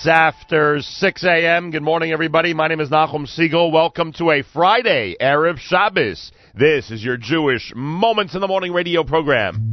It's after 6 a.m. Good morning, everybody. My name is Nachum Segal. Welcome to a Friday, Erev Shabbos. This is your Jewish Moments in the Morning radio program.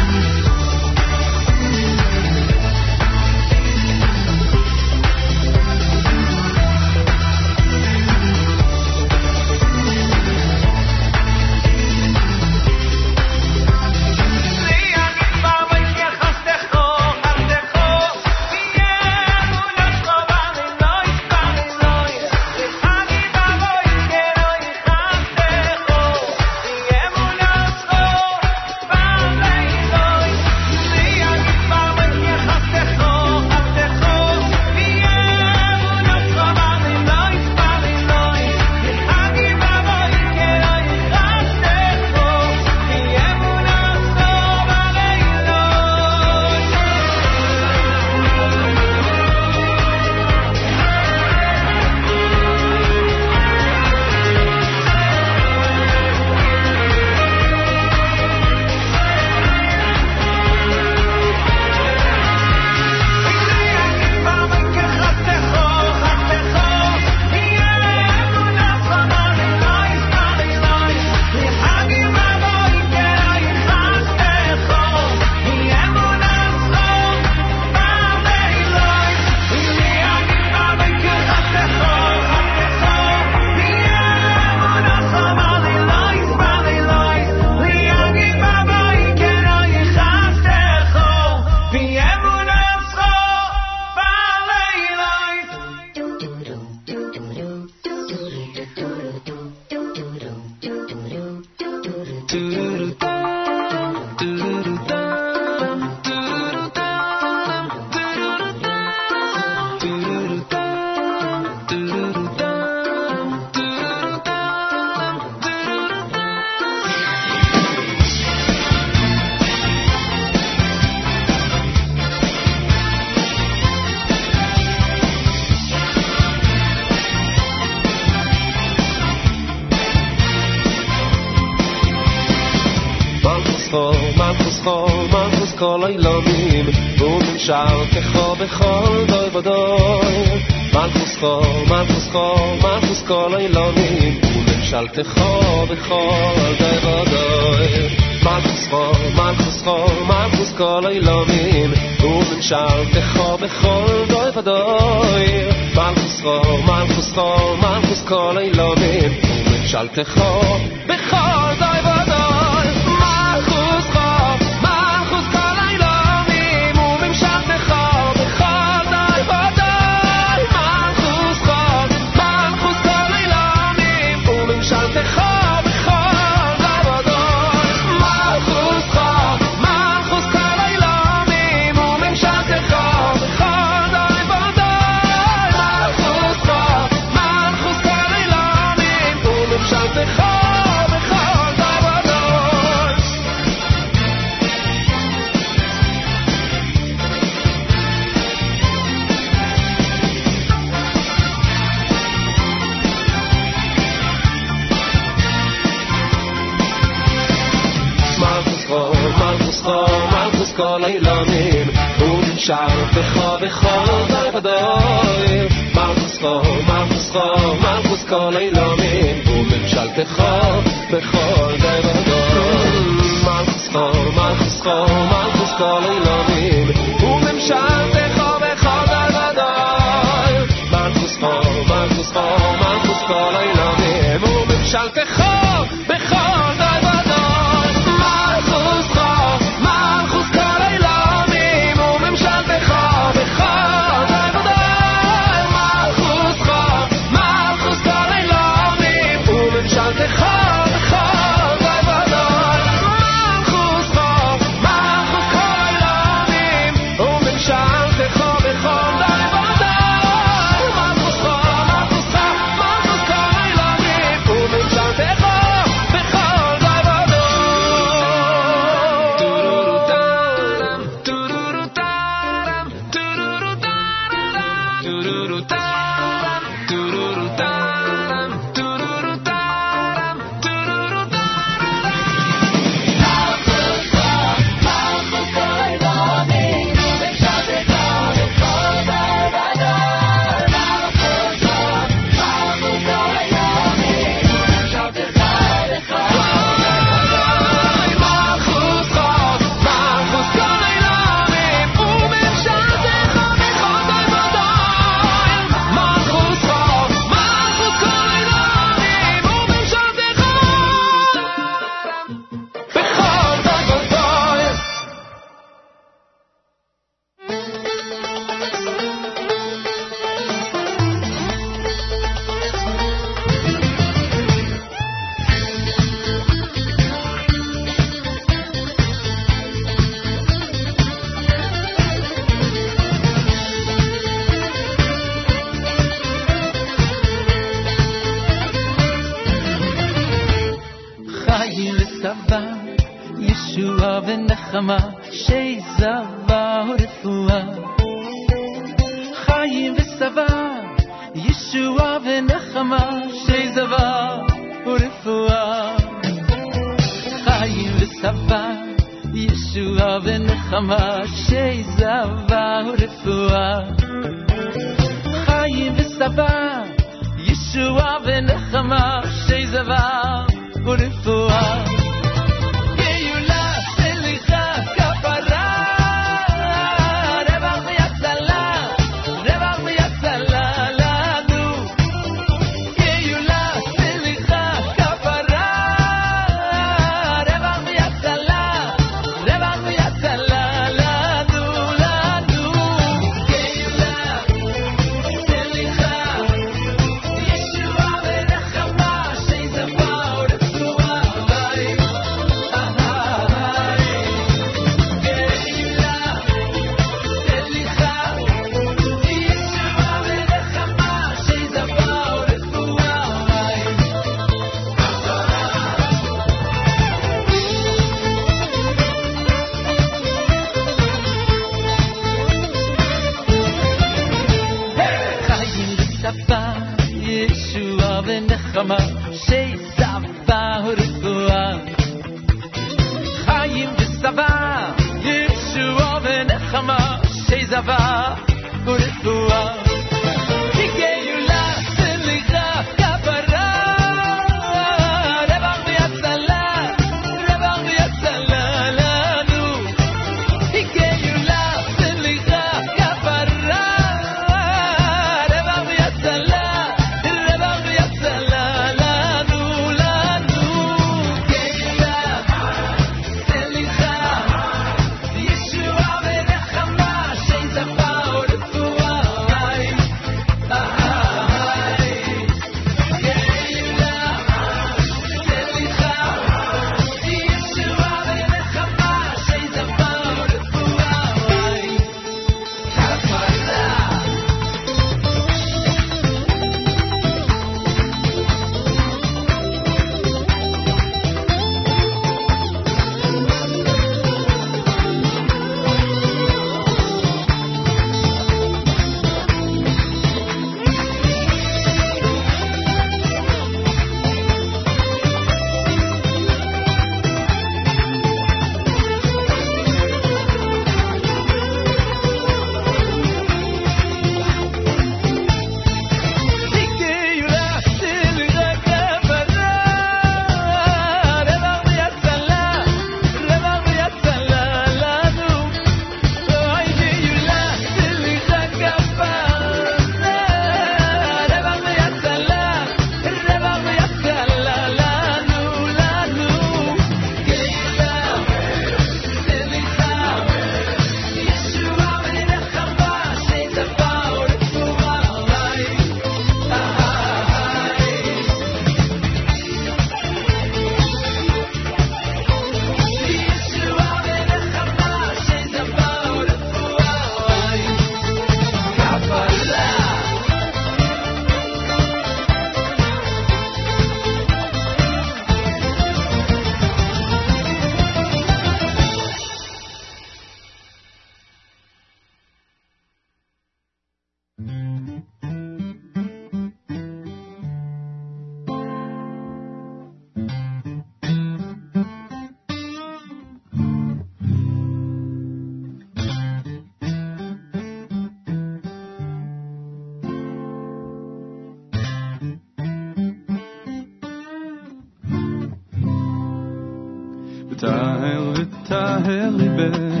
living.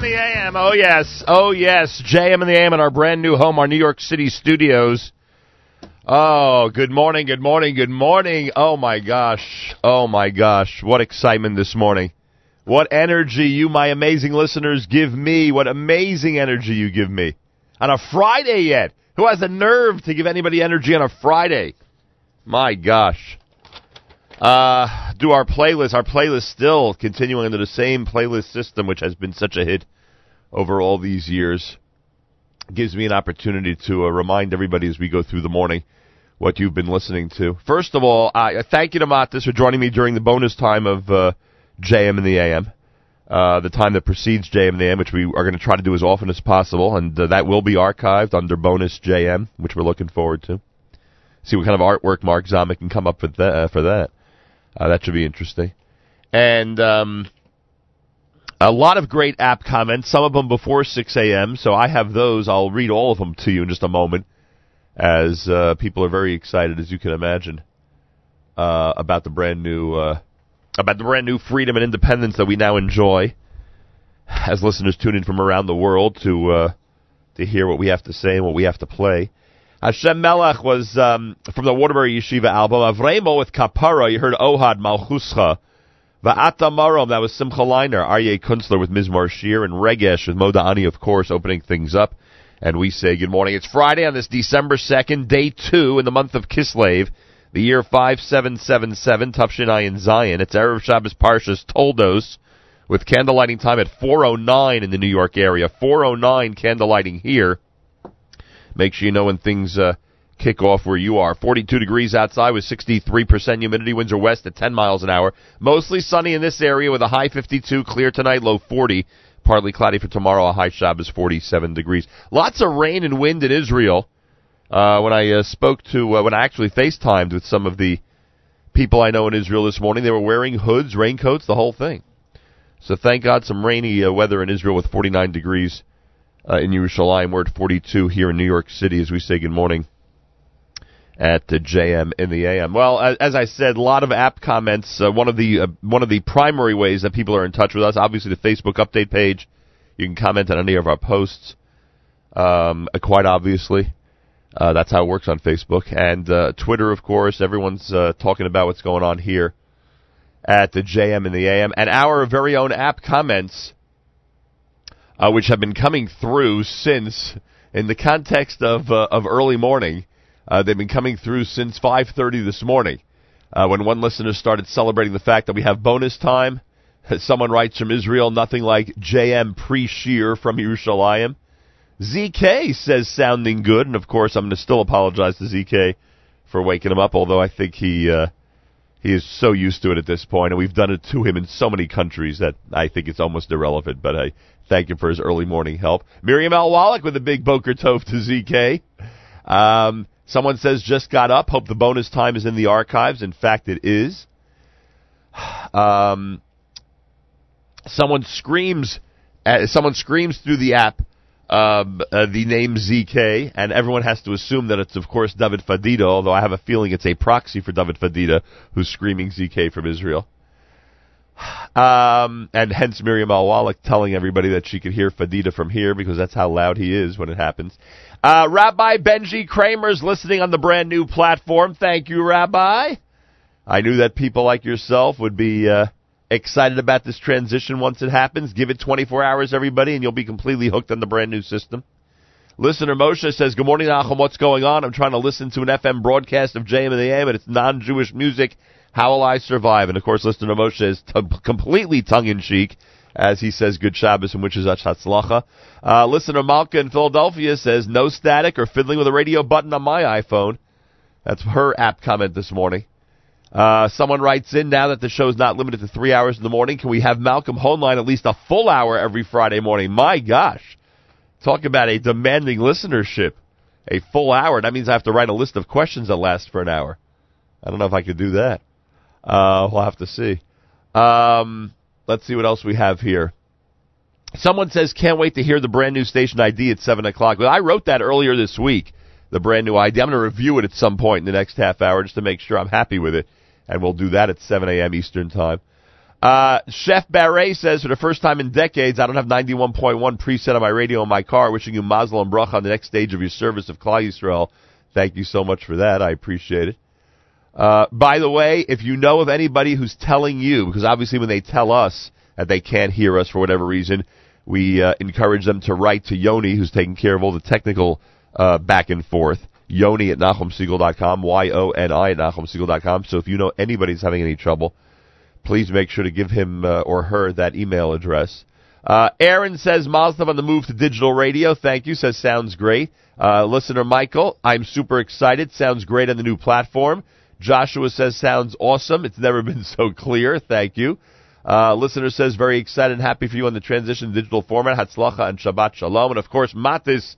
The AM. Oh yes, oh yes, JM in the AM in our brand new home, our New York City studios. Oh, good morning, good morning, good morning. Oh my gosh, oh my gosh, what excitement this morning. What energy you, my amazing listeners, give me. What amazing energy you give me. On a Friday yet. Who has the nerve to give anybody energy on a Friday? My gosh. Uh, do our playlist. Our playlist still continuing under the same playlist system, which has been such a hit over all these years. Gives me an opportunity to uh, remind everybody as we go through the morning what you've been listening to. First of all, I thank you to Matis for joining me during the bonus time of uh, JM in the AM. Uh, the time that precedes JM in the AM, which we are going to try to do as often as possible, and uh, that will be archived under bonus JM, which we're looking forward to. See what kind of artwork Mark Zamek can come up with that, uh, for that. Uh, that should be interesting. And um, a lot of great app comments, some of them before 6 a.m., so I have those. I'll read all of them to you in just a moment, as uh, people are very excited, as you can imagine, uh, about the brand new uh, about the brand new freedom and independence that we now enjoy, as listeners tune in from around the world to uh, to hear what we have to say and what we have to play. Hashem Melech was um, from the Waterbury Yeshiva album. Avremo with Kapara, you heard Ohad Malchuscha. Va'ata Marom, that was Simcha Leiner. Aryeh Kunstler with Mizmor Shir. And Regesh with Modeh Ani, of course, opening things up. And we say good morning. It's Friday on this December 2nd, day two in the month of Kislev, the year 5777, Tufshin Ayin Zayin. It's Erev Shabbos Parshas Toldos with candlelighting time at 4.09 in the New York area. 4.09 candlelighting here. Make sure you know when things uh, kick off where you are. 42 degrees outside with 63% humidity. Winds are west at 10 miles an hour. Mostly sunny in this area with a high 52. Clear tonight, low 40. Partly cloudy for tomorrow. A high Shabbos 47 degrees. Lots of rain and wind in Israel. Uh, when I uh, spoke to, uh, when I actually FaceTimed with some of the people I know in Israel this morning, they were wearing hoods, raincoats, the whole thing. So thank God some rainy uh, weather in Israel with 49 degrees uh, in Yerushalayim. We're at 42 here in New York City as we say good morning at the JM in the AM. Well, as, I said, a lot of app comments. Uh, one of the uh, one of the primary ways that people are in touch with us, obviously, the Facebook update page. You can comment on any of our posts. Um, quite obviously, uh, that's how it works on Facebook and uh, Twitter. Of course, everyone's uh, talking about what's going on here at the JM in the AM, and our very own app comments, uh, which have been coming through since, in the context of uh, of early morning, uh, they've been coming through since 5:30 this morning, uh, when one listener started celebrating the fact that we have bonus time. Someone writes from Israel, nothing like JM pre-shear from Yerushalayim. ZK says sounding good, and of course I'm going to still apologize to ZK for waking him up, although I think he uh, he is so used to it at this point, and we've done it to him in so many countries that I think it's almost irrelevant. But I thank him for his early morning help. Miriam Al Wallach with a big Boker Tov to ZK. Um, someone says just got up. Hope the bonus time is in the archives. In fact, it is. Um, someone screams. Uh, someone screams through the app um, uh, the name ZK, and everyone has to assume that it's, of course, David Fadida, although I have a feeling it's a proxy for David Fadida who's screaming ZK from Israel. Um, and hence Miriam Al Wallach telling everybody that she could hear Fadida from here because that's how loud he is when it happens. Uh, Rabbi Benji Kramer's listening on the brand new platform. Thank you, Rabbi. I knew that people like yourself would be uh, excited about this transition once it happens. Give it 24 hours, everybody, and you'll be completely hooked on the brand new system. Listener Moshe says, Good morning, Nachum. What's going on? I'm trying to listen to an FM broadcast of JM and the AM, and it's non Jewish music. How will I survive? And of course, listener Moshe is t- completely tongue in cheek as he says Good Shabbos and wishes us Hatzlacha. Uh, listener Malka in Philadelphia says, No static or fiddling with a radio button on my iPhone. That's her app comment this morning. Uh, someone writes in now that the show is not limited to three hours in the morning. Can we have Malcolm Hoenlein at least a full hour every Friday morning? My gosh. Talk about a demanding listenership. A full hour. That means I have to write a list of questions that last for an hour. I don't know if I could do that. Uh, we'll have to see. Um, let's see what else we have here. Someone says, can't wait to hear the brand new station ID at 7 o'clock. Well, I wrote that earlier this week, the brand new ID. I'm going to review it at some point in the next half hour just to make sure I'm happy with it. And we'll do that at 7 a.m. Eastern Time. Uh, Chef Barret says, for the first time in decades, I don't have 91.1 preset on my radio in my car. Wishing you mazel and bracha on the next stage of your service of Klal Yisrael. Thank you so much for that. I appreciate it. Uh, by the way, if you know of anybody who's telling you, because obviously when they tell us that they can't hear us for whatever reason, we uh, encourage them to write to Yoni, who's taking care of all the technical uh, back and forth. Yoni at NachumSegal.com, Y-O-N-I at NachumSegal.com. So if you know anybody's having any trouble, please make sure to give him uh, or her that email address. Uh, Aaron says, Mazel on the move to digital radio. Thank you. Says, sounds great. Uh, listener Michael, I'm super excited. Sounds great on the new platform. Joshua says, sounds awesome. It's never been so clear. Thank you. Uh, listener says, very excited and happy for you on the transition to digital format. Hatzlacha and Shabbat Shalom. And of course, Matis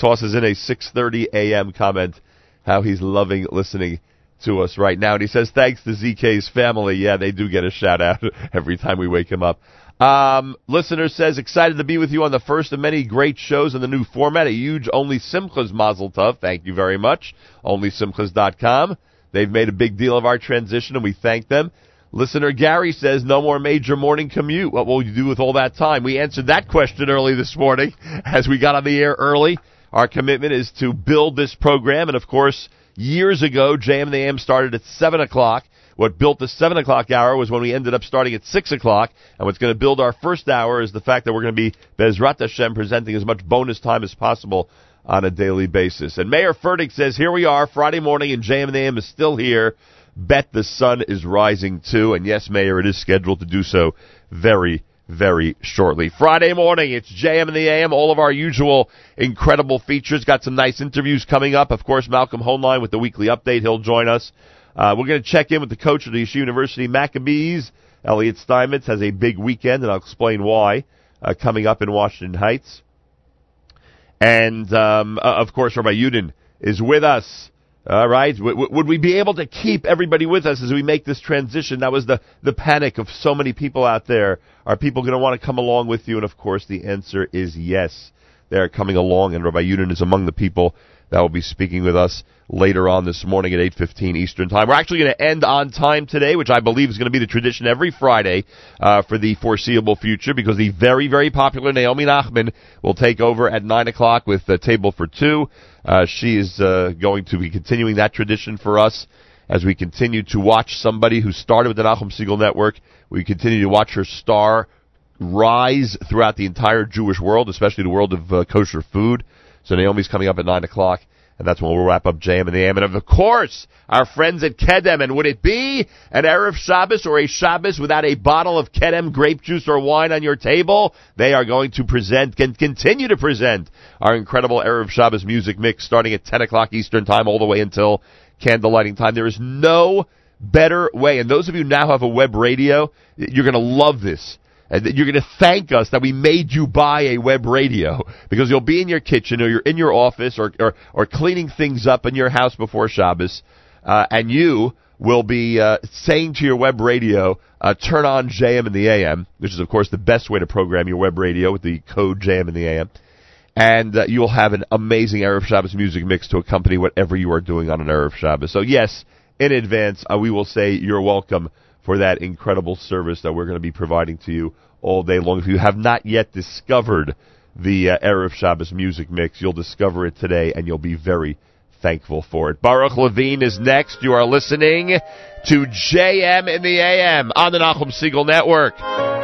tosses in a 6.30 a.m. comment how he's loving listening to us right now. And he says, thanks to ZK's family. Yeah, they do get a shout out every time we wake him up. Um, listener says, excited to be with you on the first of many great shows in the new format. A huge Only Simchas Mazel Tov. Thank you very much. OnlySimchas.com. They've made a big deal of our transition, and we thank them. Listener Gary says, no more major morning commute. What will you do with all that time? We answered that question early this morning as we got on the air early. Our commitment is to build this program, and of course, years ago, JM the AM started at 7 o'clock What built the 7 o'clock hour was when we ended up starting at 6 o'clock. And what's going to build our first hour is the fact that we're going to be Bezrat Hashem presenting as much bonus time as possible on a daily basis. And Mayor Furtick says, here we are, Friday morning, and JM and AM is still here. Bet the sun is rising too. And yes, Mayor, it is scheduled to do so very, very shortly. Friday morning, it's JM and the AM, all of our usual incredible features. Got some nice interviews coming up. Of course, Malcolm Hoenlein with the weekly update. He'll join us. Uh, we're going to check in with the coach of the Yeshiva University Maccabees. Elliot Steinmetz has a big weekend, and I'll explain why, uh, coming up in Washington Heights. And, um, uh, of course, Rabbi Yudin is with us. All right. W- would we be able to keep everybody with us as we make this transition? That was the, the panic of so many people out there. Are people going to want to come along with you? And of course, the answer is yes. They're coming along, and Rabbi Yudin is among the people that will be speaking with us later on this morning at 8.15 Eastern Time. We're actually going to end on time today, which I believe is going to be the tradition every Friday uh, for the foreseeable future because the very, very popular Naomi Nachman will take over at 9 o'clock with the Table for Two. Uh, she is uh, going to be continuing that tradition for us as we continue to watch somebody who started with the Nachum Segal Network. We continue to watch her star rise throughout the entire Jewish world, especially the world of uh, kosher food. So Naomi's coming up at 9 o'clock, and that's when we'll wrap up JM and the AM. And of course, our friends at Kedem. And would it be an Erev Shabbos or a Shabbos without a bottle of Kedem grape juice or wine on your table? They are going to present, can continue to present our incredible Erev Shabbos music mix starting at 10 o'clock Eastern Time all the way until candlelighting time. There is no better way. And those of you now have a web radio, you're going to love this. And you're going to thank us that we made you buy a web radio because you'll be in your kitchen or you're in your office or or, or cleaning things up in your house before Shabbos, uh, and you will be uh, saying to your web radio, uh, "Turn on JM in the AM," which is of course the best way to program your web radio with the code JM in the AM, and uh, you will have an amazing Erev Shabbos music mix to accompany whatever you are doing on an Erev Shabbos. So yes, in advance, uh, we will say you're welcome for that incredible service that we're going to be providing to you all day long. If you have not yet discovered the uh, Erev Shabbos music mix, you'll discover it today and you'll be very thankful for it. Baruch Levine is next. You are listening to JM in the AM on the Nachum Segal Network.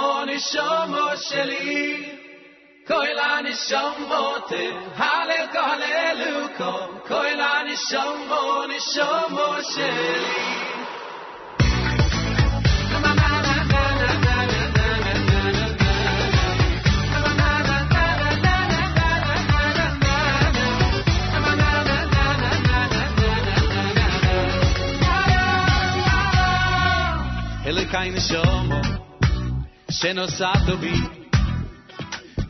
כמו נשומו שלי, כל הנשומות, הללו הללו קום, כל הנשומו נשומו שלי. Hele keine Schomo, שנוסעת בי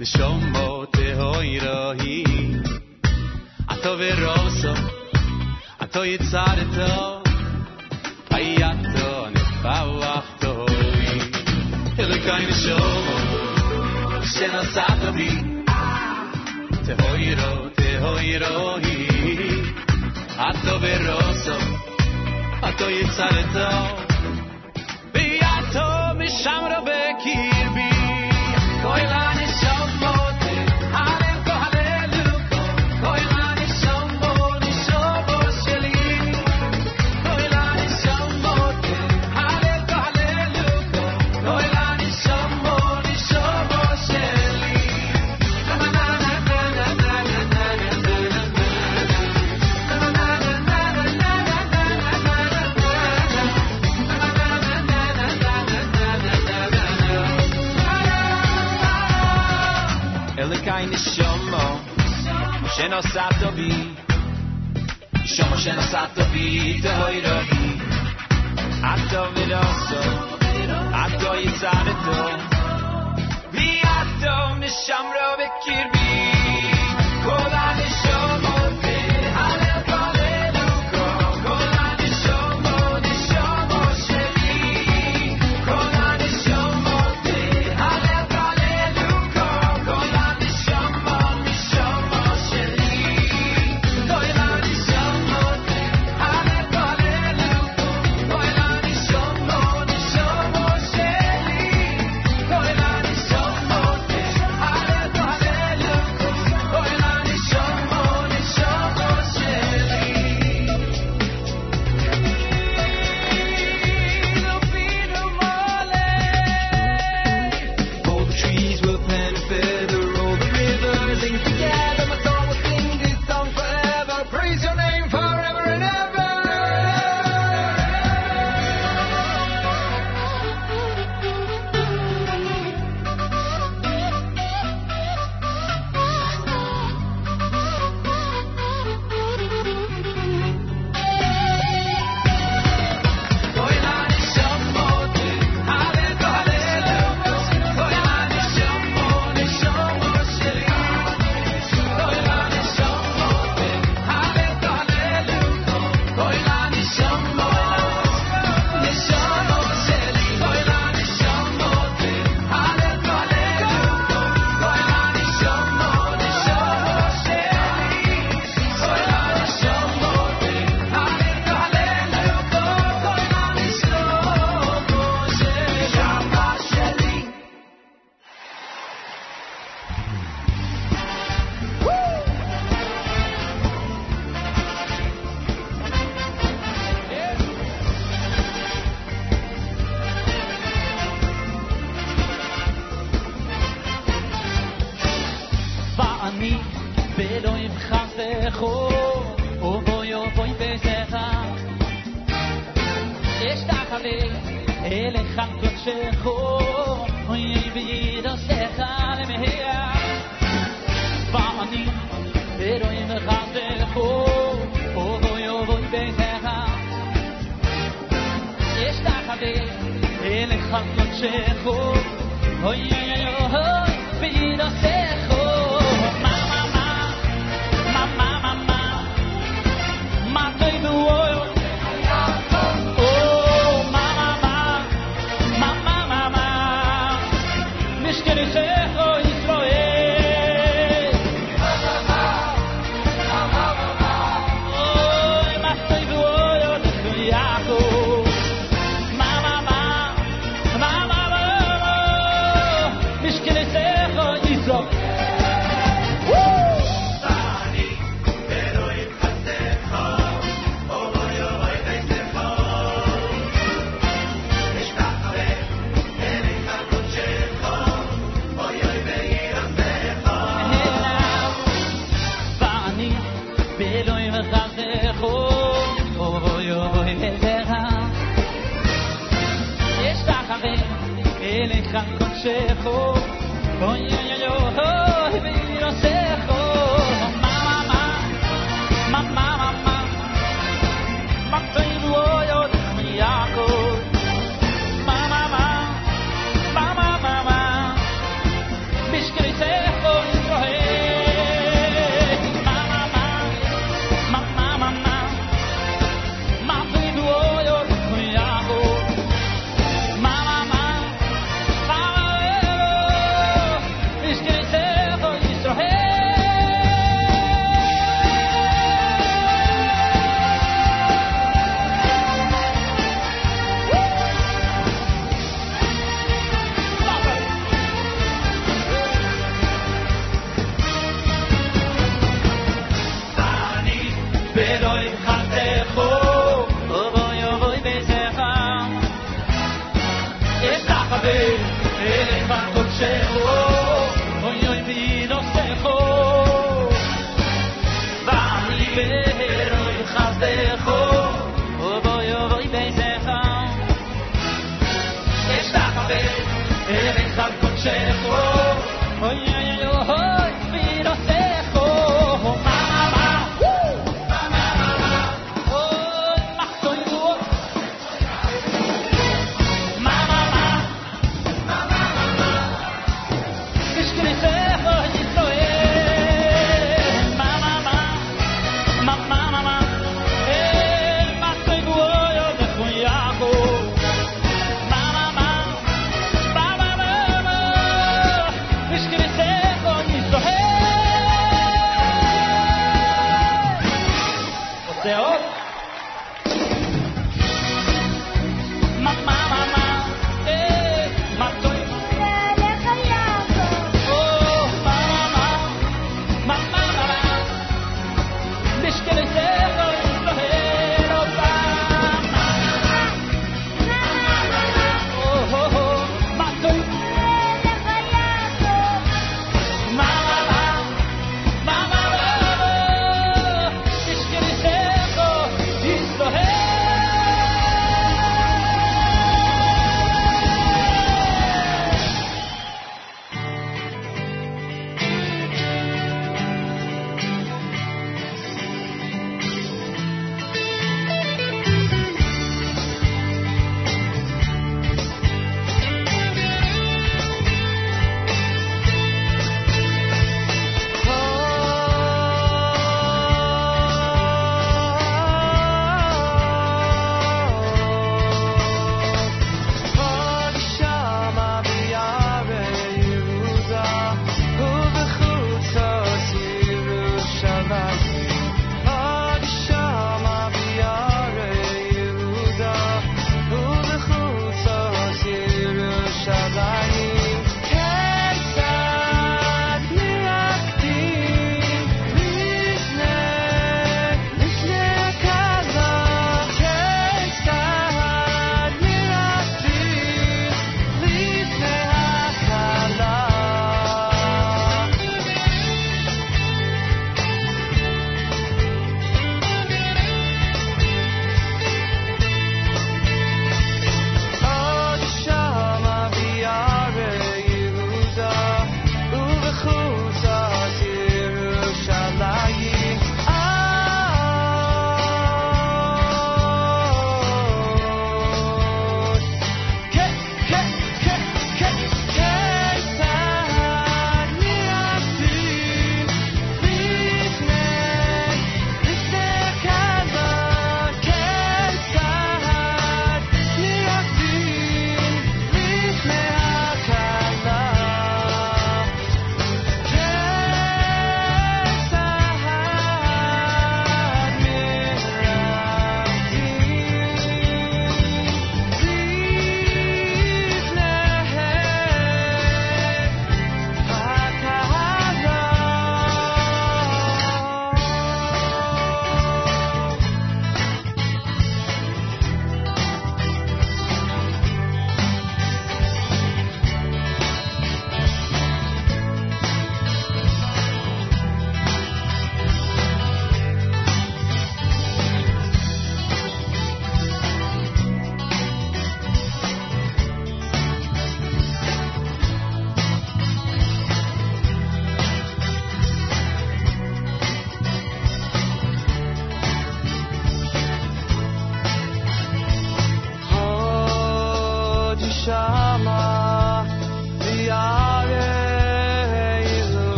נשומות הירואי אתה ורוסו אתה יצרתו היתו נפחתו אלוקי נשומות שנוסעת בי תהוירו תהוירואי אתה ורוסו אתה יצרתו ביתו משם רבה key. شناس صدابی شما شناس بی دهای راهی عدا ولاسا عدای سر تو. بی عدا نشم را بکیر بی. کلن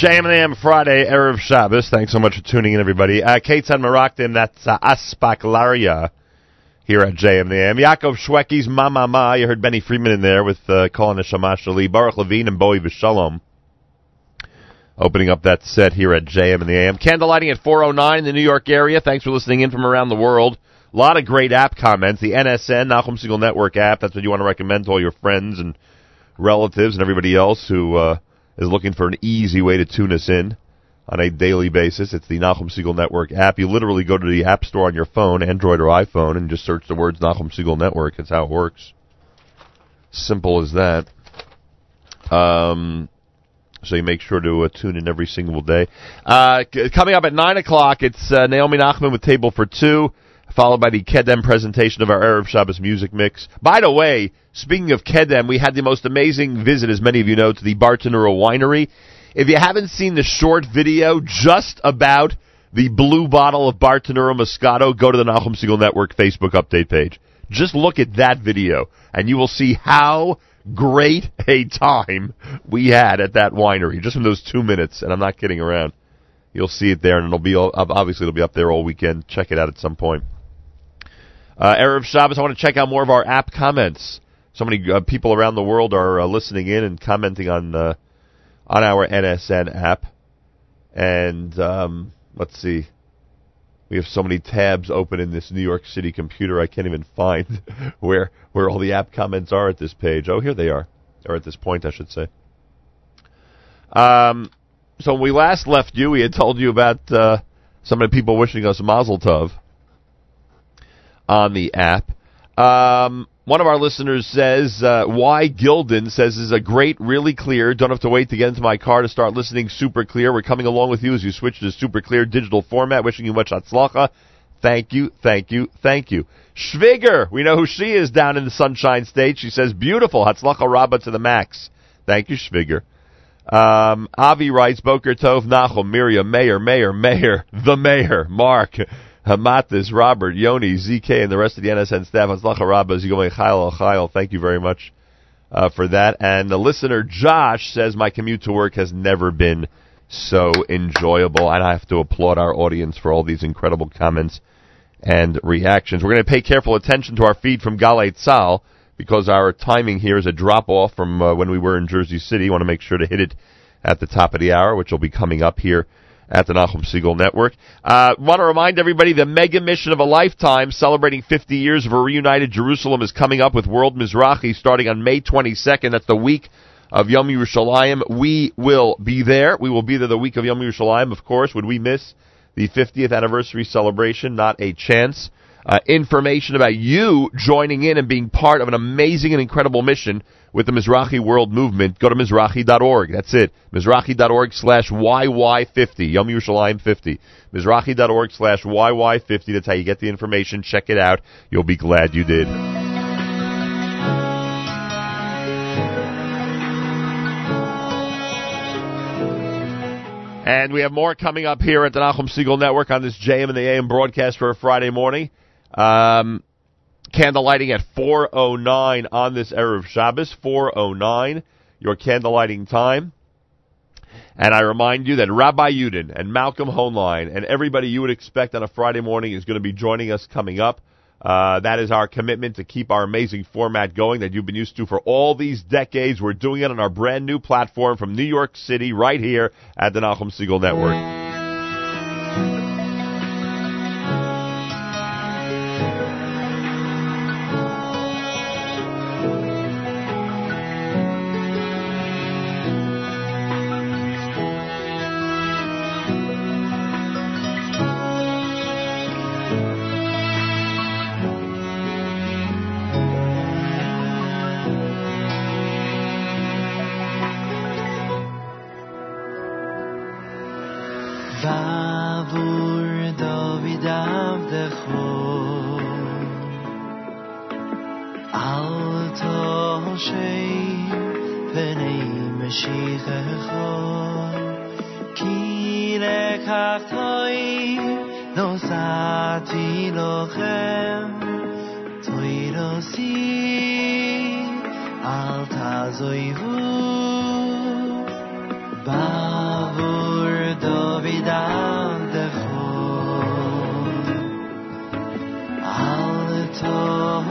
JM and AM Friday, Erev Shabbos. Thanks so much for tuning in, everybody. Uh, Ketzan Marakdim, that's uh, Aspaklaria here at JM and AM. Yaakov Shwekey's Mama Ma. You heard Benny Friedman in there with uh, calling the Shamash Ali. Baruch Levine and Bowie Vishalom. Opening up that set here at JM and the AM. Candlelighting at 409 in the New York area. Thanks for listening in from around the world. A lot of great app comments. The NSN, Nachum Segal Network app. That's what you want to recommend to all your friends and relatives and everybody else who uh, is looking for an easy way to tune us in on a daily basis. It's the Nachum Segal Network app. You literally go to the App Store on your phone, Android or iPhone, and just search the words Nachum Segal Network. That's how it works. Simple as that. Um, so you make sure to uh, tune in every single day. Uh, c- coming up at 9 o'clock, it's uh, Naomi Nachman with Table for Two, followed by the Kedem presentation of our Erev Shabbos music mix. By the way, speaking of Kedem, we had the most amazing visit, as many of you know, to the Bartenura Winery. If you haven't seen the short video just about the blue bottle of Bartenura Moscato, go to the Nachum Segal Network Facebook update page. Just look at that video, and you will see how great a time we had at that winery, just in those two minutes, and I'm not kidding around. You'll see it there, and it'll be obviously it'll be up there all weekend. Check it out at some point. Uh, Erev Shabbos, I want to check out more of our app comments. So many uh, people around the world are uh, listening in and commenting on uh, on our NSN app. And um, let's see, we have so many tabs open in this New York City computer, I can't even find where where all the app comments are at this page. Oh, here they are, or at this point, I should say. Um, so when we last left you, we had told you about uh, some of the people wishing us Mazel Tov on the app. Um, one of our listeners says, uh, "Why Gilden says is a great, really clear. Don't have to wait to get into my car to start listening. Super clear. We're coming along with you as you switch to super clear digital format. Wishing you much hatzlacha. Thank you, thank you, thank you. Schwiger, we know who she is down in the Sunshine State. She says, beautiful. Hatzlacha Rabba to the max. Thank you, Schwiger. Um, Avi writes, Boker Tov, Nachum, Miriam, Mayor, Mayor, Mayor, the Mayor, Mark, Hamatis, Robert, Yoni, ZK, and the rest of the NSN staff. Hatzlacha Rabba, Zigomei Chayil, Chayil. Thank you very much uh, for that. And the listener, Josh, says, my commute to work has never been so enjoyable. And I have to applaud our audience for all these incredible comments and reactions. We're going to pay careful attention to our feed from Galei Tzal because our timing here is a drop off from uh, when we were in Jersey City. want to make sure to hit it at the top of the hour, which will be coming up here at the Nachum Segal Network. Uh, want to remind everybody the mega mission of a lifetime celebrating 50 years of a reunited Jerusalem is coming up with World Mizrachi starting on May 22nd. That's the week of Yom Yerushalayim. We will be there. We will be there the week of Yom Yerushalayim, of course. Would we miss the 50th anniversary celebration? Not a chance. Uh, information about you joining in and being part of an amazing and incredible mission with the Mizrachi World Movement, go to Mizrachi.org. That's it. Mizrachi.org slash YY50. Yom Yerushalayim 50. Mizrachi.org slash YY50. That's how you get the information. Check it out. You'll be glad you did. And we have more coming up here at the Nachum Segal Network on this JM and the AM broadcast for a Friday morning. Um, candle lighting at 4.09 on this Erev Shabbos, 4.09, your candle lighting time. And I remind you that Rabbi Yudin and Malcolm Hoenlein and everybody you would expect on a Friday morning is going to be joining us coming up. Uh, that is our commitment to keep our amazing format going that you've been used to for all these decades. We're doing it on our brand new platform from New York City right here at the Nachum Segal Network.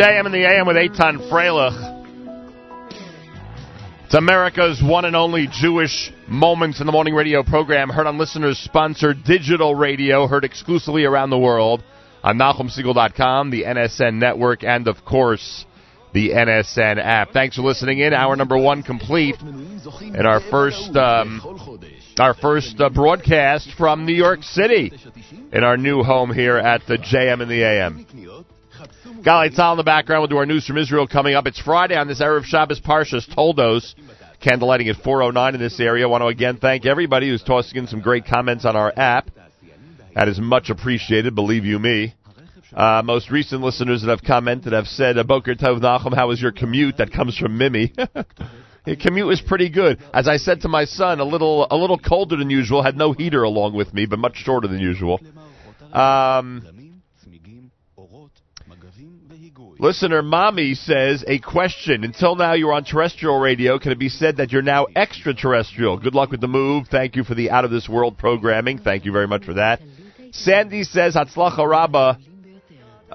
JM in the AM with Eitan Freilich. It's America's one and only Jewish Moments in the Morning radio program, heard on listeners sponsored digital radio, heard exclusively around the world on NachumSegal.com, the NSN network, and of course, the NSN app. Thanks for listening in. Hour number one complete. And our first, um, our first uh, broadcast from New York City in our new home here at the JM in the AM. Galei Tzal in the background. We'll do our news from Israel coming up. It's Friday on this Erev Shabbos Parshas Toldos. Candlelighting at 409 in this area. I want to again thank everybody who's tossing in some great comments on our app. That is much appreciated, believe you me. Uh, most recent listeners that have commented have said, uh, Boker Tov Nachum, how was your commute? That comes from Mimi. Commute was pretty good. As I said to my son, a little a little colder than usual. Had no heater along with me, but much shorter than usual. Um, Listener Mommy says, a question. Until now, you're on terrestrial radio. Can it be said that you're now extraterrestrial? Good luck with the move. Thank you for the out of this world programming. Thank you very much for that. Sandy says, Hatzlacha Rabba.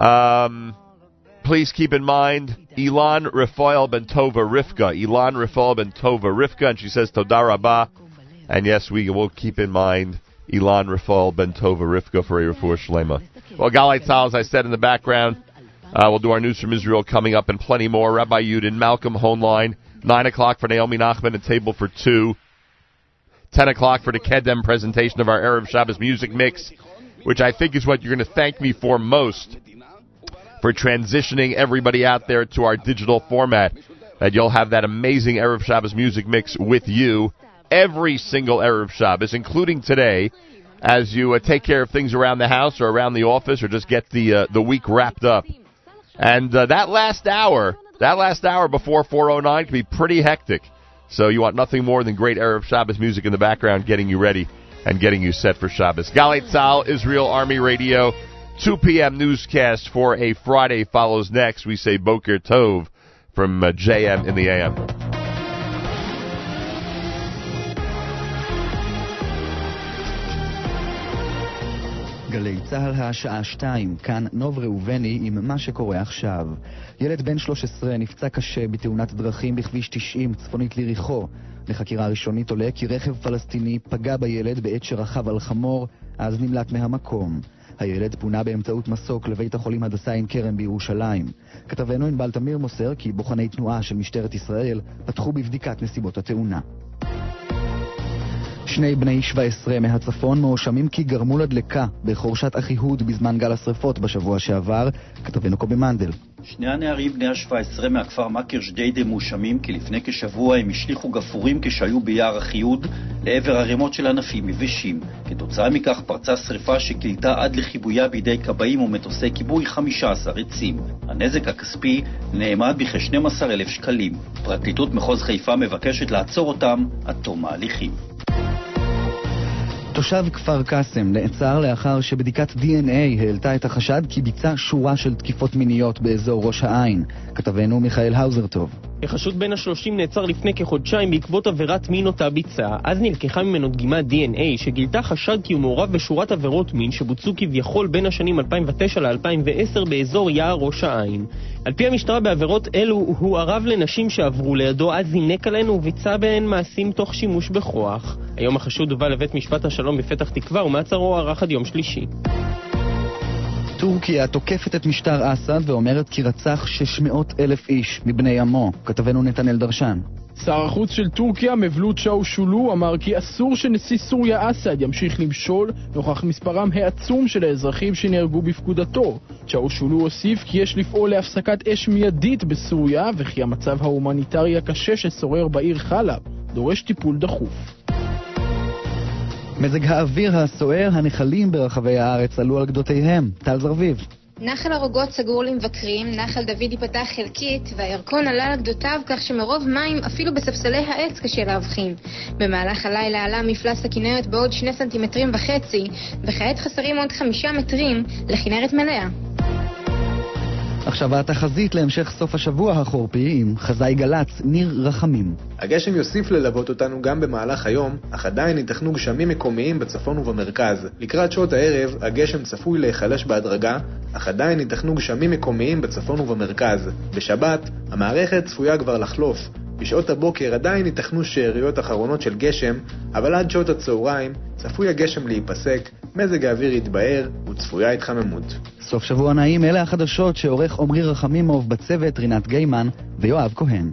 Um, please keep in mind, Ilan Rafael Ben Tova Rivka. Ilan Rafael Ben Tova Rivka. And she says, Toda Rabba. And yes, we will keep in mind Ilan Rafael Ben Tova Rivka for a refuah shlema. Well, Galei Tzal, as I said in the background, uh, we'll do our news from Israel coming up and plenty more. Rabbi Yudin, Malcolm Hoenlein, 9 o'clock for Naomi Nachman, a table for 2. 10 o'clock for the Kedem presentation of our Erev Shabbos music mix, which I think is what you're going to thank me for most for transitioning everybody out there to our digital format. That you'll have that amazing Erev Shabbos music mix with you every single Erev Shabbos, including today, as you uh, take care of things around the house or around the office or just get the uh, the week wrapped up. And uh, that last hour, that last hour before 409 can be pretty hectic. So you want nothing more than great Erev Shabbos music in the background getting you ready and getting you set for Shabbos. Galei Tzahal, Israel Army Radio, 2 p.m. newscast for a Friday follows next. We say Boker Tov from uh, JM in the AM. גלי צה"ל השעה שתיים, כאן נוב ראובני עם מה שקורה עכשיו. ילד בן 13 נפצע קשה בתאונת דרכים בכביש 90 צפונית ליריחו. לחקירה ראשונית עולה כי רכב פלסטיני פגע בילד בעת שרכב על חמור, אז נמלט מהמקום. הילד פונה באמצעות מסוק לבית החולים הדסה עין כרם בירושלים. כתבנו ענבל תמיר מוסר כי בוחני תנועה של משטרת ישראל פתחו בבדיקת נסיבות התאונה. שני בני 17 מהצפון מואשמים כי גרמו לדלקה בחורשת אחיהוד בזמן גל השרפות בשבוע שעבר, כתבנו קובי מנדל. שני הנערים בני ה-17 מהכפר מכר ג'דיידה מואשמים כי לפני כשבוע הם השליכו גפרורים כשהיו ביער אחיהוד לעבר ערימות של ענפים יבשים. כתוצאה מכך פרצה שרפה שכילתה עד לכיבויה בידי כבאים ומטוסי כיבוי 15 עצים. הנזק הכספי נאמד בכ-12,000 שקלים. פרקליטות מחוז חיפה מבקשת לעצור אותם עד תום ההליכים. תושב כפר קאסם נעצר לאחר שבדיקת DNA העלתה את החשד כי ביצע שורה של תקיפות מיניות באזור ראש העין. כתבנו מיכאל האוזר טוב. החשוד בן ה-30 נעצר לפני כחודשיים בעקבות עבירת מין אותה ביצע. אז נלקחה ממנו דגימת DNA שגילתה חשד כי הוא מעורב בשורת עבירות מין שבוצעו כביכול בין השנים 2009 ל-2010 באזור יער ראש העין. על פי המשטרה בעבירות אלו הוא ערב לנשים שעברו לידו, אז זינק עליהן וביצע בהן מעשים תוך שימוש בכוח. היום החשוד הובא לבית משפט השלום בפתח תקווה ומעצרו הוארך עד יום שלישי. טורקיה תוקפת את משטר אסד ואומרת כי רצח 600 אלף איש מבני עמו. כתבנו נתנאל דרשן. שר החוץ של טורקיה, מבלוט צ'אושולו, אמר כי אסור שנשיא סוריה אסד ימשיך למשול נוכח מספרם העצום של האזרחים שנהרגו בפקודתו. צ'אושולו הוסיף כי יש לפעול להפסקת אש מיידית בסוריה וכי המצב ההומניטרי הקשה ששורר בעיר חלב דורש טיפול דחוף. מזג האוויר הסוער, הנחלים ברחבי הארץ עלו על גדותיהם. טל זרביב. נחל הרוגות סגור למבקרים, נחל דוד ייפתח חלקית, והירקון עלה על גדותיו כך שמרוב מים אפילו בספסלי העץ קשה להבחין. במהלך הלילה עלה מפלס הכנרת בעוד שני סנטימטרים וחצי, וכעת חסרים עוד חמישה מטרים לכנרת מלאה. עכשיו התחזית להמשך סוף השבוע החורפי עם חזאי גל"צ, ניר רחמים. הגשם יוסיף ללוות אותנו גם במהלך היום, אך עדיין ייתכנו גשמים מקומיים בצפון ובמרכז. לקראת שעות הערב, הגשם צפוי להיחלש בהדרגה, אך עדיין ייתכנו גשמים מקומיים בצפון ובמרכז. בשבת, המערכת צפויה כבר לחלוף. בשעות הבוקר עדיין ייתכנו שאריות אחרונות של גשם, אבל עד שעות הצהריים צפוי הגשם להיפסק, מזג האוויר יתבהר וצפויה התחממות. סוף שבוע נעים, אלה החדשות שעורך עמרי רחמימוב בצוות רינת גיימן ויואב כהן.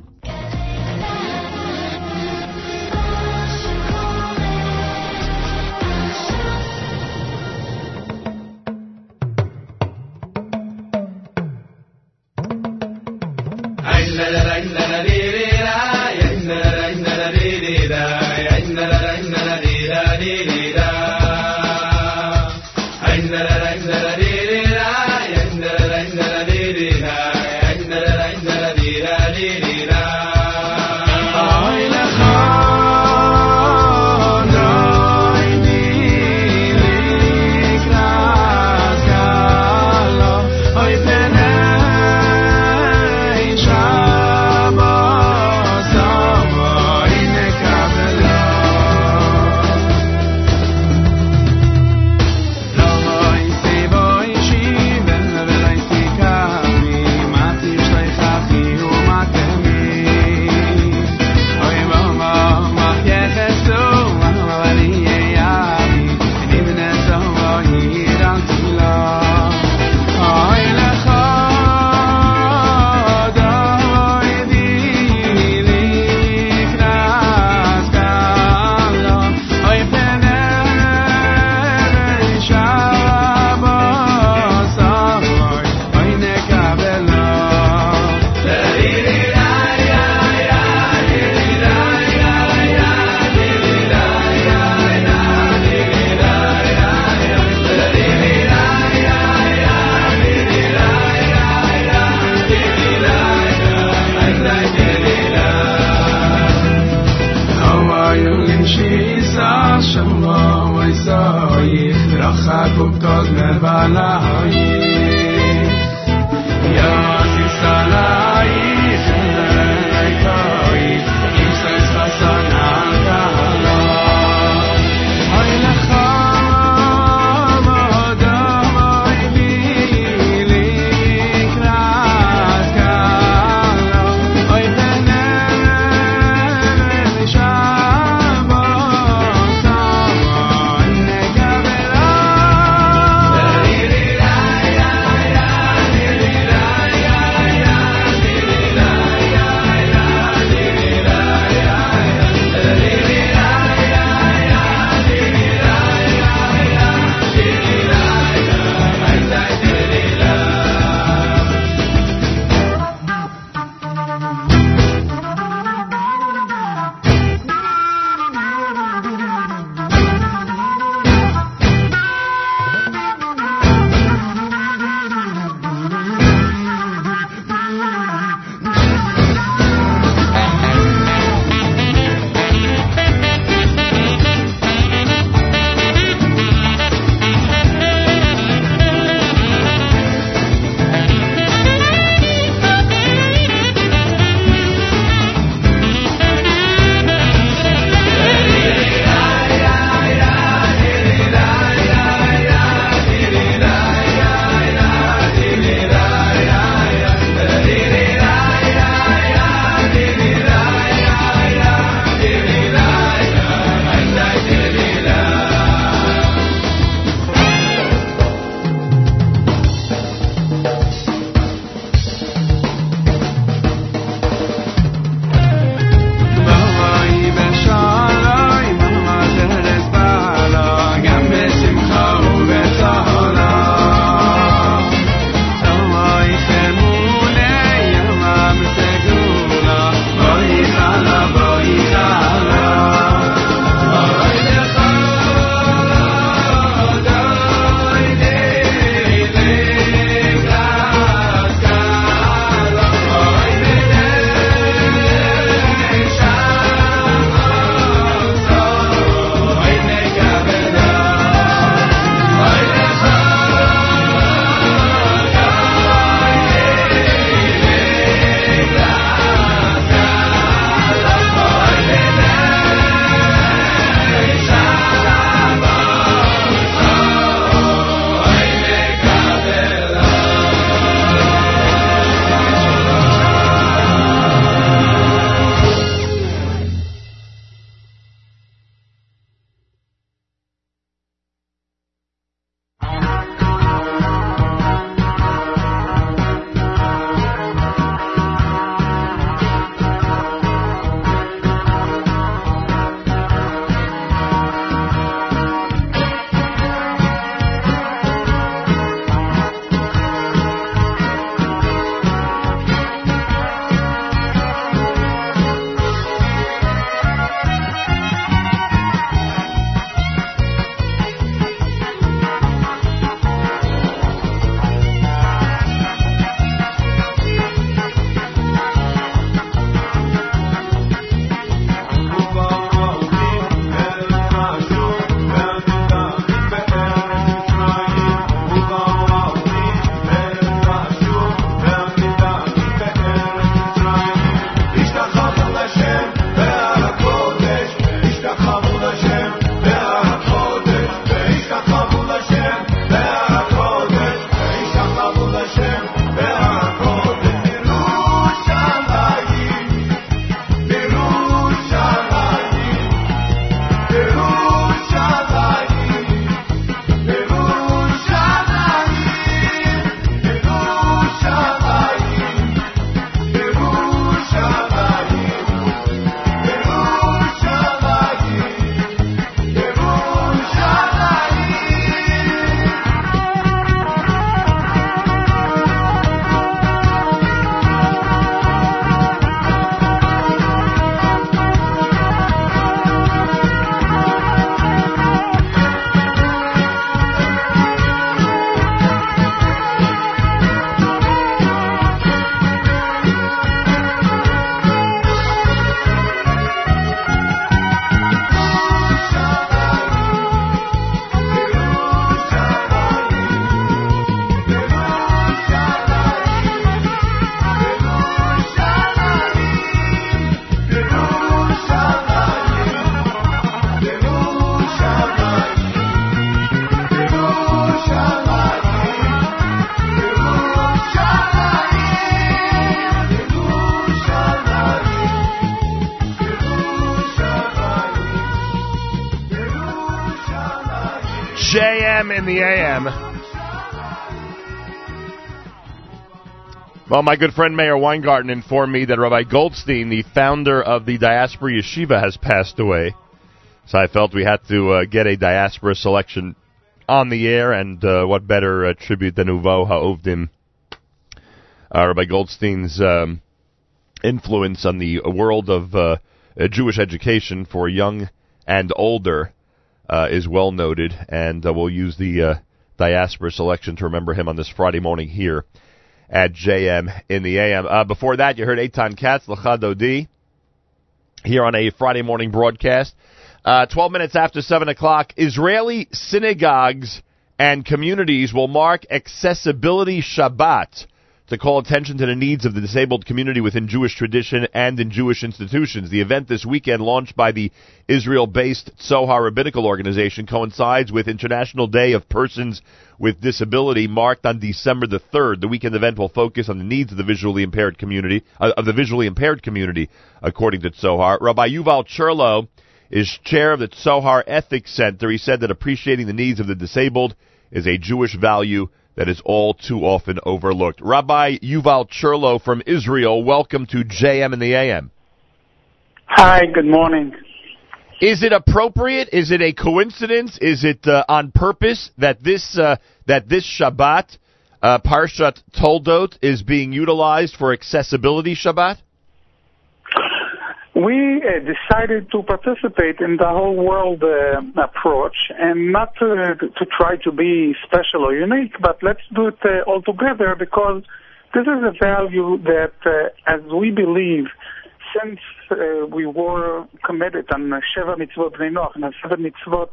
In the AM. Well, my good friend Meir Weingarten informed me that Rabbi Goldstein, the founder of the Diaspora Yeshiva, has passed away. So I felt we had to uh, get a diaspora selection on the air, and uh, what better uh, tribute than Uvo Ha'ovdim, uh, Rabbi Goldstein's um, influence on the world of uh, Jewish education for young and older uh, is well noted, and uh, we'll use the uh, diaspora selection to remember him on this Friday morning here at JM in the AM. Uh, before that, you heard Eitan Katz, Lachadodi, here on a Friday morning broadcast. Uh, 12 minutes after 7 o'clock, Israeli synagogues and communities will mark Accessibility Shabbat to call attention to the needs of the disabled community within Jewish tradition and in Jewish institutions. The event this weekend, launched by the Israel-based Tzohar Rabbinical Organization, coincides with International Day of Persons with Disability, marked on December the 3rd. The weekend event will focus on the needs of the visually impaired community, uh, of the visually impaired community, according to Tzohar. Rabbi Yuval Cherlow is chair of the Tzohar Ethics Center. He said that appreciating the needs of the disabled is a Jewish value that is all too often overlooked. Rabbi Yuval Cherlow from Israel, welcome to JM and the AM. Hi, good morning. Is it appropriate? Is it a coincidence? Is it uh, on purpose that this uh, that this Shabbat, uh, Parshat Toldot, is being utilized for accessibility Shabbat? We uh, decided to participate in the whole world uh, approach and not to, to try to be special or unique, but let's do it uh, all together because this is a value that, uh, as we believe, since uh, we were committed on Sheva Mitzvot Bnei Noach and Seven Mitzvot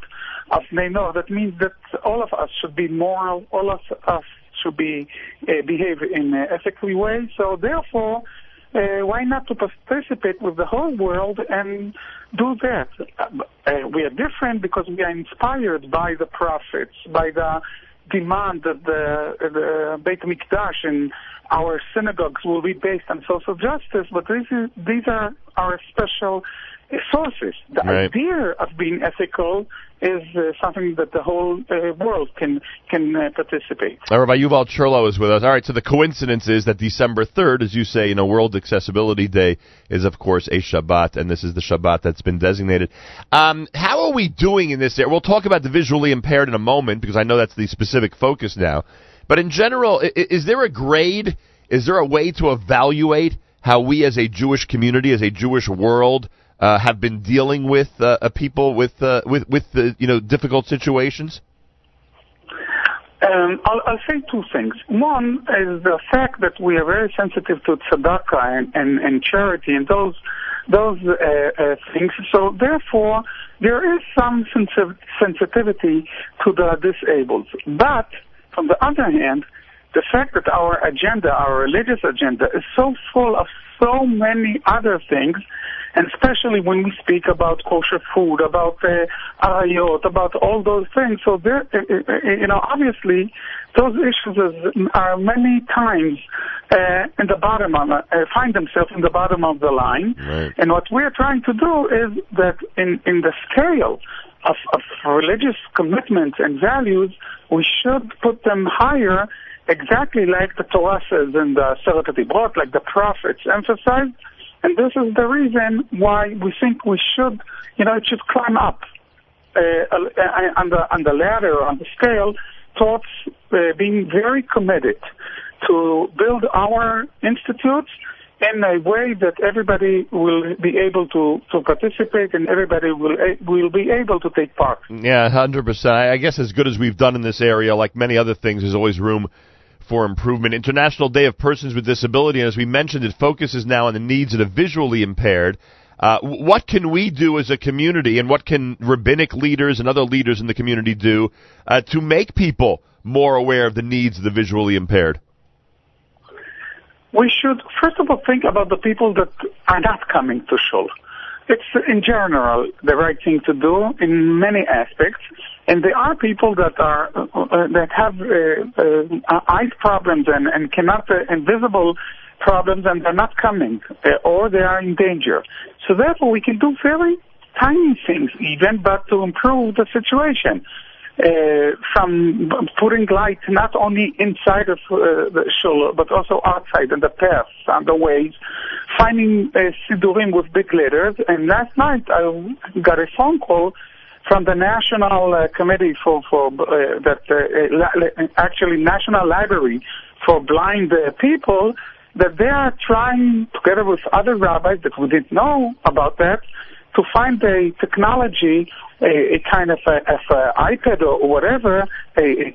of Bnei Noach, that means that all of us should be moral, all of us should be uh, behave in an ethically way. So therefore, uh, why not to participate with the whole world and do that? Uh, we are different because we are inspired by the prophets, by the demand that the, the Beit Mikdash and our synagogues will be based on social justice, but this is, these are our special uh, sources. The Right. idea of being ethical is uh, something that the whole uh, world can can uh, participate. Uh, Rabbi Yuval Cherlow is with us. All right, so the coincidence is that December 3rd, as you say, you know, World Accessibility Day is, of course, a Shabbat, and this is the Shabbat that's been designated. Um, how are we doing in this area? We'll talk about the visually impaired in a moment, because I know that's the specific focus now. But in general, i- i- is there a grade, is there a way to evaluate how we as a Jewish community, as a Jewish world, uh, have been dealing with uh, uh, people with uh, with with uh, you know difficult situations? Um, I'll, I'll say two things. One is the fact that we are very sensitive to tzedakah and, and, and charity and those those uh, uh, things. So therefore, there is some sensi- sensitivity to the disabled. But from the other hand, the fact that our agenda, our religious agenda, is so full of so many other things, and especially when we speak about kosher food, about uh, arayot, about all those things. So there, uh, uh, you know, obviously, those issues are many times uh, in the bottom of, uh, find themselves in the bottom of the line. And what we're trying to do is that in in the scale of, of religious commitments and values, we should put them higher. Exactly like the Torah says in the Seret Dibrot, like the prophets emphasized, and this is the reason why we think we should, you know, it should climb up uh, uh, on the on the ladder, on the scale, towards uh, being very committed to build our institutes in a way that everybody will be able to, to participate and everybody will will be able to take part. Yeah, hundred percent. I I guess as good as we've done in this area, like many other things, there's always room for improvement. International Day of Persons with Disability, and as we mentioned, it focuses now on the needs of the visually impaired. Uh, what can we do as a community, and what can rabbinic leaders and other leaders in the community do uh, to make people more aware of the needs of the visually impaired? We should first of all think about the people that are not coming to shul. It's in general the right thing to do in many aspects, and there are people that are uh, uh, that have uh, uh, eye problems and and cannot uh, invisible problems, and they're not coming, uh, or they are in danger. So therefore, we can do very tiny things, even, but to improve the situation. uh, some putting light not only inside of uh, the shul but also outside in the paths, and the ways, finding uh, sidurim with big letters. And last night I got a phone call from the National uh, Committee for for uh, that uh, actually National Library for Blind uh, People that they are trying together with other rabbis that we didn't know about that to find a technology, a, a kind of a, of a iPad or whatever, a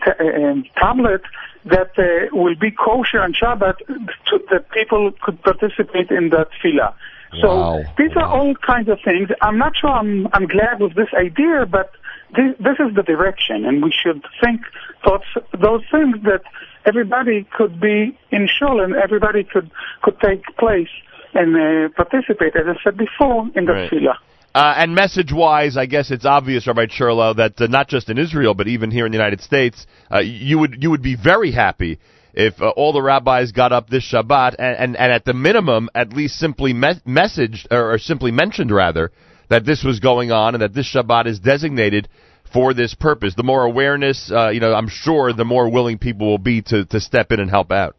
tablet that uh, will be kosher on Shabbat to, that people could participate in that tefillah. So Wow. these are all kinds of things. I'm not sure I'm, I'm glad with this idea, but this, this is the direction, and we should think thoughts, those things that everybody could be in shul and everybody could could take place and uh, participate, as I said before, in the Right. tefillah. Uh, and message wise, I guess it's obvious, Rabbi Cherlow, that uh, not just in Israel, but even here in the United States, uh, you would you would be very happy if uh, all the rabbis got up this Shabbat and, and, and at the minimum, at least simply me- messaged or, or simply mentioned rather that this was going on and that this Shabbat is designated for this purpose. The more awareness, uh, you know, I'm sure the more willing people will be to, to step in and help out.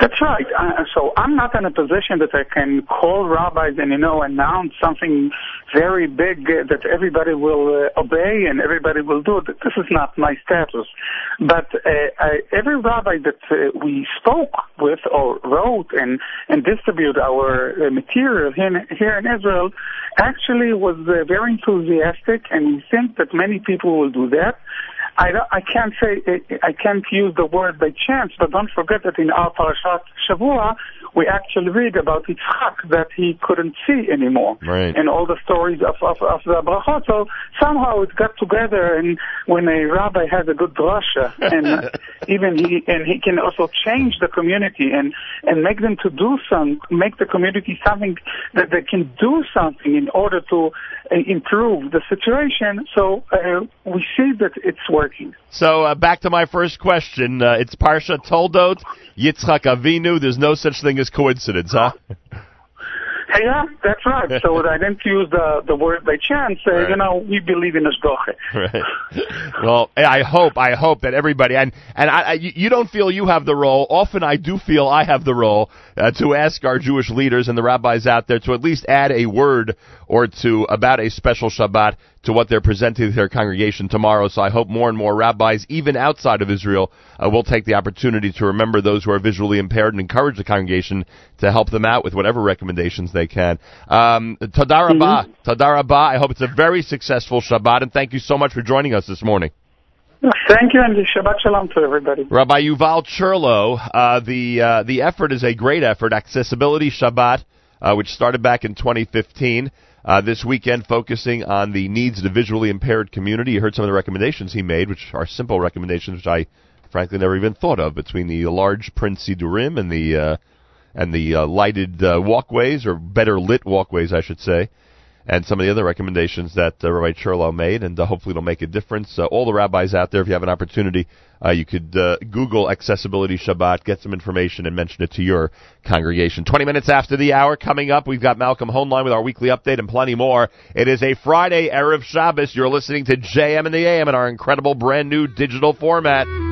That's right. Uh, so I'm not in a position that I can call rabbis and you know announce something very big uh, that everybody will uh, obey and everybody will do. This is not my status. But uh, I, every rabbi that uh, we spoke with or wrote and and distributed our material here here in Israel actually was very enthusiastic, and we think that many people will do that. I, don't- I can't say I can't use the word by chance, but don't forget that in our parashat Shavua we actually read about Yitzchak that he couldn't see anymore, Right. and all the stories of of, of the brachot. So somehow it got together, and when a rabbi has a good drasha, and even he and he can also change the community and and make them to do some, make the community something that they can do something in order to improve the situation. So uh, we see that it's working. So uh, back to my first question. Uh, it's Parsha Toldot, Yitzchak Avinu. There's no such thing as coincidence, huh? Yeah, that's right. So I didn't use the the word by chance. Uh, Right. You know, we believe in Hashgacha. Right. Well, I hope, I hope that everybody and and I, you don't feel you have the role. Often, I do feel I have the role uh, to ask our Jewish leaders and the rabbis out there to at least add a word or two about a special Shabbat to what they're presenting to their congregation tomorrow. So I hope more and more rabbis, even outside of Israel, uh, will take the opportunity to remember those who are visually impaired and encourage the congregation to help them out with whatever recommendations they can. Um, Toda Rabah, Toda Rabah. I hope it's a very successful Shabbat, and thank you so much for joining us this morning. Thank you, and Shabbat Shalom to everybody. Rabbi Yuval Cherlow, uh, the uh, the effort is a great effort. Accessibility Shabbat, uh, which started back in 2015. Uh, this weekend, focusing on the needs of the visually impaired community. You heard some of the recommendations he made, which are simple recommendations, which I frankly never even thought of. Between the large print sidurim and the uh, and the uh, lighted walkways, or better lit walkways, I should say, and some of the other recommendations that uh, Rabbi Cherlow made, and uh, hopefully it'll make a difference. Uh, all the rabbis out there, if you have an opportunity, uh, you could uh, Google Accessibility Shabbat, get some information, and mention it to your congregation. 20 minutes after the hour, coming up, we've got Malcolm Hoenlein with our weekly update and plenty more. It is a Friday, Erev Shabbos. You're listening to JM and the AM in our incredible brand new digital format.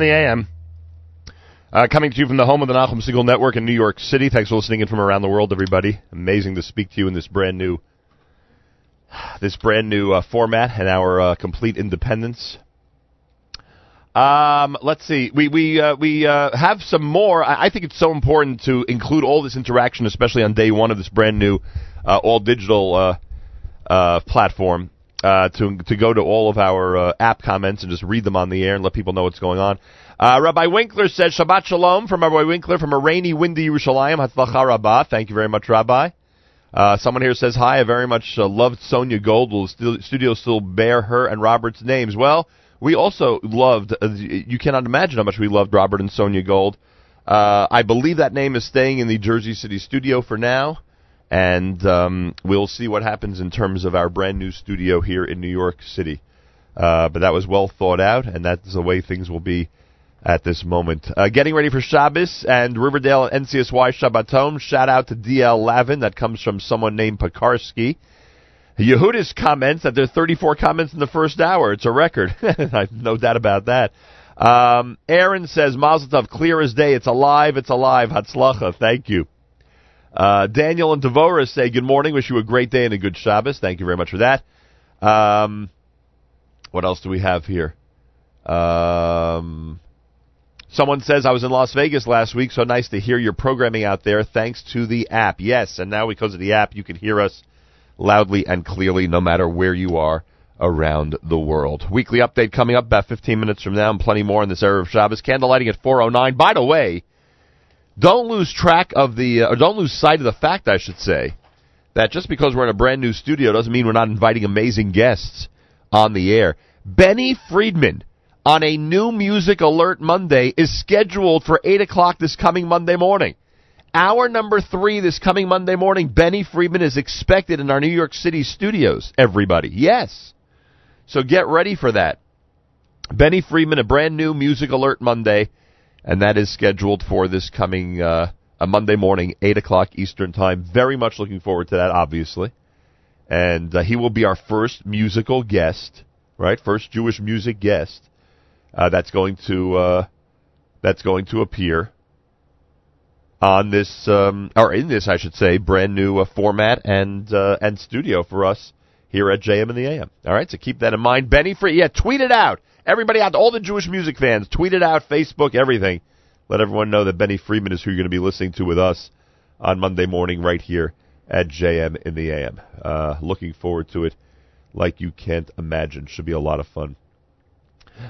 In the AM. Uh, coming to you from the home of the Nachum Segal Network in New York City. Thanks for listening in from around the world, everybody. Amazing to speak to you in this brand new, this brand new uh, format and our uh, complete independence. Um, let's see. We we uh, we uh, have some more. I, I think it's so important to include all this interaction, especially on day one of this brand new uh, all digital platform. Uh, to to go to all of our uh, app comments and just read them on the air and let people know what's going on. Uh, Rabbi Winkler says Shabbat Shalom from Rabbi Winkler from a rainy, windy Yerushalayim. Hatzlacha Rabbah. Thank you very much, Rabbi. Uh, someone here says hi. I very much uh, loved Sonia Gold. Will the studio still bear her and Robert's names? Well, we also loved. You cannot imagine how much we loved Robert and Sonia Gold. Uh, I believe that name is staying in the Jersey City studio for now, and um, we'll see what happens in terms of our brand new studio here in New York City. Uh, but that was well thought out, and that's the way things will be at this moment. Uh, getting ready for Shabbos and Riverdale and NCSY Shabbaton. Shout out to DL Lavin. That comes from someone named Pekarsky. Yehudis comments that there are 34 comments in the first hour. It's a record. I have no doubt about that. Um, Aaron says, Mazel Tov, clear as day. It's alive. It's alive. Hatzlacha. Thank you. Uh, Daniel and Devora say, good morning. Wish you a great day and a good Shabbos. Thank you very much for that. Um, what else do we have here? Um, someone says, I was in Las Vegas last week, so nice to hear your programming out there thanks to the app. Yes, and now because of the app, you can hear us loudly and clearly no matter where you are around the world. Weekly update coming up about 15 minutes from now and plenty more in this Erev Shabbos. Candlelighting at 4.09. By the way, don't lose track of the, uh, or don't lose sight of the fact, I should say, that just because we're in a brand new studio doesn't mean we're not inviting amazing guests on the air. Benny Friedman on a new Music Alert Monday is scheduled for 8 o'clock this coming Monday morning. Hour number three this coming Monday morning, Benny Friedman is expected in our New York City studios, everybody. Yes. So get ready for that. Benny Friedman, a brand new Music Alert Monday, and that is scheduled for this coming uh, a Monday morning, 8 o'clock Eastern Time. Very much looking forward to that, obviously. And uh, he will be our first musical guest, right? First Jewish music guest uh, that's going to uh, that's going to appear on this um, or in this, I should say, brand new uh, format and uh, and studio for us here at JM and the AM. All right, so keep that in mind. Benny Free, yeah, tweet it out. Everybody out, all the Jewish music fans, tweet it out, Facebook, everything. let everyone know that Benny Friedman is who you're going to be listening to with us on Monday morning right here at JM in the AM. Uh, looking forward to it like you can't imagine. Should be a lot of fun.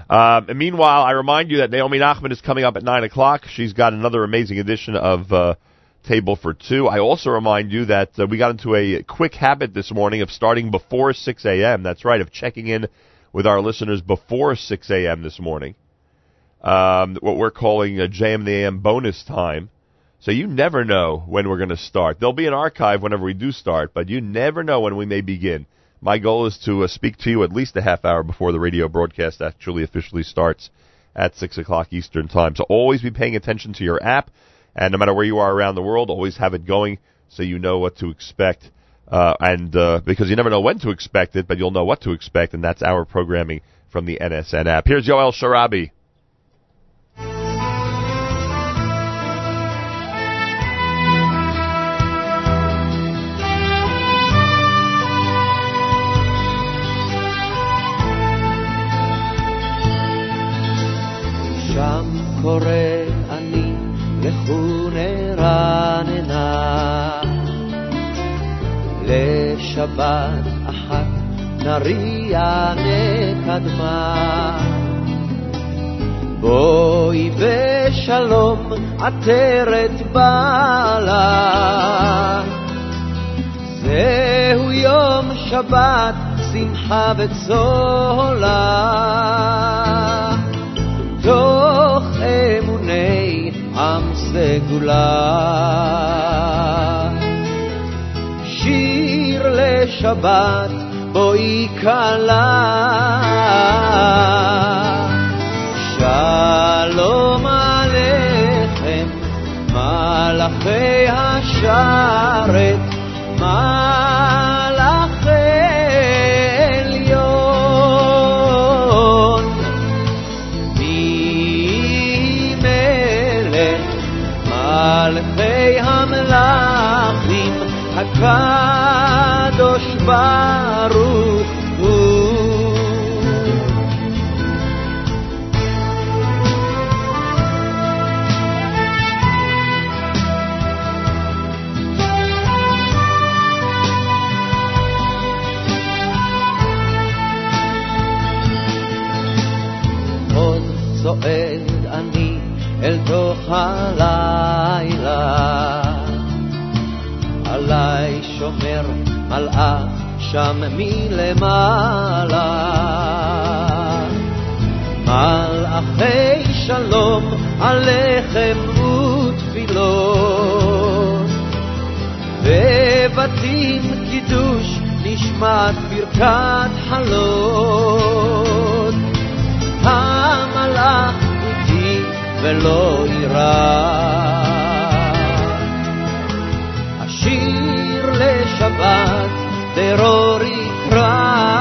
Um, and meanwhile, I remind you that Naomi Nachman is coming up at 9 o'clock. She's got another amazing edition of uh, Table for Two. I also remind you that uh, we got into a quick habit this morning of starting before 6 a.m. That's right, of checking in with our listeners before 6 a.m. this morning. Um, what we're calling a JM the AM bonus time. So you never know when we're going to start. There'll be an archive whenever we do start, but you never know when we may begin. My goal is to uh, speak to you at least a half hour before the radio broadcast actually officially starts at 6 o'clock Eastern Time. So always be paying attention to your app, and no matter where you are around the world, always have it going so you know what to expect. Uh, and uh, because you never know when to expect it, but you'll know what to expect, and that's our programming from the NSN app. Here's Yoel Sharabi. שם קורא אני לכוני לשבת אחת נריע נקדמה. בואי בשלום עטרת בעלה. זהו יום שבת שמחה וצהולה תוך אמוני עם סגולה. לשבת בואי כלה. שלום עליכם מלאכי השרת מלאכי הלילה. עליי שומר מלאך שם מלמעלה. מלאכי שלום עליכם ותפילות. בבתים קידוש נשמעת ברכת חלות. המלאך ולא יירא. השיר לשבת טרור יקרא.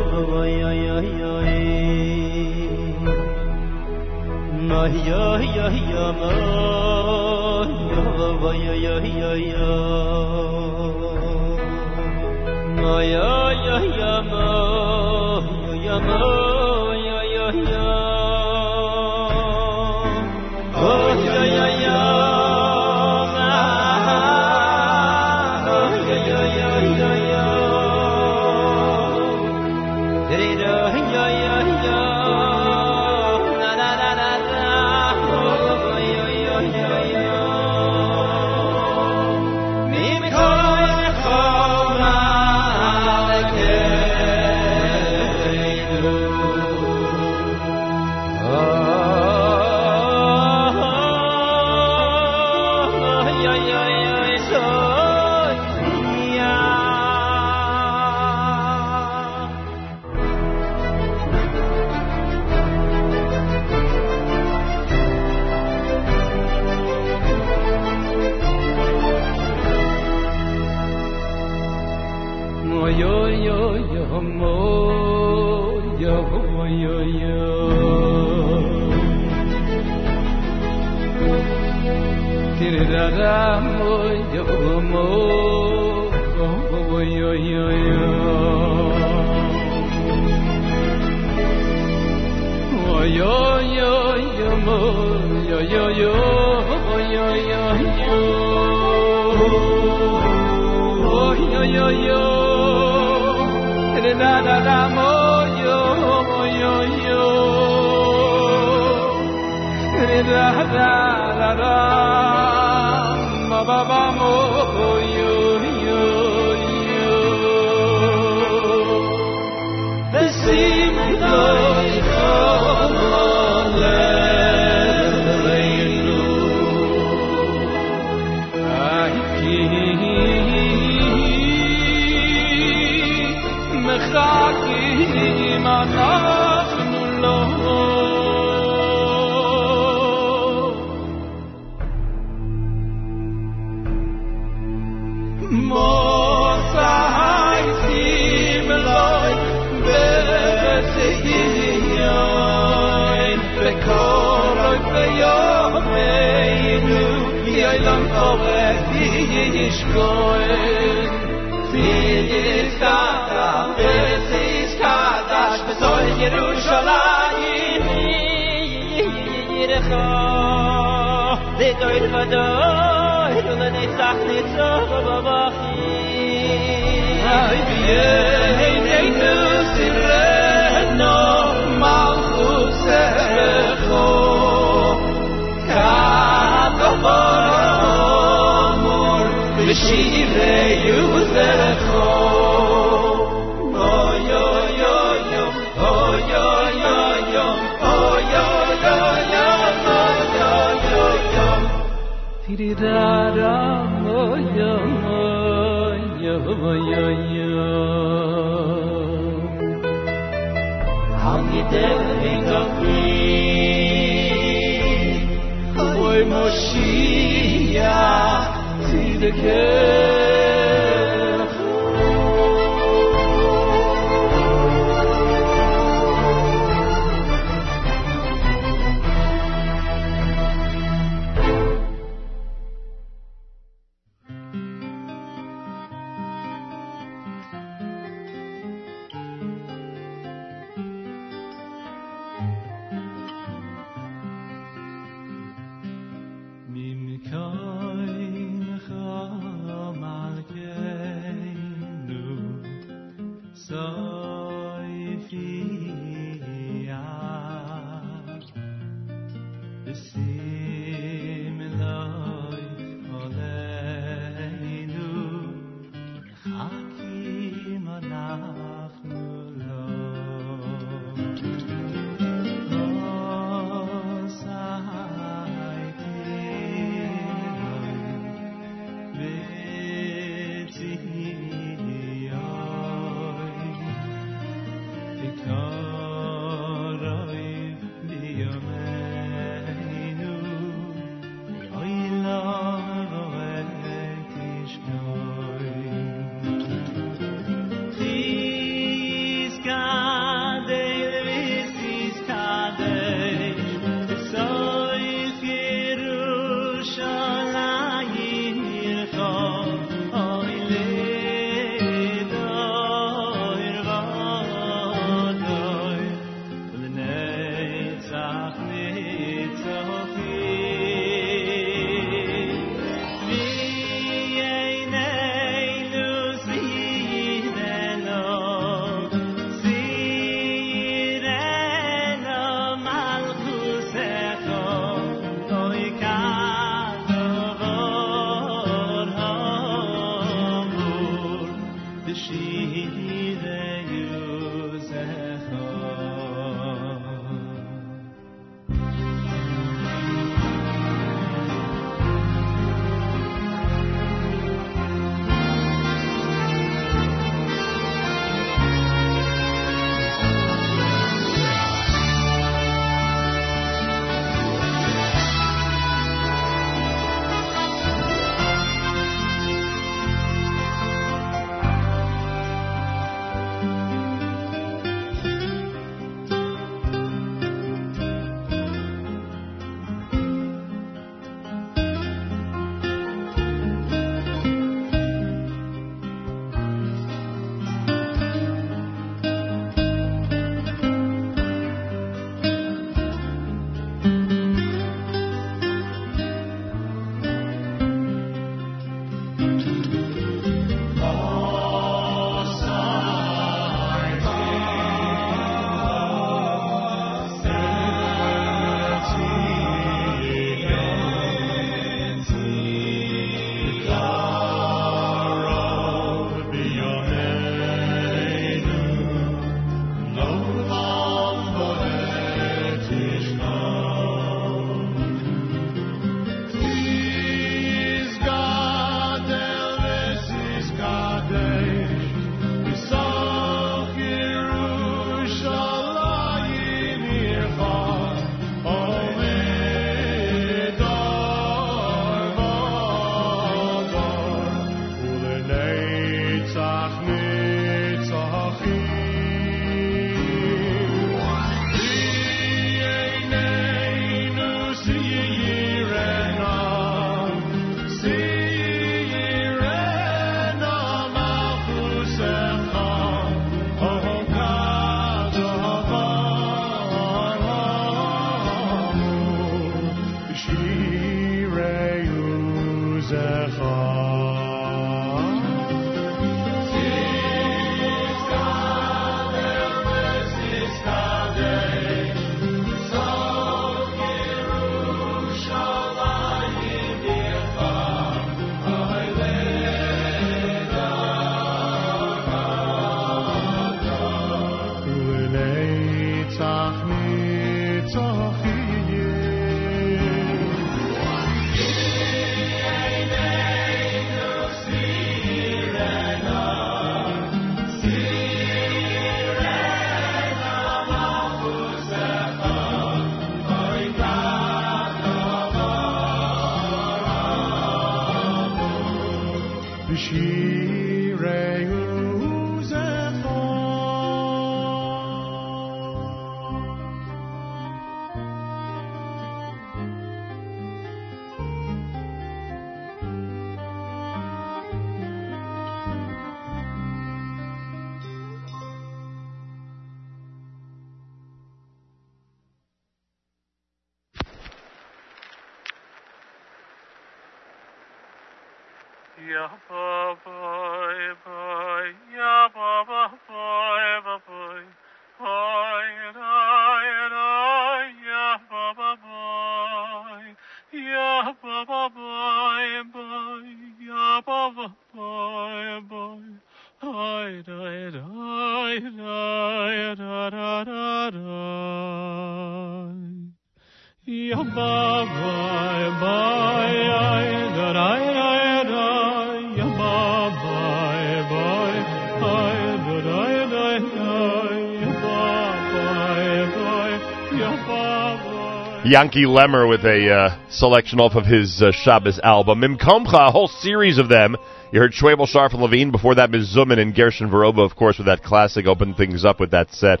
Yankee Lemmer with a uh, selection off of his uh, Shabbos album. Mimkomcha, a whole series of them. You heard Schwabel, Sharf, and Levine. Before that, Ms. Zuman and Gershon Veroba, of course, with that classic, opened things up with that set.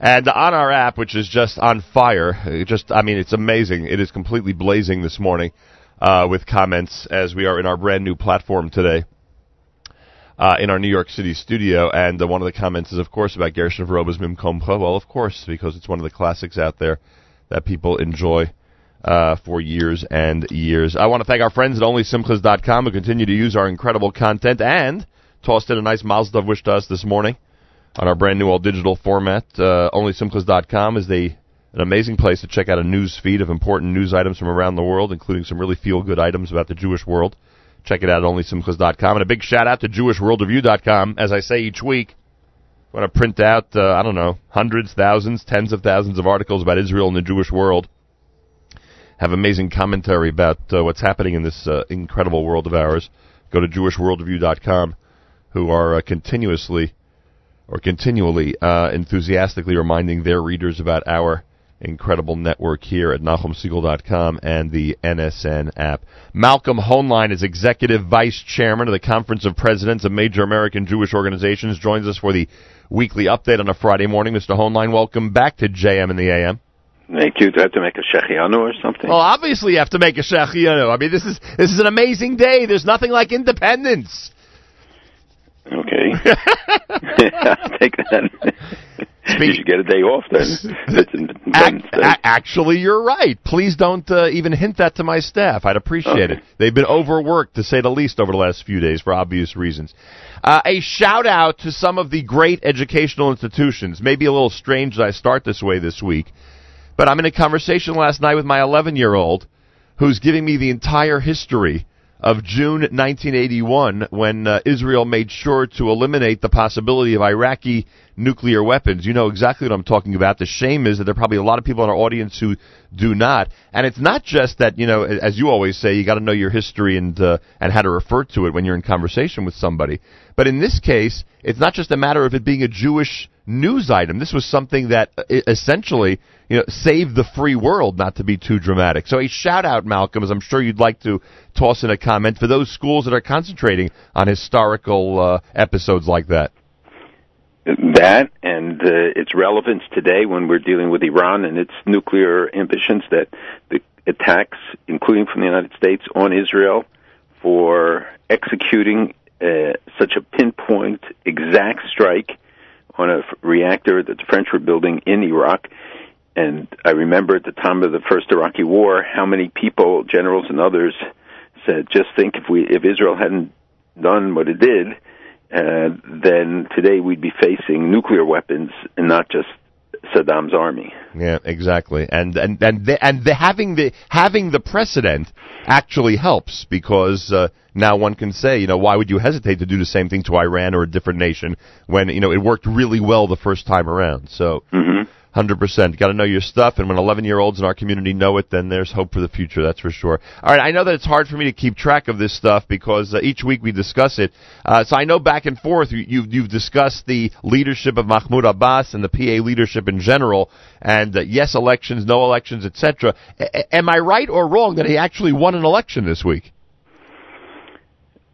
And on our app, which is just on fire, just, I mean, it's amazing. It is completely blazing this morning uh, with comments as we are in our brand new platform today. Uh, in our New York City studio, and uh, one of the comments is, of course, about Gershon Veroba's Mim Komcha. Well, of course, because it's one of the classics out there that people enjoy uh, for years and years. I want to thank our friends at OnlySimchas.com who continue to use our incredible content and tossed in a nice Mazel Tov wish to us this morning on our brand new all digital format. Uh, OnlySimchas.com is a an amazing place to check out a news feed of important news items from around the world, including some really feel good items about the Jewish world. Check it out at OnlySimchas.com. And a big shout out to JewishWorldReview.com. As I say each week, want to print out, uh, I don't know, hundreds, thousands, tens of thousands of articles about Israel and the Jewish world. Have amazing commentary about uh, what's happening in this uh, incredible world of ours. Go to JewishWorldReview.com, who are uh, continuously or continually uh, enthusiastically reminding their readers about our incredible network here at NachumSegal.com and the NSN app. Malcolm Hoenlein is Executive Vice Chairman of the Conference of Presidents of Major American Jewish Organizations, joins us for the weekly update on a Friday morning. Mr. Hoenlein, welcome back to JM in the AM. Thank you. Do I have to make a shehecheyanu or something? Well, obviously you have to make a shehecheyanu. I mean, this is this is an amazing day. There's nothing like independence. Okay. I'll take that. you should get a day off then. Actually, you're right. Please don't uh, even hint that to my staff. I'd appreciate Okay. it. They've been overworked, to say the least, over the last few days for obvious reasons. Uh, a shout out to some of the great educational institutions. Maybe a little strange that I start this way this week, but I'm in a conversation last night with my 11 year old who's giving me the entire history of June 1981 when uh, Israel made sure to eliminate the possibility of Iraqi nuclear weapons. You know exactly what I'm talking about. The shame is that there are probably a lot of people in our audience who do not. And it's not just that, you know, as you always say, you got to know your history and uh, and how to refer to it when you're in conversation with somebody. But in this case, it's not just a matter of it being a Jewish news item. This was something that uh, essentially, you know, saved the free world, not to be too dramatic. So a shout out, Malcolm, as I'm sure you'd like to toss in a comment for those schools that are concentrating on historical uh, episodes like that. That and uh, its relevance today when we're dealing with Iran and its nuclear ambitions that the attacks, including from the United States on Israel, for executing uh, such a pinpoint, exact strike on a f- reactor that the French were building in Iraq. And I remember at the time of the first Iraqi war, how many people, generals and others, said, "Just think if we, if Israel hadn't done what it did, uh, then today we'd be facing nuclear weapons and not just Saddam's army. Yeah, exactly. And and and the, and the, having the having the precedent actually helps because uh, now one can say, you know, why would you hesitate to do the same thing to Iran or a different nation when you know it worked really well the first time around? So. Mm-hmm. 100%. Got to know your stuff, and when 11 year olds in our community know it, then there's hope for the future, that's for sure. All right, I know that it's hard for me to keep track of this stuff because uh, each week we discuss it. Uh, so I know back and forth you, have discussed the leadership of Mahmoud Abbas and the PA leadership in general, and uh, yes, elections, no elections, etc. A- am I right or wrong that he actually won an election this week?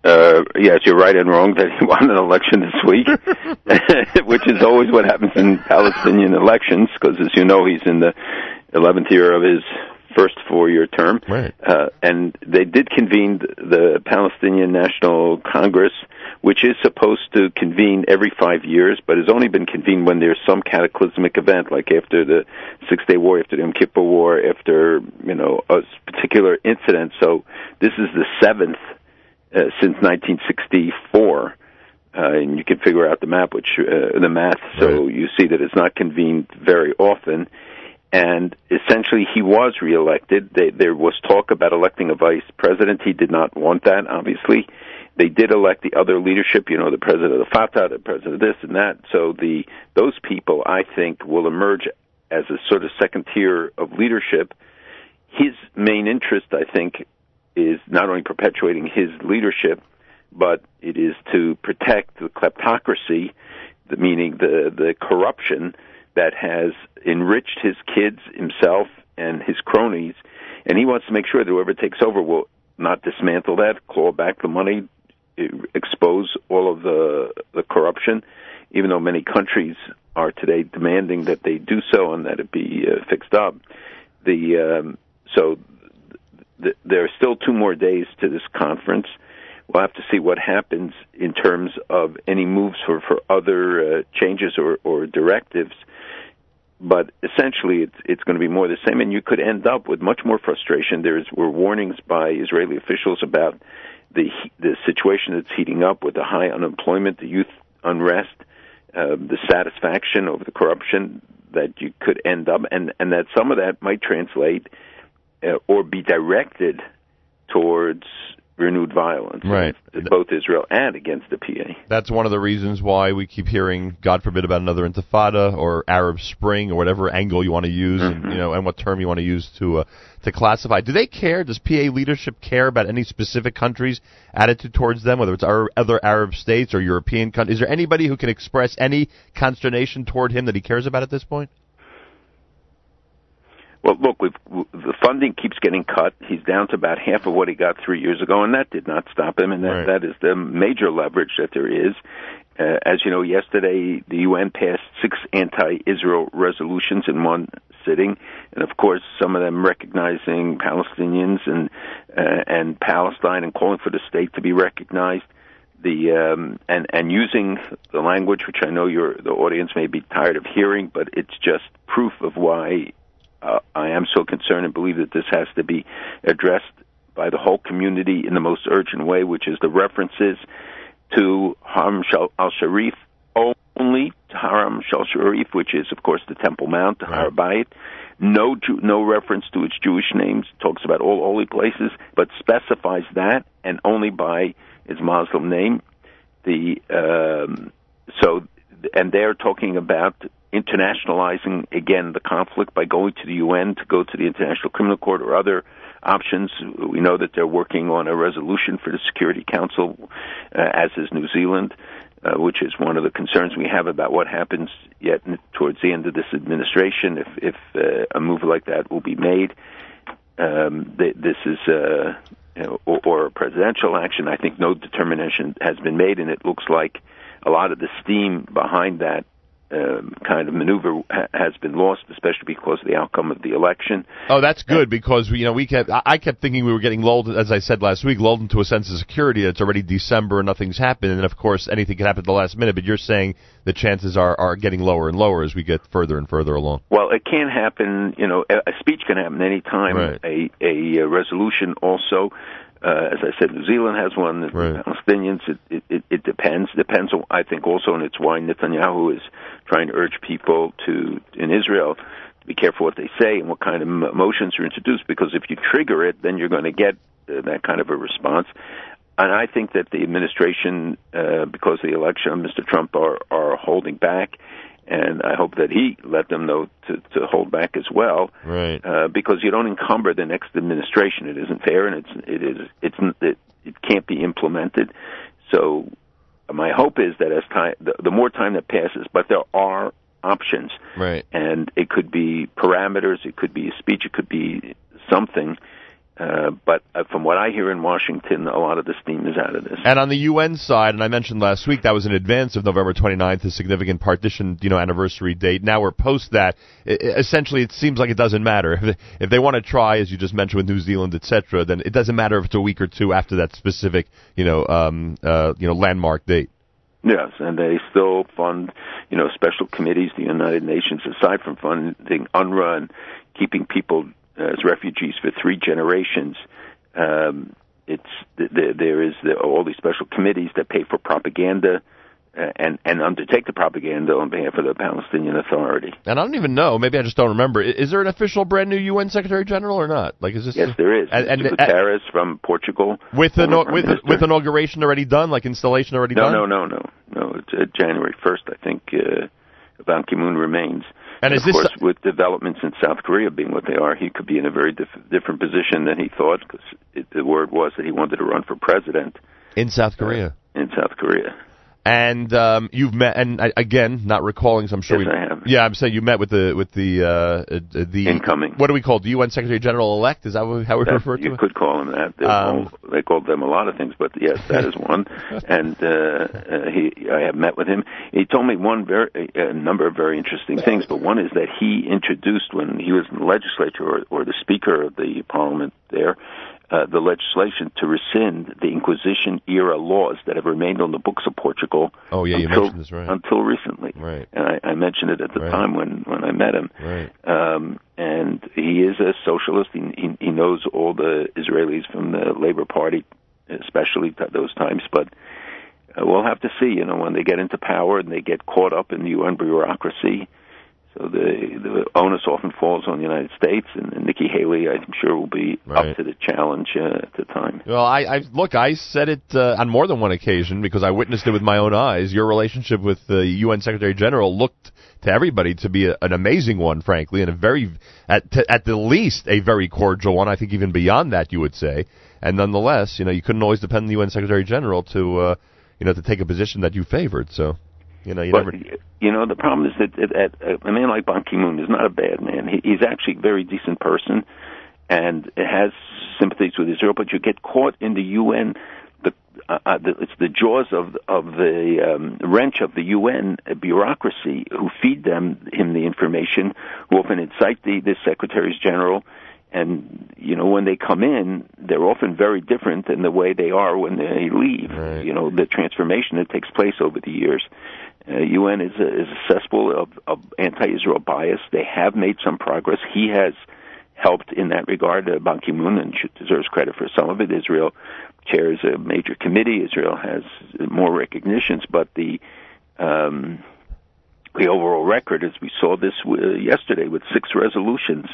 Uh, yes, you're right and wrong that he won an election this week, which is always what happens in Palestinian elections, because as you know, he's in the 11th year of his first four-year term. Right. Uh, and they did convene the Palestinian National Congress, which is supposed to convene every five years, but has only been convened when there's some cataclysmic event, like after the Six Day War, after the Yom Kippur War, after you know a particular incident. So this is the seventh uh, since 1964. Uh, and you can figure out the map, which uh, the math. So you see that it's not convened very often. And essentially, he was reelected. They, there was talk about electing a vice president. He did not want that, obviously. They did elect the other leadership, you know, the president of the Fatah, the president of this and that. So the those people, I think, will emerge as a sort of second tier of leadership. His main interest, I think, is not only perpetuating his leadership, but it is to protect the kleptocracy, meaning the the corruption that has enriched his kids, himself, and his cronies, and he wants to make sure that whoever takes over will not dismantle that, claw back the money, expose all of the the corruption, even though many countries are today demanding that they do so and that it be uh, fixed up. The um, so th- there are still two more days to this conference. We'll have to see what happens in terms of any moves for for other uh, changes or, or directives. But essentially, it's it's going to be more the same, and you could end up with much more frustration. There's were warnings by Israeli officials about the the situation that's heating up with the high unemployment, the youth unrest, uh, the satisfaction over the corruption that you could end up, and and that some of that might translate or be directed towards renewed violence, Right. both Israel and against the PA. That's one of the reasons why we keep hearing, God forbid, about another Intifada or Arab Spring or whatever angle you want to use, and you know, and what term you want to use to uh, to classify. Do they care? Does PA leadership care about any specific countries' attitude towards them, whether it's our other Arab states or European countries? Is there anybody who can express any consternation toward him that he cares about at this point? Well, look, we've, the funding keeps getting cut. He's down to about half of what he got three years ago, and that did not stop him. And that, Right. that is the major leverage that there is. Uh, as you know, yesterday the UN passed six anti-Israel resolutions in one sitting, and of course, some of them recognizing Palestinians and uh, and Palestine and calling for the state to be recognized. The um, and and using the language, which I know your the audience may be tired of hearing, but it's just proof of why uh, I am so concerned and believe that this has to be addressed by the whole community in the most urgent way, which is the references to Haram al Sharif only Haram al Sharif, which is of course the Temple Mount, the Har Bayit. No, Jew, no reference to its Jewish names. Talks about all holy places, but specifies that and only by its Muslim name. The um, so and they're talking about internationalizing again the conflict by going to the UN to go to the International Criminal Court or other options. We know that they're working on a resolution for the Security Council, uh, as is New Zealand, uh, which is one of the concerns we have about what happens yet towards the end of this administration if if uh, a move like that will be made. Um, th- this is. Uh, or a presidential action. I think no determination has been made, and it looks like a lot of the steam behind that um, kind of maneuver ha- has been lost, especially because of the outcome of the election. Oh, that's good because you know we kept. I kept thinking we were getting lulled, as I said last week, lulled into a sense of security. It's already December and nothing's happened, and of course anything can happen at the last minute. But you're saying the chances are are getting lower and lower as we get further and further along. Well, it can happen. You know, a, a speech can happen any time. Right. A, a resolution also. Uh, as I said, New Zealand has one. The Palestinians, it, it, it, it depends. Depends, on, I think, also, and it's why Netanyahu is trying to urge people to in Israel to be careful what they say and what kind of emotions are introduced. Because if you trigger it, then you're going to get uh, that kind of a response. And I think that the administration, uh, because of the election of Mr. Trump, are are holding back. And I hope that he let them know to, to hold back as well Right. uh, because you don't encumber the next administration. It isn't fair, and it's it is it's it, it can't be implemented. So my hope is that as time the, the more time that passes, but there are options, Right. and it could be parameters, it could be a speech, it could be something. Uh, but uh, from what I hear in Washington, a lot of the steam is out of this. And on the UN side, and I mentioned last week that was in advance of November 29th, a significant partition, you know, anniversary date. Now we're post that. I- I- essentially, it seems like it doesn't matter if they, if they want to try, as you just mentioned with New Zealand, etc. Then it doesn't matter if it's a week or two after that specific, you know, um, uh, you know, landmark date. Yes, and they still fund, you know, special committees, the United Nations, aside from funding UNRWA and keeping people as refugees for three generations. Um, it's there, there is the, all these special committees that pay for propaganda uh, and and undertake the propaganda on behalf of the Palestinian Authority. And I don't even know. Maybe I just don't remember. Is there an official brand new UN Secretary General or not? Like, is this Yes, there is. And, and. Guterres from Portugal. with no, with Minister. with inauguration already done, like installation already no, done. no, no, no, no. It's uh, January first, I think. Uh, Ban Ki-moon remains. And is of this- course, with developments in South Korea being what they are, he could be in a very diff- different position than he thought. Because the word was that he wanted to run for president in South uh, Korea. in South Korea. And um, you've met, and I, again, not recalling, so I'm sure Yes, we. I have. Yeah, I'm saying you met with the with the uh, uh, the Incoming. What do we call the UN Secretary General elect? Is that how we That- refer to you it? could call him that. They, Um, call, they called them a lot of things, but yes, that is one. and uh, uh, he, I have met with him. He told me one very, a number of very interesting things, but one is that he introduced when he was in the legislature or, or the speaker of the parliament there. Uh, the legislation to rescind the Inquisition era laws that have remained on the books of Portugal Oh yeah, you until, mentioned this right. until recently. Right. And I, I mentioned it at the Right. time when, when I met him Right. um, and he is a socialist. He, he, he knows all the Israelis from the Labor Party, especially at those times. But uh, we'll have to see. You know, when they get into power and they get caught up in the UN bureaucracy. So the the onus often falls on the United States, and, and Nikki Haley, I'm sure, will be Right. up to the challenge uh, at the time. Well, I, I look. I said it uh, on more than one occasion because I witnessed it with my own eyes. Your relationship with the UN Secretary General looked to everybody to be a, an amazing one, frankly, and a very, at to, at the least, a very cordial one. I think even beyond that, you would say. And nonetheless, you know, you couldn't always depend on the UN Secretary General to, uh, you know, to take a position that you favored. So, you know, you but never. you know, the problem is that, that, that a man like Ban Ki-moon is not a bad man. He, he's actually a very decent person, and has sympathies with Israel. But you get caught in the UN. The, uh, uh, the, it's the jaws of of the um, wrench of the UN bureaucracy who feed them him the information, who often incite the, the secretaries general. And you know when they come in, they're often very different than the way they are when they leave. You know the transformation that takes place over the years. Uh, UN is a, is a cesspool of, of anti-Israel bias. They have made some progress. He has helped in that regard. Uh, Ban Ki-moon and deserves credit for some of it. Israel chairs a major committee. Israel has more recognitions, but the um, the overall record, as we saw this uh, yesterday with six resolutions,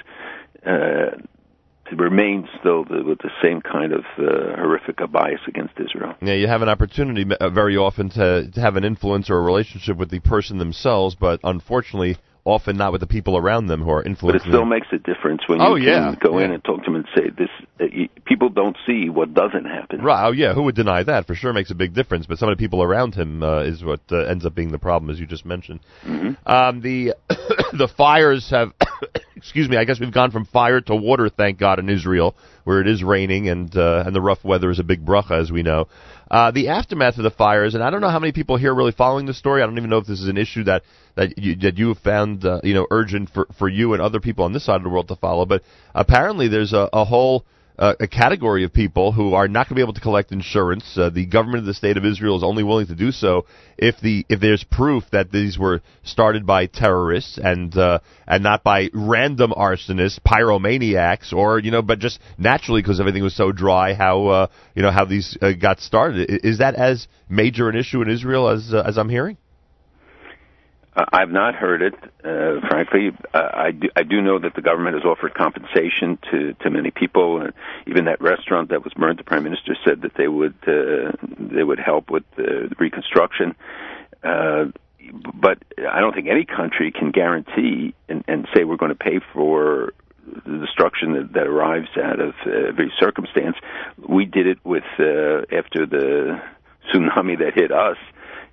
remains still the, with the same kind of uh, horrific bias against Israel. Yeah, you have an opportunity uh, very often to, to have an influence or a relationship with the person themselves, but unfortunately, often not with the people around them who are influencing. But it still them. makes a difference when Oh, you yeah, can go in and talk to them and say this. Uh, you, people don't see what doesn't happen. Right. Oh, yeah. Who would deny that? For sure, makes a big difference. But some of the people around him uh, is what uh, ends up being the problem, as you just mentioned. Mm-hmm. Um, the the fires have, excuse me. I guess we've gone from fire to water. Thank God in Israel, where it is raining and uh, and the rough weather is a big bracha, as we know. Uh, the aftermath of the fires, and I don't know how many people here are really following the story. I don't even know if this is an issue that that you that you have found uh, you know urgent for for you and other people on this side of the world to follow. But apparently, there's a, a whole uh, a category of people who are not going to be able to collect insurance. Uh, the government of the state of Israel is only willing to do so if the if there's proof that these were started by terrorists and uh, and not by random arsonists, pyromaniacs, or you know, but just naturally because everything was so dry. How uh, you know how these uh, got started? Is that as major an issue in Israel as uh, as I'm hearing? Uh, I've not heard it, uh, frankly. Uh, I, do, I do know that the government has offered compensation to, to many people. Uh, even that restaurant that was burned, the prime minister said that they would uh, they would help with the reconstruction. Uh, but I don't think any country can guarantee and, and say we're going to pay for the destruction that, that arrives out of uh, every circumstance. We did it with uh, after the tsunami that hit us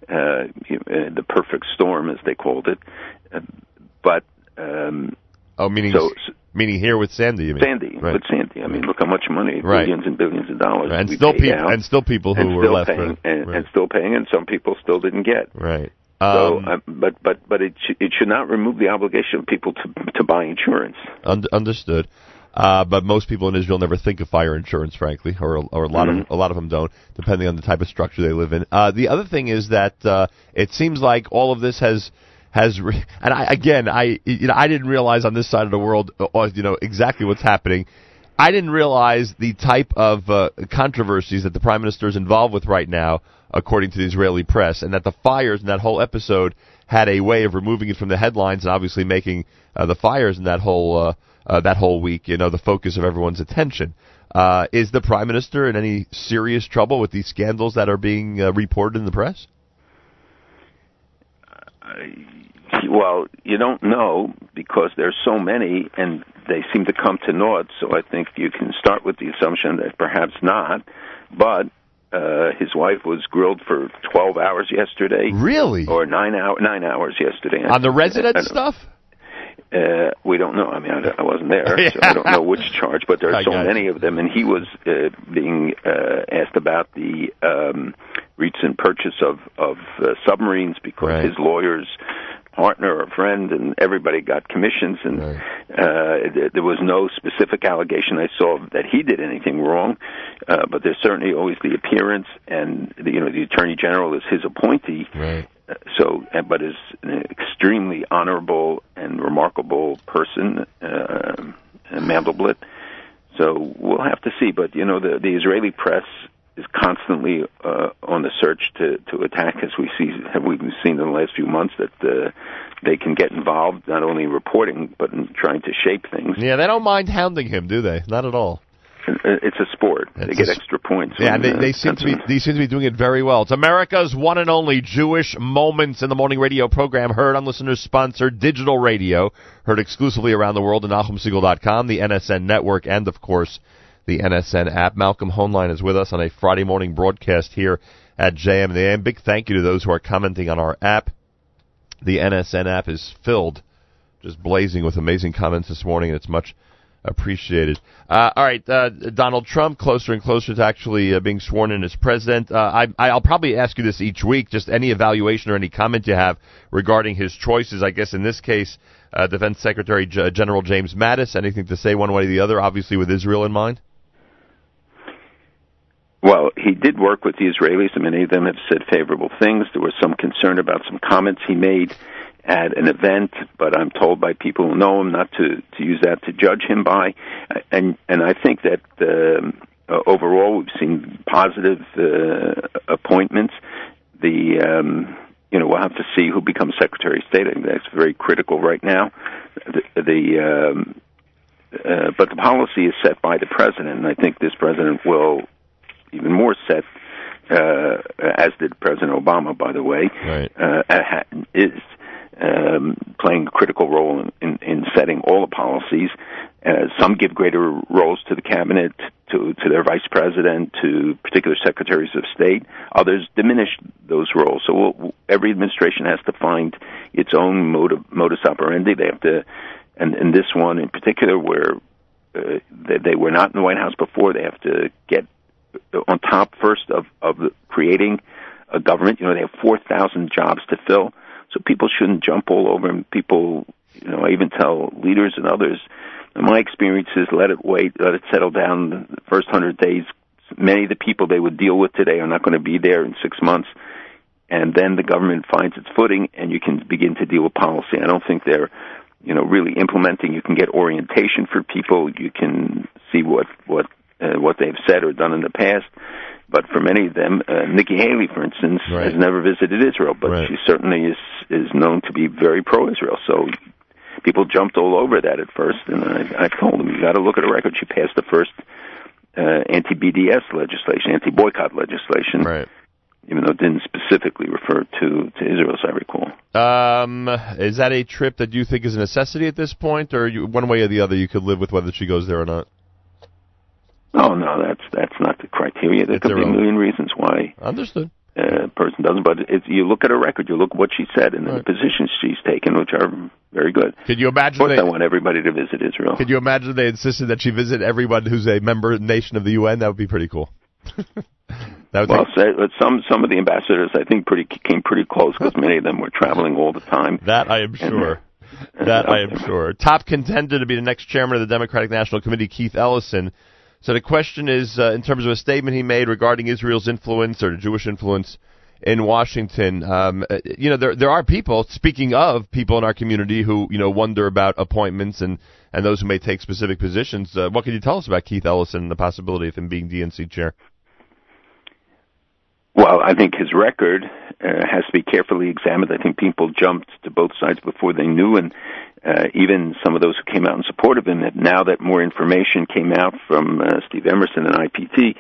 uh, the perfect storm, as they called it. But um, Oh, meaning So- meaning here with Sandy, you mean? Sandy, Right. with Sandy, I mean, look how much money, Right. billions and billions of dollars, Right, and still paid peop- out, and still people who were left, paying, right, and, and still paying, and some people still didn't get. Right. So, Um, uh, but but but it sh- it should not remove the obligation of people to to buy insurance. Un- understood. Uh, but most people in Israel never think of fire insurance, frankly, or or a lot of a lot of them don't, depending on the type of structure they live in. Uh, the other thing is that uh, it seems like all of this has has re- and I again I you know I didn't realize on this side of the world uh, you know exactly what's happening. I didn't realize the type of uh, controversies that the prime minister is involved with right now, according to the Israeli press, and that the fires in that whole episode had a way of removing it from the headlines and obviously making uh, the fires in that whole uh, uh, that whole week, you know, the focus of everyone's attention. Uh, is the prime minister in any serious trouble with these scandals that are being uh, reported in the press? Well, you don't know because there's so many and they seem to come to naught. So I think you can start with the assumption that perhaps not. But uh, his wife was grilled for 12 hours yesterday. Really? Or nine hour nine hours yesterday On the resident stuff? Uh, we don't know. I mean, I, I wasn't there, so I don't know which charge. But there are so many of them, and he was uh, being uh, asked about the um, recent purchase of of uh, submarines because Right. his lawyer's partner or friend and everybody got commissions, and uh, th- there was no specific allegation I saw that he did anything wrong. Uh, but there's certainly always the appearance, and the, you know, the attorney general is his appointee. Right. Uh, So, uh, but is an extremely honorable and remarkable person, uh, Mandelblit. So we'll have to see. But you know, the the Israeli press is constantly uh, on the search to to attack, as we see have we seen in the last few months that uh, they can get involved not only in reporting but in trying to shape things. Yeah, they don't mind hounding him, do they? Not at all. It's a sport; they get a extra points. Yeah, they, they seem to be they seem to be doing it very well. It's America's one and only Jewish Moments in the Morning radio program, heard on listeners sponsored digital radio, heard exclusively around the world at NachumSegal.com, the NSN network, and of course the NSN app. Malcolm Hoenlein is with us on a Friday morning broadcast here at JM and the AM. Big thank you to those who are commenting on our app. The NSN app is filled, just blazing with amazing comments this morning, and it's much appreciated. Uh, all right, uh, Donald Trump closer and closer to actually uh, being sworn in as president. Uh, I, I'll probably ask you this each week. Just any evaluation or any comment you have regarding his choices. I guess in this case, uh, Defense Secretary General James Mattis. Anything to say one way or the other? Obviously, with Israel in mind. Well, he did work with the Israelis, and many of them have said favorable things. There was some concern about some comments he made at an event, but I'm told by people who know him not to to use that to judge him by. And and I think that um, uh, overall we've seen positive uh, appointments. The um, you know we'll have to see who becomes Secretary of State. I think that's very critical right now. The, the um, uh, but the policy is set by the president, and I think this president will even more set, uh, as did President Obama, by the way, right. uh, is um, playing a critical role in, in, in setting all the policies. Uh, some give greater roles to the cabinet, to, to their vice president, to particular secretaries of state. Others diminish those roles. So we'll, every administration has to find its own motive, modus operandi. They have to, and, and this one in particular, where uh, they, they were not in the White House before, they have to get on top first of of creating a government. You know, they have four thousand jobs to fill, so people shouldn't jump all over. And people, you know, I even tell leaders and others. In my experience is let it wait, let it settle down. The first hundred days, many of the people they would deal with today are not going to be there in six months, and then the government finds its footing, and you can begin to deal with policy. I don't think they're you know really implementing. You can get orientation for people. You can see what what uh, what they've said or done in the past. But for many of them, uh, Nikki Haley, for instance, has never visited Israel, but she certainly is is known to be very pro-Israel. So people jumped all over that at first, and I, I told them you got to look at her record. She passed the first uh, anti-BDS legislation, anti-boycott legislation, right. even though it didn't specifically refer to to Israel, as I recall. Um, is that a trip that you think is a necessity at this point, or you, one way or the other you could live with whether she goes there or not? Oh no, that's that's not the criteria. There It's could be a million reasons why Understood. Uh, a person doesn't. But it's, you look at her record, you look at what she said, and the positions she's taken, which are very good. Could you imagine Of course, they- I want everybody to visit Israel. Could you imagine they insisted that she visit everyone who's a member nation of the UN? That would be pretty cool. that would well, take- say, some some of the ambassadors, I think, pretty came pretty close because many of them were traveling all the time. That I am sure. That I am sure. Top contender to be the next chairman of the Democratic National Committee, Keith Ellison. So the question is, uh, in terms of a statement he made regarding Israel's influence or Jewish influence in Washington. Um, uh, you know, there there are people. Speaking of people in our community who you know wonder about appointments and and those who may take specific positions. Uh, what can you tell us about Keith Ellison and the possibility of him being DNC chair? Well, I think his record uh, has to be carefully examined. I think people jumped to both sides before they knew, and uh, even some of those who came out in support of him. That now that more information came out from uh, Steve Emerson and IPT,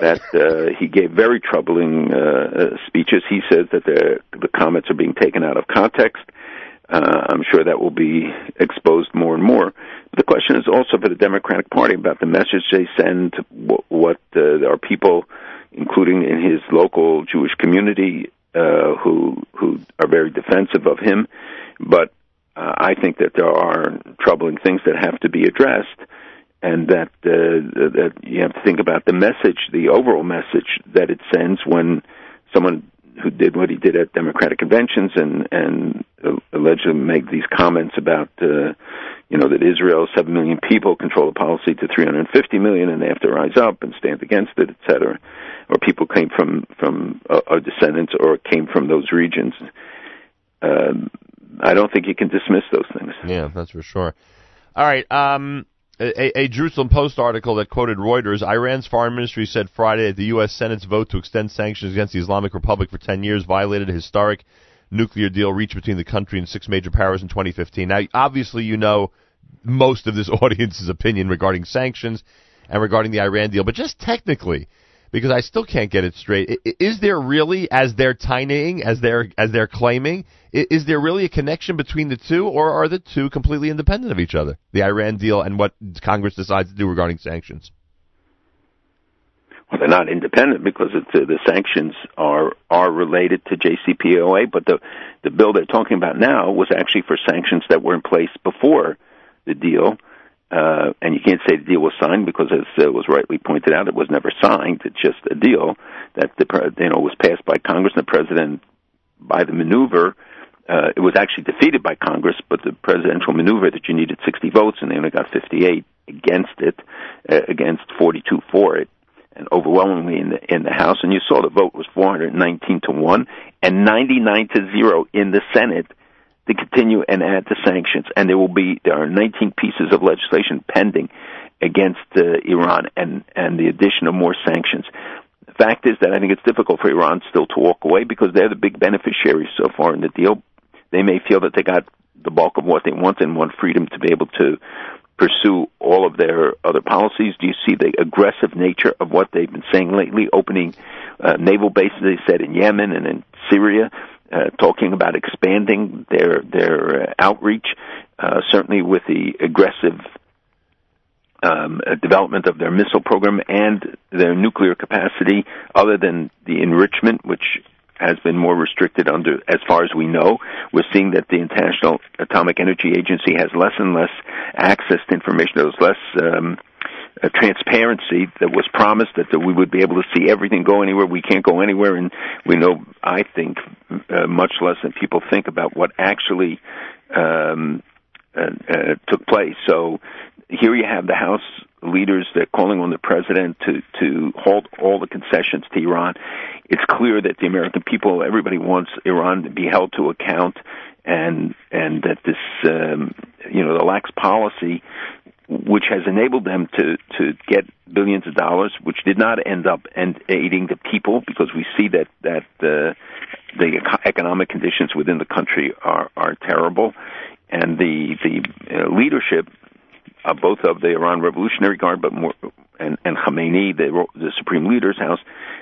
that uh, he gave very troubling uh, uh, speeches. He says that the the comments are being taken out of context. Uh, I'm sure that will be exposed more and more. But the question is also for the Democratic Party about the message they send. What, what uh, are people, including in his local Jewish community, uh, who who are very defensive of him? But uh, I think that there are troubling things that have to be addressed, and that uh, that you have to think about the message, the overall message that it sends when someone who did what he did at Democratic conventions and and allegedly make these comments about uh, you know that Israel seven million people control the policy to 350 million and they have to rise up and stand against it, etc. Or people came from from uh, are descendants or came from those regions. Um, I don't think you can dismiss those things. Yeah, that's for sure. All right. Um, a, a Jerusalem Post article that quoted Reuters Iran's foreign ministry said Friday that the U.S. Senate's vote to extend sanctions against the Islamic Republic for 10 years violated a historic nuclear deal reached between the country and six major powers in 2015. Now, obviously, you know most of this audience's opinion regarding sanctions and regarding the Iran deal, but just technically, because I still can't get it straight. Is there really, as they're tinying, as they're as they're claiming, is there really a connection between the two, or are the two completely independent of each other? The Iran deal and what Congress decides to do regarding sanctions. Well, they're not independent because it's, uh, the sanctions are are related to JCPOA, but the the bill they're talking about now was actually for sanctions that were in place before the deal. Uh, and you can't say the deal was signed because, as uh, was rightly pointed out, it was never signed. It's just a deal that the you know was passed by Congress and the president by the maneuver. Uh, it was actually defeated by Congress, but the presidential maneuver that you needed 60 votes and they only got 58 against it, uh, against 42 for it, and overwhelmingly in the in the House. And you saw the vote was 419 to one and 99 to zero in the Senate to continue and add the sanctions. And there will be there are 19 pieces of legislation pending against uh, Iran and and the addition of more sanctions. The fact is that I think it's difficult for Iran still to walk away because they're the big beneficiaries so far in the deal. They may feel that they got the bulk of what they want and want freedom to be able to pursue all of their other policies? Do you see the aggressive nature of what they've been saying lately, opening uh, naval bases, they said, in Yemen and in Syria? Uh, talking about expanding their their uh, outreach, uh, certainly with the aggressive um, uh, development of their missile program and their nuclear capacity, other than the enrichment, which has been more restricted under, as far as we know. We're seeing that the International Atomic Energy Agency has less and less access to information. There's less um, uh, transparency that was promised that, that we would be able to see everything go anywhere. We can't go anywhere, and we know, I think, uh, much less than people think about what actually um, uh, uh, took place. So here you have the House leaders that calling on the president to to halt all the concessions to Iran. It's clear that the American people, everybody wants Iran to be held to account, and and that this, um, you know, the lax policy which has enabled them to to get billions of dollars, which did not end up and aiding the people because we see that that uh, the economic conditions within the country are are terrible, and the the uh, leadership, uh, both of the Iran Revolutionary Guard, but more and and Khamenei, the the supreme leader's house,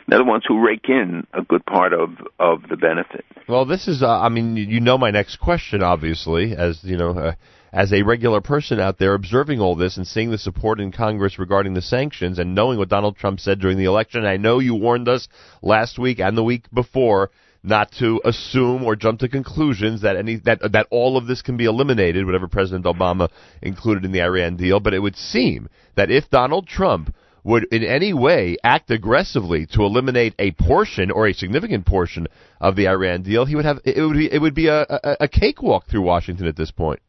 they're the ones who rake in a good part of of the benefit. Well, this is, uh, I mean, you know my next question, obviously, as you know. Uh, as a regular person out there observing all this and seeing the support in Congress regarding the sanctions and knowing what Donald Trump said during the election, I know you warned us last week and the week before not to assume or jump to conclusions that any that that all of this can be eliminated, whatever President Obama included in the Iran deal. But it would seem that if Donald Trump would in any way act aggressively to eliminate a portion or a significant portion of the Iran deal, he would have it would be it would be a, a, a cakewalk through Washington at this point.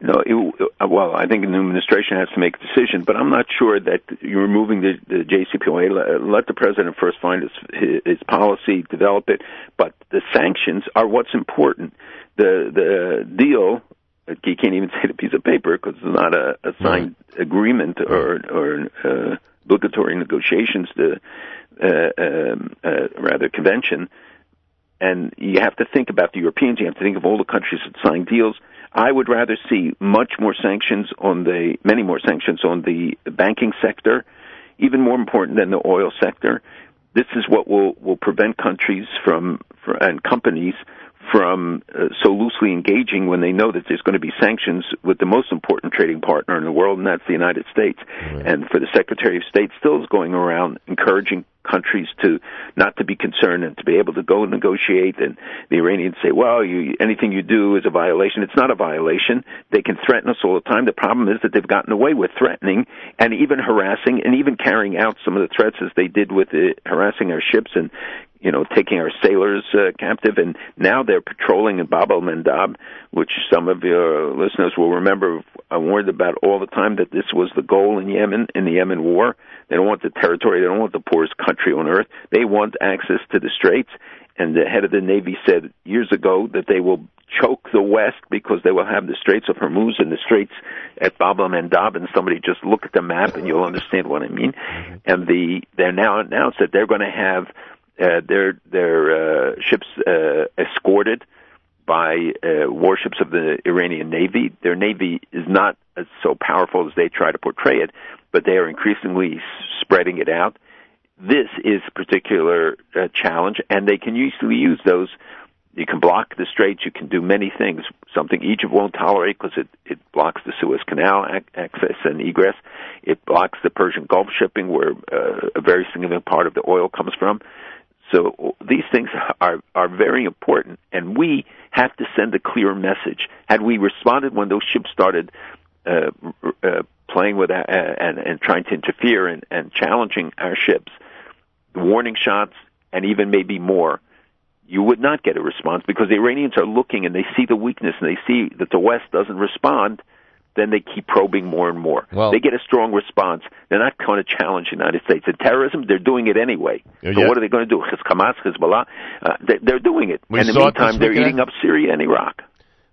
You know, it, uh, well, I think the new administration has to make a decision, but I'm not sure that you're removing the, the JCPOA. Let, let the president first find his, his, his policy, develop it, but the sanctions are what's important. The the deal, you can't even say the piece of paper because it's not a, a signed agreement or or uh, obligatory negotiations. The uh, um, uh, rather convention and you have to think about the Europeans. You have to think of all the countries that signed deals. I would rather see much more sanctions on the many more sanctions on the banking sector, even more important than the oil sector. This is what will will prevent countries from, and companies from uh, so loosely engaging when they know that there's going to be sanctions with the most important trading partner in the world, and that's the United States. And for the Secretary of State still is going around encouraging countries to not to be concerned and to be able to go and negotiate. And the Iranians say, well, you, anything you do is a violation. It's not a violation. They can threaten us all the time. The problem is that they've gotten away with threatening and even harassing and even carrying out some of the threats as they did with the, harassing our ships and you know, taking our sailors uh, captive, and now they're patrolling in Bab el Mandab, which some of your listeners will remember. I warned about all the time that this was the goal in Yemen in the Yemen war. They don't want the territory. They don't want the poorest country on earth. They want access to the straits. And the head of the Navy said years ago that they will choke the West because they will have the Straits of Hormuz and the Straits at Bab el Mandab. And somebody just look at the map and you'll understand what I mean. And the they're now announced that they're going to have uh, their their uh, ships uh, escorted by uh, warships of the Iranian Navy. Their navy is not as so powerful as they try to portray it, but they are increasingly spreading it out. This is a particular uh, challenge, and they can easily use those. You can block the straits. You can do many things. Something Egypt won't tolerate because it, it blocks the Suez Canal ac- access and egress. It blocks the Persian Gulf shipping, where uh, a very significant part of the oil comes from. So these things are are very important, and we have to send a clear message. Had we responded when those ships started uh, uh, playing with uh, and and trying to interfere and, and challenging our ships, warning shots, and even maybe more, you would not get a response because the Iranians are looking and they see the weakness and they see that the West doesn't respond. Then they keep probing more and more. Well- they get a strong response. They're not going to challenge the United States. The terrorism, they're doing it anyway. Yeah, So what are they going to do? Hamas, Hezbollah, uh, they, they're doing it. We and in the meantime, they're eating up Syria and Iraq.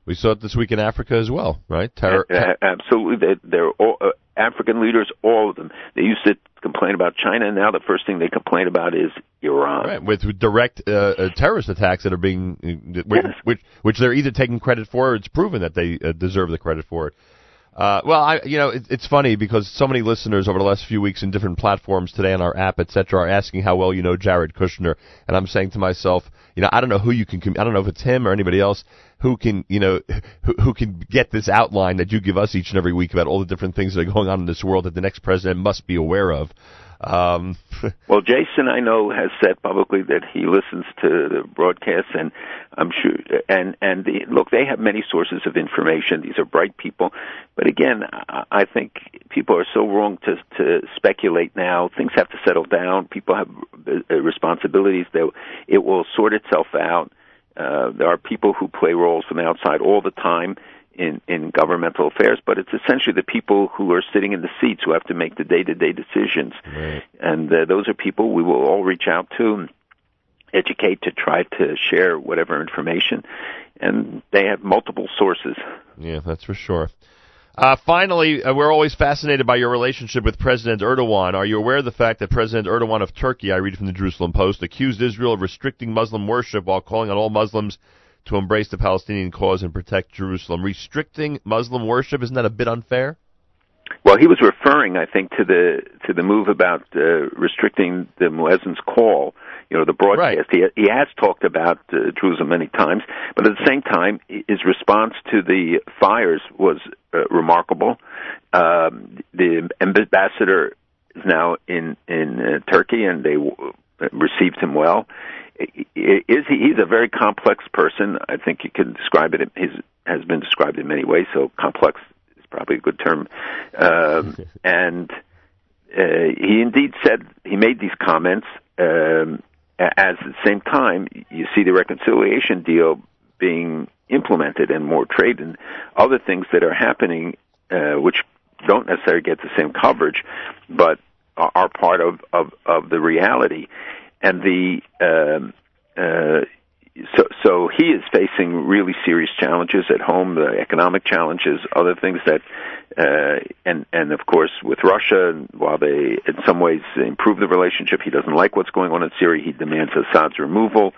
We saw it this week in Africa as well, right? Terror. Uh, absolutely, they're, they're all, uh, African leaders, all of them. They used to complain about China, and now the first thing they complain about is Iran. Right, with direct uh, uh, terrorist attacks that are being, uh, which, which which they're either taking credit for, or it's proven that they uh, deserve the credit for it. Uh, well, I, you know, it, it's funny because so many listeners over the last few weeks in different platforms today on our app, etc., are asking how well you know Jared Kushner, and I'm saying to myself, you know, I don't know who you can, I don't know if it's him or anybody else who can, you know, who, who can get this outline that you give us each and every week about all the different things that are going on in this world that the next president must be aware of. Um, Well, Jason, I know, has said publicly that he listens to the broadcasts, and I'm sure. And and the, look, they have many sources of information. These are bright people, but again, I, I think people are so wrong to to speculate now. Things have to settle down. People have uh, responsibilities. They, it will sort itself out. Uh, there are people who play roles from outside all the time in, in governmental affairs, but it's essentially the people who are sitting in the seats who have to make the day-to-day decisions. And uh, those are people we will all reach out to, and educate to try to share whatever information. And they have multiple sources. Yeah, that's for sure. Uh, finally, uh, we're always fascinated by your relationship with President Erdogan. Are you aware of the fact that President Erdogan of Turkey, I read from the Jerusalem Post, accused Israel of restricting Muslim worship while calling on all Muslims to embrace the Palestinian cause and protect Jerusalem? Restricting Muslim worship, isn't that a bit unfair? Well, he was referring, I think, to the to the move about uh, restricting the muezzin's call. You know, the broadcast. He he has talked about uh, Jerusalem many times, but at the same time, his response to the fires was uh, remarkable. Um, the ambassador is now in in uh, Turkey, and they w- received him well. Is he? He's a very complex person. I think you can describe it. He's has been described in many ways. So complex is probably a good term. Um, and uh, he indeed said he made these comments. Um, as at the same time, you see the reconciliation deal being implemented and more trade and other things that are happening, uh, which don't necessarily get the same coverage, but are, are part of, of, of the reality. And the um, uh, so so he is facing really serious challenges at home, the economic challenges, other things that, uh, and and of course with Russia, while they in some ways improve the relationship, he doesn't like what's going on in Syria. He demands Assad's removal,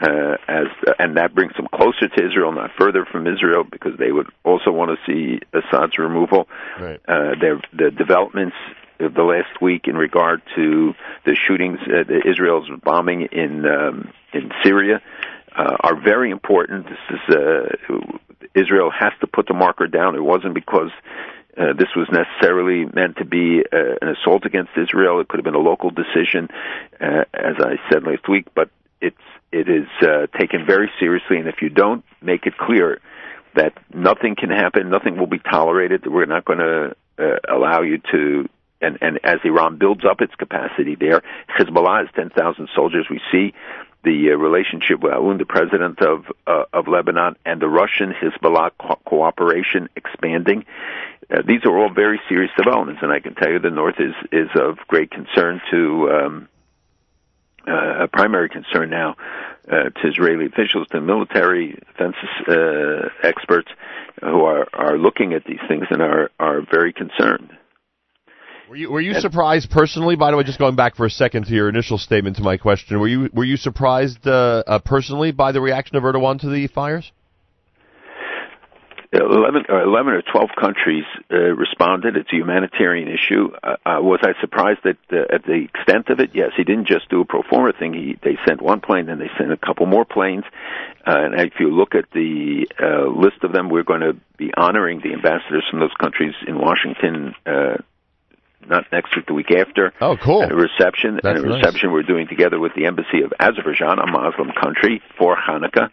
uh, as and that brings them closer to Israel, not further from Israel, because they would also want to see Assad's removal. Right. Uh, their the developments the last week in regard to the shootings, uh, Israel's bombing in um, in Syria, uh, are very important. This is uh, Israel has to put the marker down. It wasn't because. Uh, this was necessarily meant to be uh, an assault against Israel. It could have been a local decision, uh, as I said last week. But it's it is uh, taken very seriously, and if you don't make it clear that nothing can happen, nothing will be tolerated, we're not going to uh, allow you to and, and as Iran builds up its capacity there, Hezbollah has 10,000 soldiers. We see the uh, relationship with Aoun, the president of uh, of Lebanon, and the Russian Hezbollah co- cooperation expanding. Uh, these are all very serious developments, and I can tell you the North is is of great concern to. Um, uh, a primary concern now uh, to Israeli officials, to military defense uh, experts who are, are looking at these things and are, are very concerned. Were you were you surprised personally? By the way, just going back for a second to your initial statement to my question, were you were you surprised uh, uh, personally by the reaction of Erdogan to the fires? 11 or, 11 or 12 countries uh, responded. It's a humanitarian issue. Uh, uh, was I surprised at, uh, at the extent of it? Yes, he didn't just do a pro forma thing. He, they sent one plane, then they sent a couple more planes. Uh, and if you look at the uh, list of them, we're going to be honoring the ambassadors from those countries in Washington uh, not next week, the week after. Oh, cool! At a reception, That's and a nice. reception we're doing together with the embassy of Azerbaijan, a Muslim country, for Hanukkah.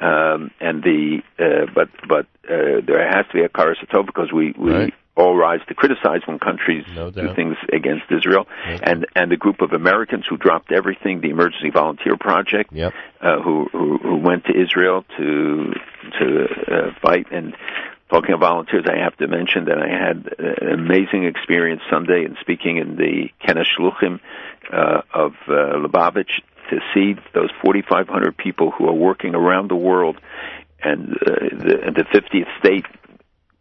Um, and the uh, but but uh, there has to be a karas because we we. Right. All rise to criticize when countries No do things against Israel, and and the group of Americans who dropped everything, the Emergency Volunteer Project, Yep. uh, who, who who went to Israel to to uh, fight. And talking of volunteers, I have to mention that I had an amazing experience Sunday in speaking in the Kenesh Shluchim uh, of uh, Lubavitch to see those 4,500 people who are working around the world, and uh, the, the 50th state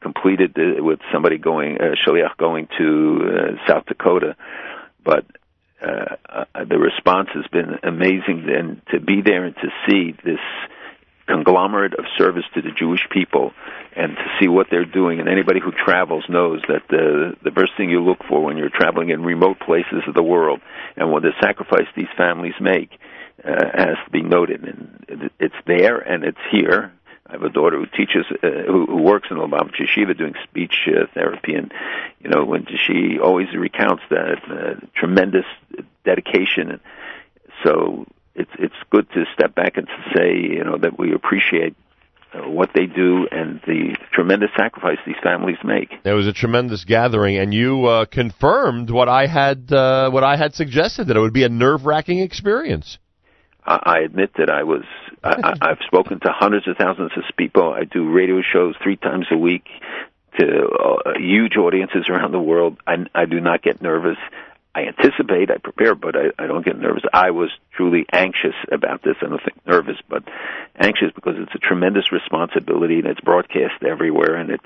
completed the, with somebody going uh, shaliach going to uh, South Dakota, but uh, uh, the response has been amazing. And to be there and to see this conglomerate of service to the Jewish people, and to see what they're doing, and anybody who travels knows that the the first thing you look for when you're traveling in remote places of the world, and what the sacrifice these families make, uh, has to be noted. And it's there and it's here. I have a daughter who teaches, uh, who, who works in Lubavitch Yeshiva doing speech uh, therapy, and you know when she always recounts that uh, tremendous dedication. And so it's it's good to step back and to say, you know, that we appreciate uh, what they do and the tremendous sacrifice these families make. There was a tremendous gathering, and you uh, confirmed what I had uh, what I had suggested that it would be a nerve wracking experience. I, I admit that I was. I, I, I've spoken to hundreds of thousands of people. I do radio shows three times a week to uh, huge audiences around the world. I, I do not get nervous. I anticipate, I prepare, but I, I don't get nervous. I was truly anxious about this. I don't think nervous, but anxious because it's a tremendous responsibility and it's broadcast everywhere. And it's,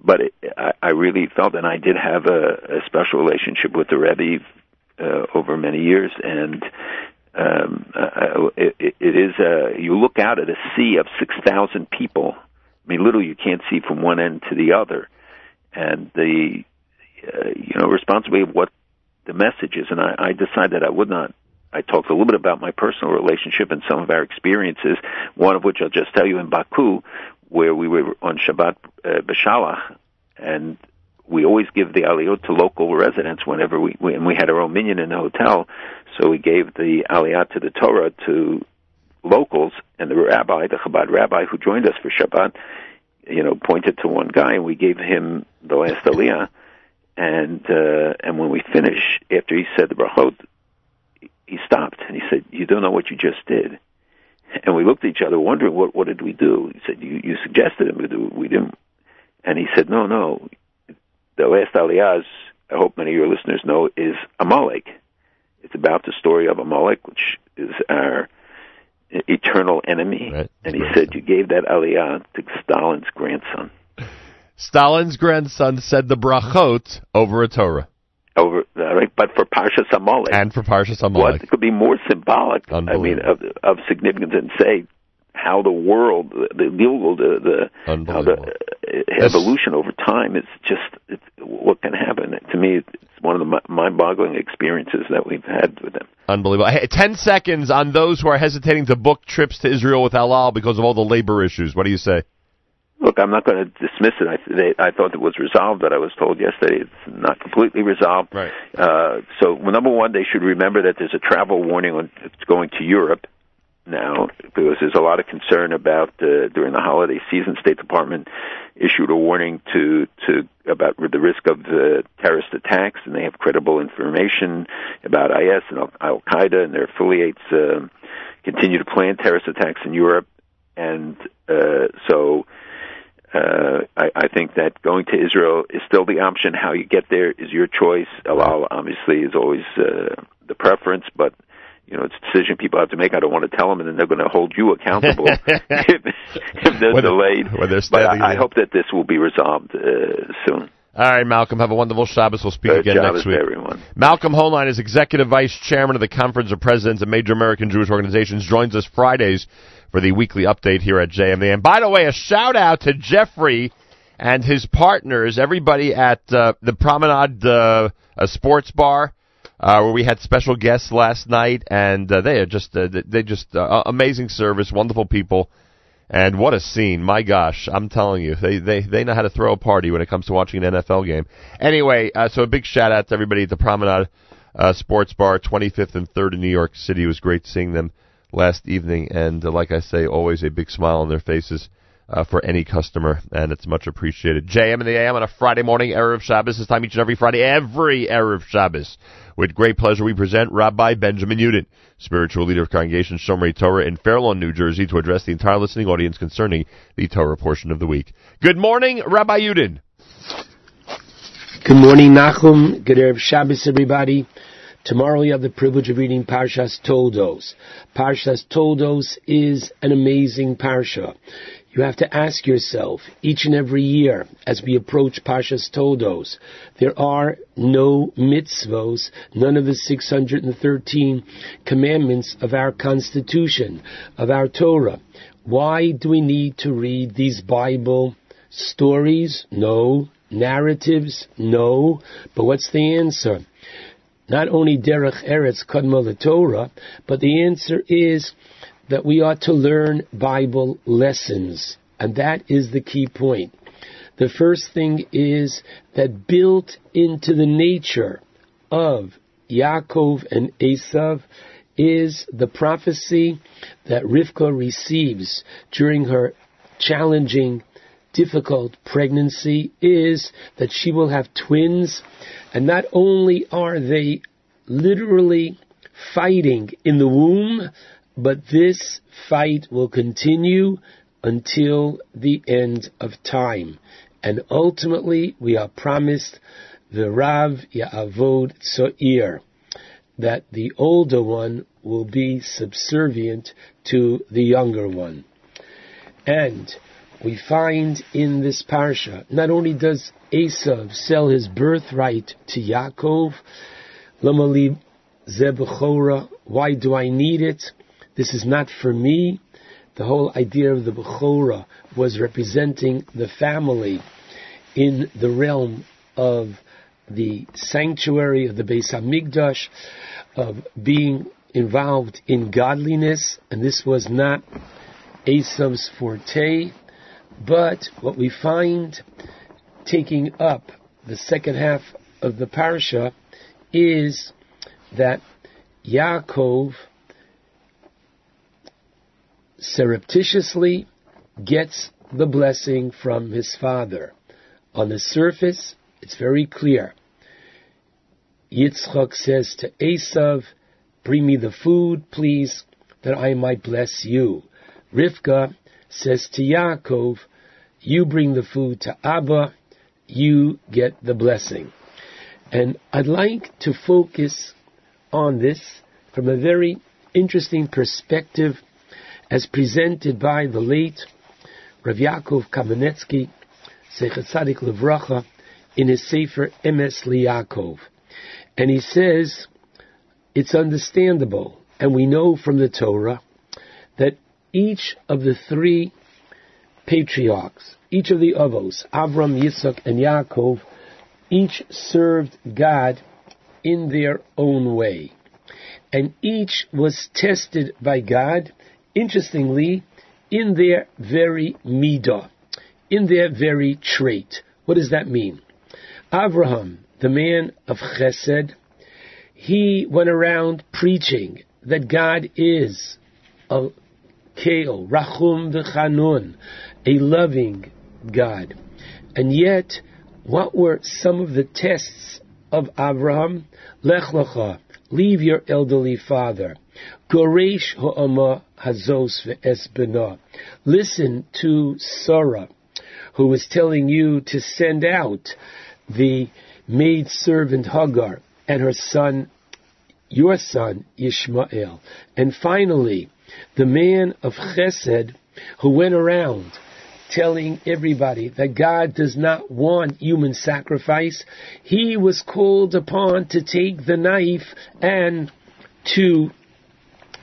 but it, I, I really felt, and I did have a, a special relationship with the Rebbe uh, over many years, and um, uh, it, it is a, you look out at a sea of 6,000 people. I mean, literally you can't see from one end to the other. And the, uh, you know, responsibility of what the message. And I, I decided I would not. I talked a little bit about my personal relationship and some of our experiences, one of which I'll just tell you in Baku, where we were on Shabbat uh, B'Shalach, and we always give the aliyot to local residents whenever we, we and we had our own minyan in the hotel, so we gave the aliyot to the Torah to locals, and the rabbi, the Chabad rabbi who joined us for Shabbat, you know, pointed to one guy, and we gave him the last aliyah, and uh, and when we finished, after he said the brachot, he stopped and he said, "You don't know what you just did." And we looked at each other wondering, what, what did we do? He said, you, you suggested it, but we didn't. And he said, no, no. The last Aliyah, I hope many of your listeners know, is Amalek. It's about the story of Amalek, which is our eternal enemy. And he said, you gave that Aliyah to Stalin's grandson. Stalin's grandson said the brachot over a Torah. Over, right, but for Parsha Amalek. And for Parsha Amalek. What could be more symbolic? I mean, of, of significance and say how the world, the the the, the how the uh, evolution over time is just it's, what can happen. To me, it's one of the mind-boggling experiences that we've had with them. Unbelievable. Hey, ten seconds on those who are hesitating to book trips to Israel with El Al because of all the labor issues. What do you say? Look, I'm not going to dismiss it. I, they, I thought it was resolved, but I was told yesterday it's not completely resolved. Right. Uh, so, well, number one, they should remember that there's a travel warning on it's going to Europe now because there's a lot of concern about uh, during the holiday season. State Department issued a warning to to about the risk of uh, terrorist attacks, and they have credible information about IS and Al Qaeda and their affiliates uh, continue to plan terrorist attacks in Europe, and uh, so. Uh, I, I think that going to Israel is still the option. How you get there is your choice. El Al obviously is always uh, the preference, but you know, it's a decision people have to make. I don't want to tell them, and then they're going to hold you accountable if, if they're When- delayed. when they're but I, I hope that this will be resolved uh, soon. All right, Malcolm. Have a wonderful Shabbos. We'll speak Uh, again next week. to everyone. Malcolm Hoenlein is Executive Vice Chairman of the Conference of Presidents of Major American Jewish Organizations. Joins us Fridays for the weekly update here at JMA. And by the way, a shout out to Jeffrey and his partners, everybody at uh, the Promenade uh, Sports Bar. Uh, where we had special guests last night, and uh, they are just uh, they just uh, amazing service, wonderful people, and what a scene! My gosh, I'm telling you, they they they know how to throw a party when it comes to watching an NFL game. Anyway, uh, so a big shout out to everybody at the Promenade uh, Sports Bar, 25th and 3rd in New York City. It was great seeing them last evening, and uh, like I say, always a big smile on their faces. Uh, for any customer, and it's much appreciated. JM and the AM on a Friday morning, Erev Shabbos. This time each and every Friday, every Erev Shabbos. With great pleasure, we present Rabbi Benjamin Yudin, spiritual leader of Congregation Shomrei Torah in Fairlawn, New Jersey, to address the entire listening audience concerning the Torah portion of the week. Good morning, Rabbi Yudin. Good morning, Nachum. Good Erev Shabbos, everybody. Tomorrow we have the privilege of reading Parshas Toldos. Parshas Toldos is an amazing parsha. You have to ask yourself each and every year as we approach Parshas Toldos, there are no mitzvos, none of the 613 commandments of our Constitution, of our Torah. Why do we need to read these Bible stories? No. Narratives? No. But what's the answer? Not only Derech Eretz Kadma Torah, but the answer is that we ought to learn Bible lessons. And that is the key point. The first thing is that built into the nature of Yaakov and Esav is the prophecy that Rivka receives during her challenging, difficult pregnancy is that she will have twins, and not only are they literally fighting in the womb, but this fight will continue until the end of time. And ultimately, we are promised the Rav Ya'avod Tzo'ir, that the older one will be subservient to the younger one. And we find in this parsha, not only does Esav sell his birthright to Yaakov, Lamali Zebechora, why do I need it? This is not for me. The whole idea of the Bechora was representing the family in the realm of the sanctuary of the Beis Hamikdash, of being involved in godliness, and this was not Esav's forte, but what we find taking up the second half of the parasha is that Yaakov surreptitiously gets the blessing from his father. On the surface, it's very clear. Yitzchak says to Esav, bring me the food, please, that I might bless you. Rivka says to Yaakov, you bring the food to Abba, you get the blessing. And I'd like to focus on this from a very interesting perspective as presented by the late Rav Yaakov Kamenetsky, Zecher Tzadik Levracha, in his Sefer Emes Liyaakov. And he says, it's understandable, and we know from the Torah, that each of the three patriarchs, each of the Avos, Avram, Yitzchak, and Yaakov, each served God in their own way. And each was tested by God, interestingly, in their very midah, in their very trait. What does that mean? Abraham, the man of chesed, he went around preaching that God is a Keel, Rachum v'Chanun, a loving God. And yet, what were some of the tests of Abraham? Lech lecha, leave your elderly father. Goresh hazos ve'esbena. Listen to Sarah, who was telling you to send out the maid servant Hagar and her son, your son, Ishmael. And finally, the man of chesed who went around telling everybody that God does not want human sacrifice, he was called upon to take the knife and to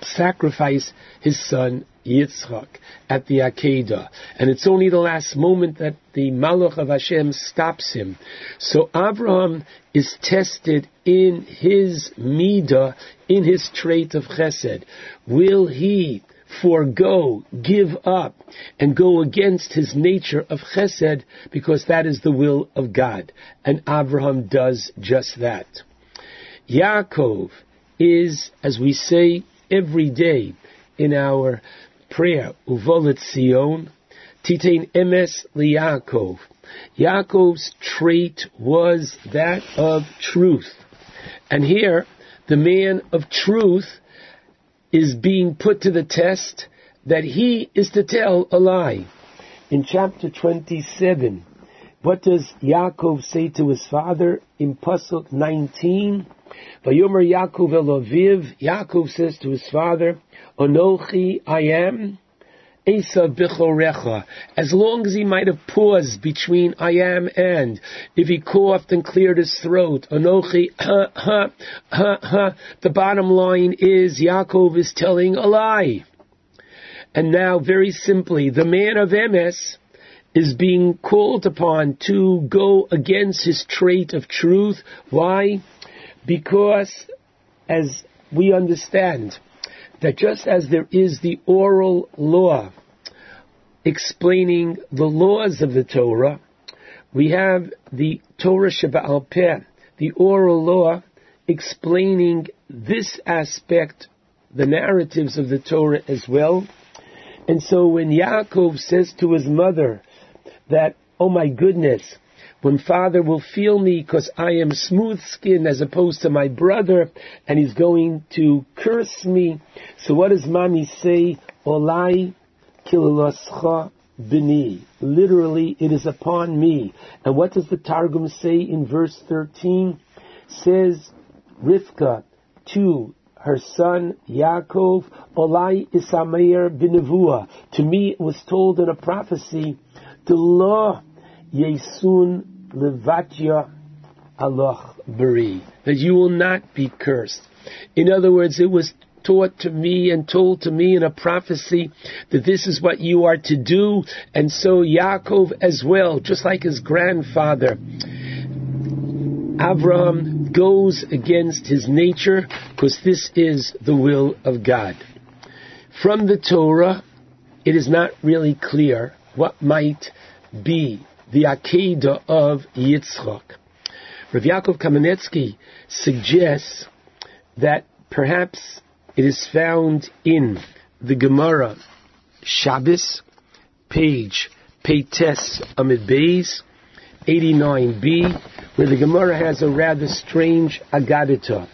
sacrifice his son Yitzchak at the Akedah. And it's only the last moment that the Malach of Hashem stops him. So Abraham is tested in his midah, in his trait of chesed. Will he forego, give up, and go against his nature of chesed because that is the will of God. And Abraham does just that. Yaakov is, as we say every day in our prayer, Uvolet Sion, Titain Emes Liyaakov. Yaakov's trait was that of truth. And here, the man of truth is being put to the test that he is to tell a lie. In chapter 27, what does Yaakov say to his father in Pasuk 19? Vayomer Yaakov Eloviv, Yaakov says to his father, Onochi I am, Esav Bichorecha. As long as he might have paused between I am and, if he coughed and cleared his throat, Onochi, ha, ha, ha, ha, the bottom line is Yaakov is telling a lie. And now, very simply, the man of Emes is being called upon to go against his trait of truth. Why? Because, as we understand, that just as there is the oral law explaining the laws of the Torah, we have the Torah Sheba'al Peh, the oral law explaining this aspect, the narratives of the Torah as well. And so when Yaakov says to his mother that, oh my goodness, when father will feel me because I am smooth skinned as opposed to my brother and he's going to curse me. So what does mommy say? Olai kilaloscha bini. Literally, it is upon me. And what does the Targum say in verse 13? Says Rivka to her son Yaakov, Olai isameir binevua. To me it was told in a prophecy, the law Yesun Levatya Allah Bari, that you will not be cursed. In other words, it was taught to me and told to me in a prophecy that this is what you are to do, and so Yaakov as well, just like his grandfather, Abraham goes against his nature because this is the will of God. From the Torah, it is not really clear what might be the Akedah of Yitzchak. Rav Yaakov Kamenetsky suggests that perhaps it is found in the Gemara Shabbos, page Peites Amud Beis, 89b, where the Gemara has a rather strange Agadita.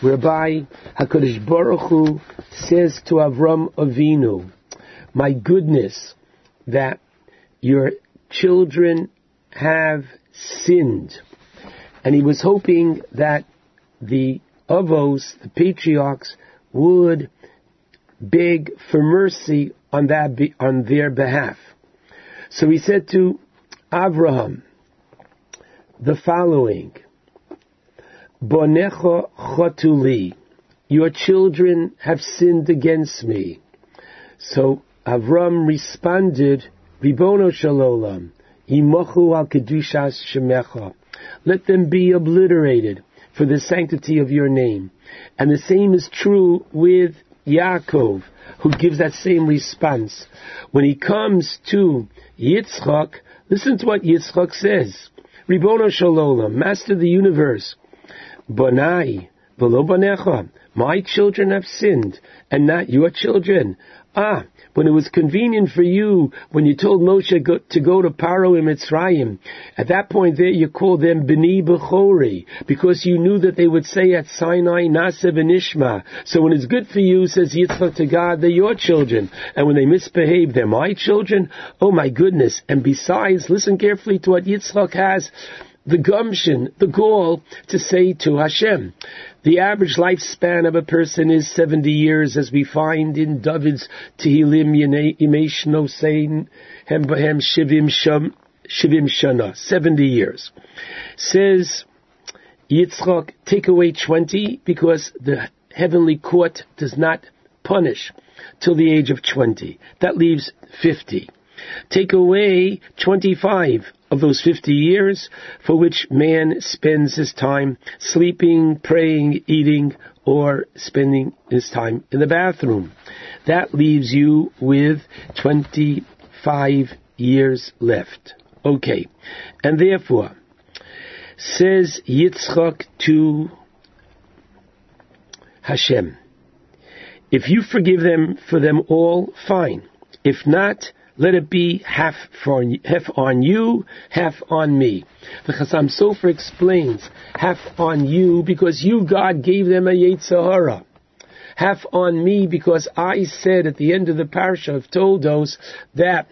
whereby HaKadosh Baruch Hu says to Avram Avinu, my goodness, that your children have sinned. And he was hoping that the Avos, the patriarchs, would beg for mercy on that be, on their behalf. So he said to Abraham the following: Bonecha chotuli, your children have sinned against me. So Avram responded, Ribono shalolam, imochu al kedushas shemecha. Let them be obliterated for the sanctity of your name. And the same is true with Yaakov, who gives that same response. When he comes to Yitzchak, listen to what Yitzchak says. Ribono Shalolam, Master of the universe, Bonai, Banecha, my children have sinned, and not your children. Ah, when it was convenient for you, when you told Moshe go, to go to Paro in Mitzrayim, at that point there you called them B'ni Bechori, because you knew that they would say at Sinai, Nasa Benishma. So when it's good for you, says Yitzchak to God, they're your children. And when they misbehave, they're my children? Oh my goodness. And besides, listen carefully to what Yitzchak has the gumption, the gall to say to Hashem. The average lifespan of a person is 70 years, as we find in David's Tehillim Yemesh Nosein Hem Shivim Sham Shivim Shana, 70 years. Says Yitzchak, take away 20 because the heavenly court does not punish till the age of 20. That leaves 50. Take away 25 of those 50 years for which man spends his time sleeping, praying, eating, or spending his time in the bathroom. That leaves you with 25 years left. Okay. And therefore, says Yitzchak to Hashem, if you forgive them for them all, fine. If not, let it be half, for, half on you, half on me. The Chassam Sofer explains half on you because you, God, gave them a Yetzirah. Half on me because I said at the end of the parasha of Toldos that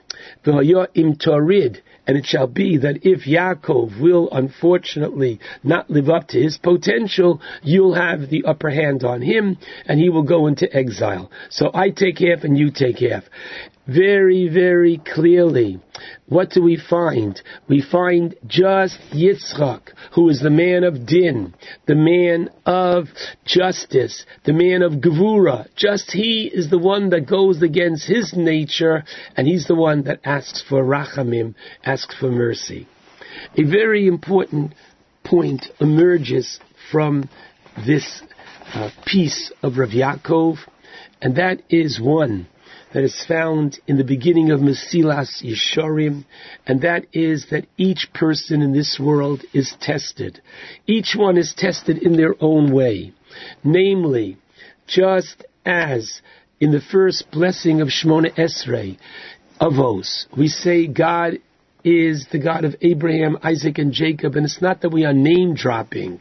im torid, and it shall be that if Yaakov will unfortunately not live up to his potential, you'll have the upper hand on him, and he will go into exile. So I take half and you take half very, very clearly. What do we find? We find just Yitzchak, who is the man of din, the man of justice, the man of gevura. Just he is the one that goes against his nature, and he's the one that asks for rachamim, asks for mercy. A very important point emerges from this uh, piece of Rav Yaakov, and that is one that is found in the beginning of Mesilas Yesharim, and that is that each person in this world is tested. Each one is tested in their own way. Namely, just as in the first blessing of Shmona Esrei, Avos, we say God is the God of Abraham, Isaac, and Jacob, and it's not that we are name dropping.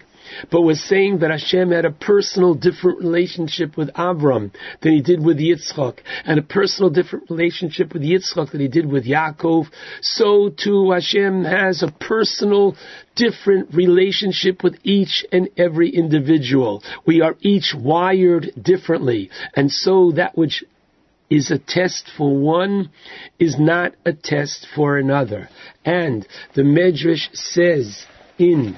But we're saying that Hashem had a personal different relationship with Avram than he did with Yitzchak, and a personal different relationship with Yitzchak than he did with Yaakov. So too Hashem has a personal different relationship with each and every individual. We are each wired differently, and so that which is a test for one is not a test for another. And the Medrash says in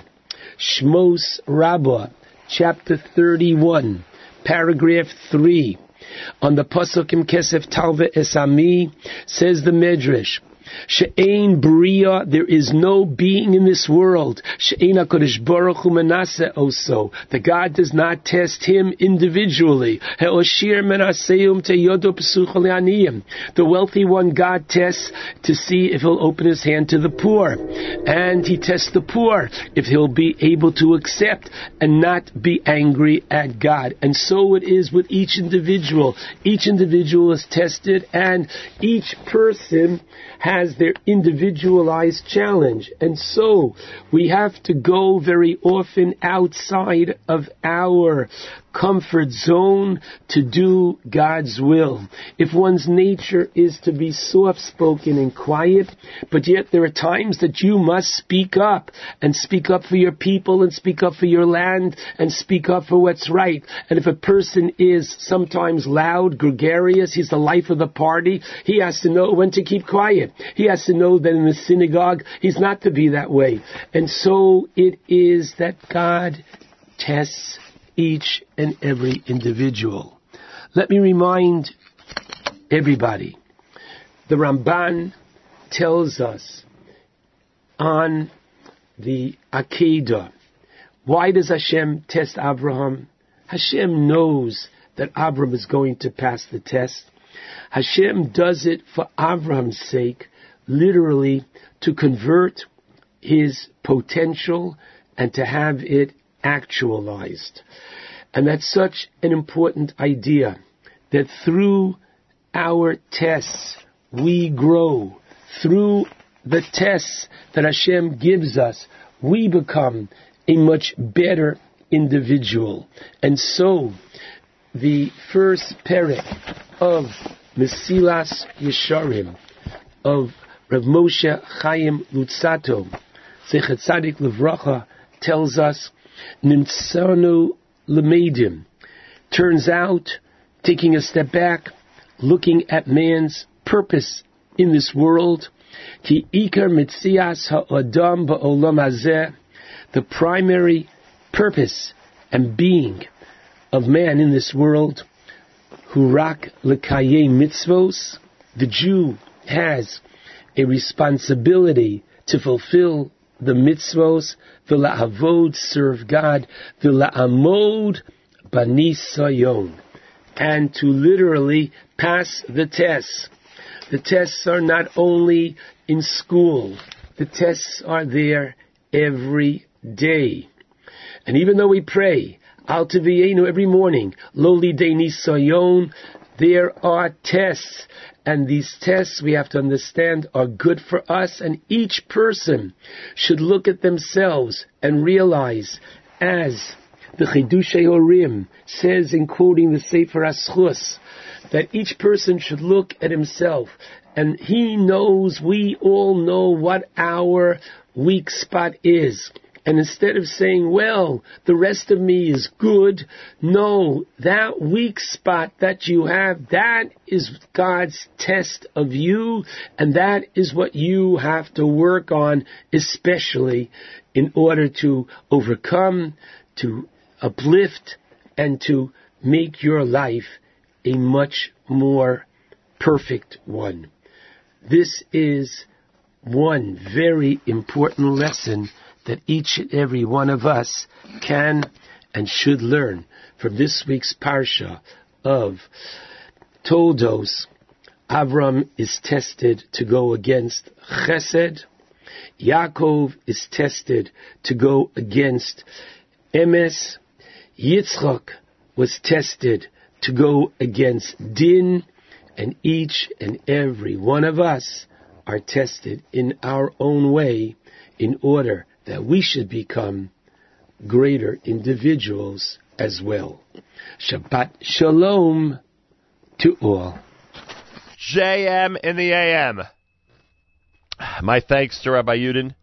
Shmos Rabbah, chapter 31, paragraph 3, on the Pasukim Kesef Talva Esami, says the Medrash, She'ein Bria, there is no being in this world. She'ein HaKadosh Baruch Hu Menaseh Oso. The God does not test him individually. He'oshir Menaseum Teyodo Pesuch The wealthy one God tests to see if he'll open his hand to the poor. And he tests the poor if he'll be able to accept and not be angry at God. And so it is with each individual. Each individual is tested and each person has their individualized challenge. And so we have to go very often outside of our comfort zone to do God's will. If one's nature is to be soft spoken and quiet, but yet there are times that you must speak up and speak up for your people and speak up for your land and speak up for what's right. And if a person is sometimes loud, gregarious, he's the life of the party, he has to know when to keep quiet. He has to know that in the synagogue, he's not to be that way. And so it is that God tests each and every individual. Let me remind everybody, the Ramban tells us on the Akedah, why does Hashem test Abraham? Hashem knows that Abraham is going to pass the test. Hashem does it for Abraham's sake, literally to convert his potential and to have it actualized. And that's such an important idea that through our tests we grow. Through the tests that Hashem gives us, we become a much better individual. And so, the first perek of Mesilas Yesharim of Rav Moshe Chaim Luzzatto, Zechat Tzadik Levracha, tells us, Nimtsanu Lemedim. Turns out, taking a step back, looking at man's purpose in this world, Ki Iker Mitzias Ha'adam Ba'olam Hazeh, the primary purpose and being of man in this world, Hurak Lekaye Mitzvos, the Jew has a responsibility to fulfill the mitzvos, v'la'avod, serve God, the v'la'amod banisayon, and to literally pass the tests. The tests are not only in school, the tests are there every day. And even though we pray, Al Teviyenu every morning, Loli De Nisayon, there are tests. And these tests, we have to understand, are good for us. And each person should look at themselves and realize, as the Chidushei Orim says in quoting the Sefer Aschus, that each person should look at himself and he knows, we all know what our weak spot is. And instead of saying, well, the rest of me is good, no, that weak spot that you have, that is God's test of you, and that is what you have to work on, especially in order to overcome, to uplift, and to make your life a much more perfect one. This is one very important lesson that each and every one of us can and should learn from this week's parsha of Toldos. Avram is tested to go against Chesed. Yaakov is tested to go against Emes. Yitzchak was tested to go against Din. And each and every one of us are tested in our own way in order that we should become greater individuals as well. Shabbat Shalom to all. JM in the AM. My thanks to Rabbi Yudin,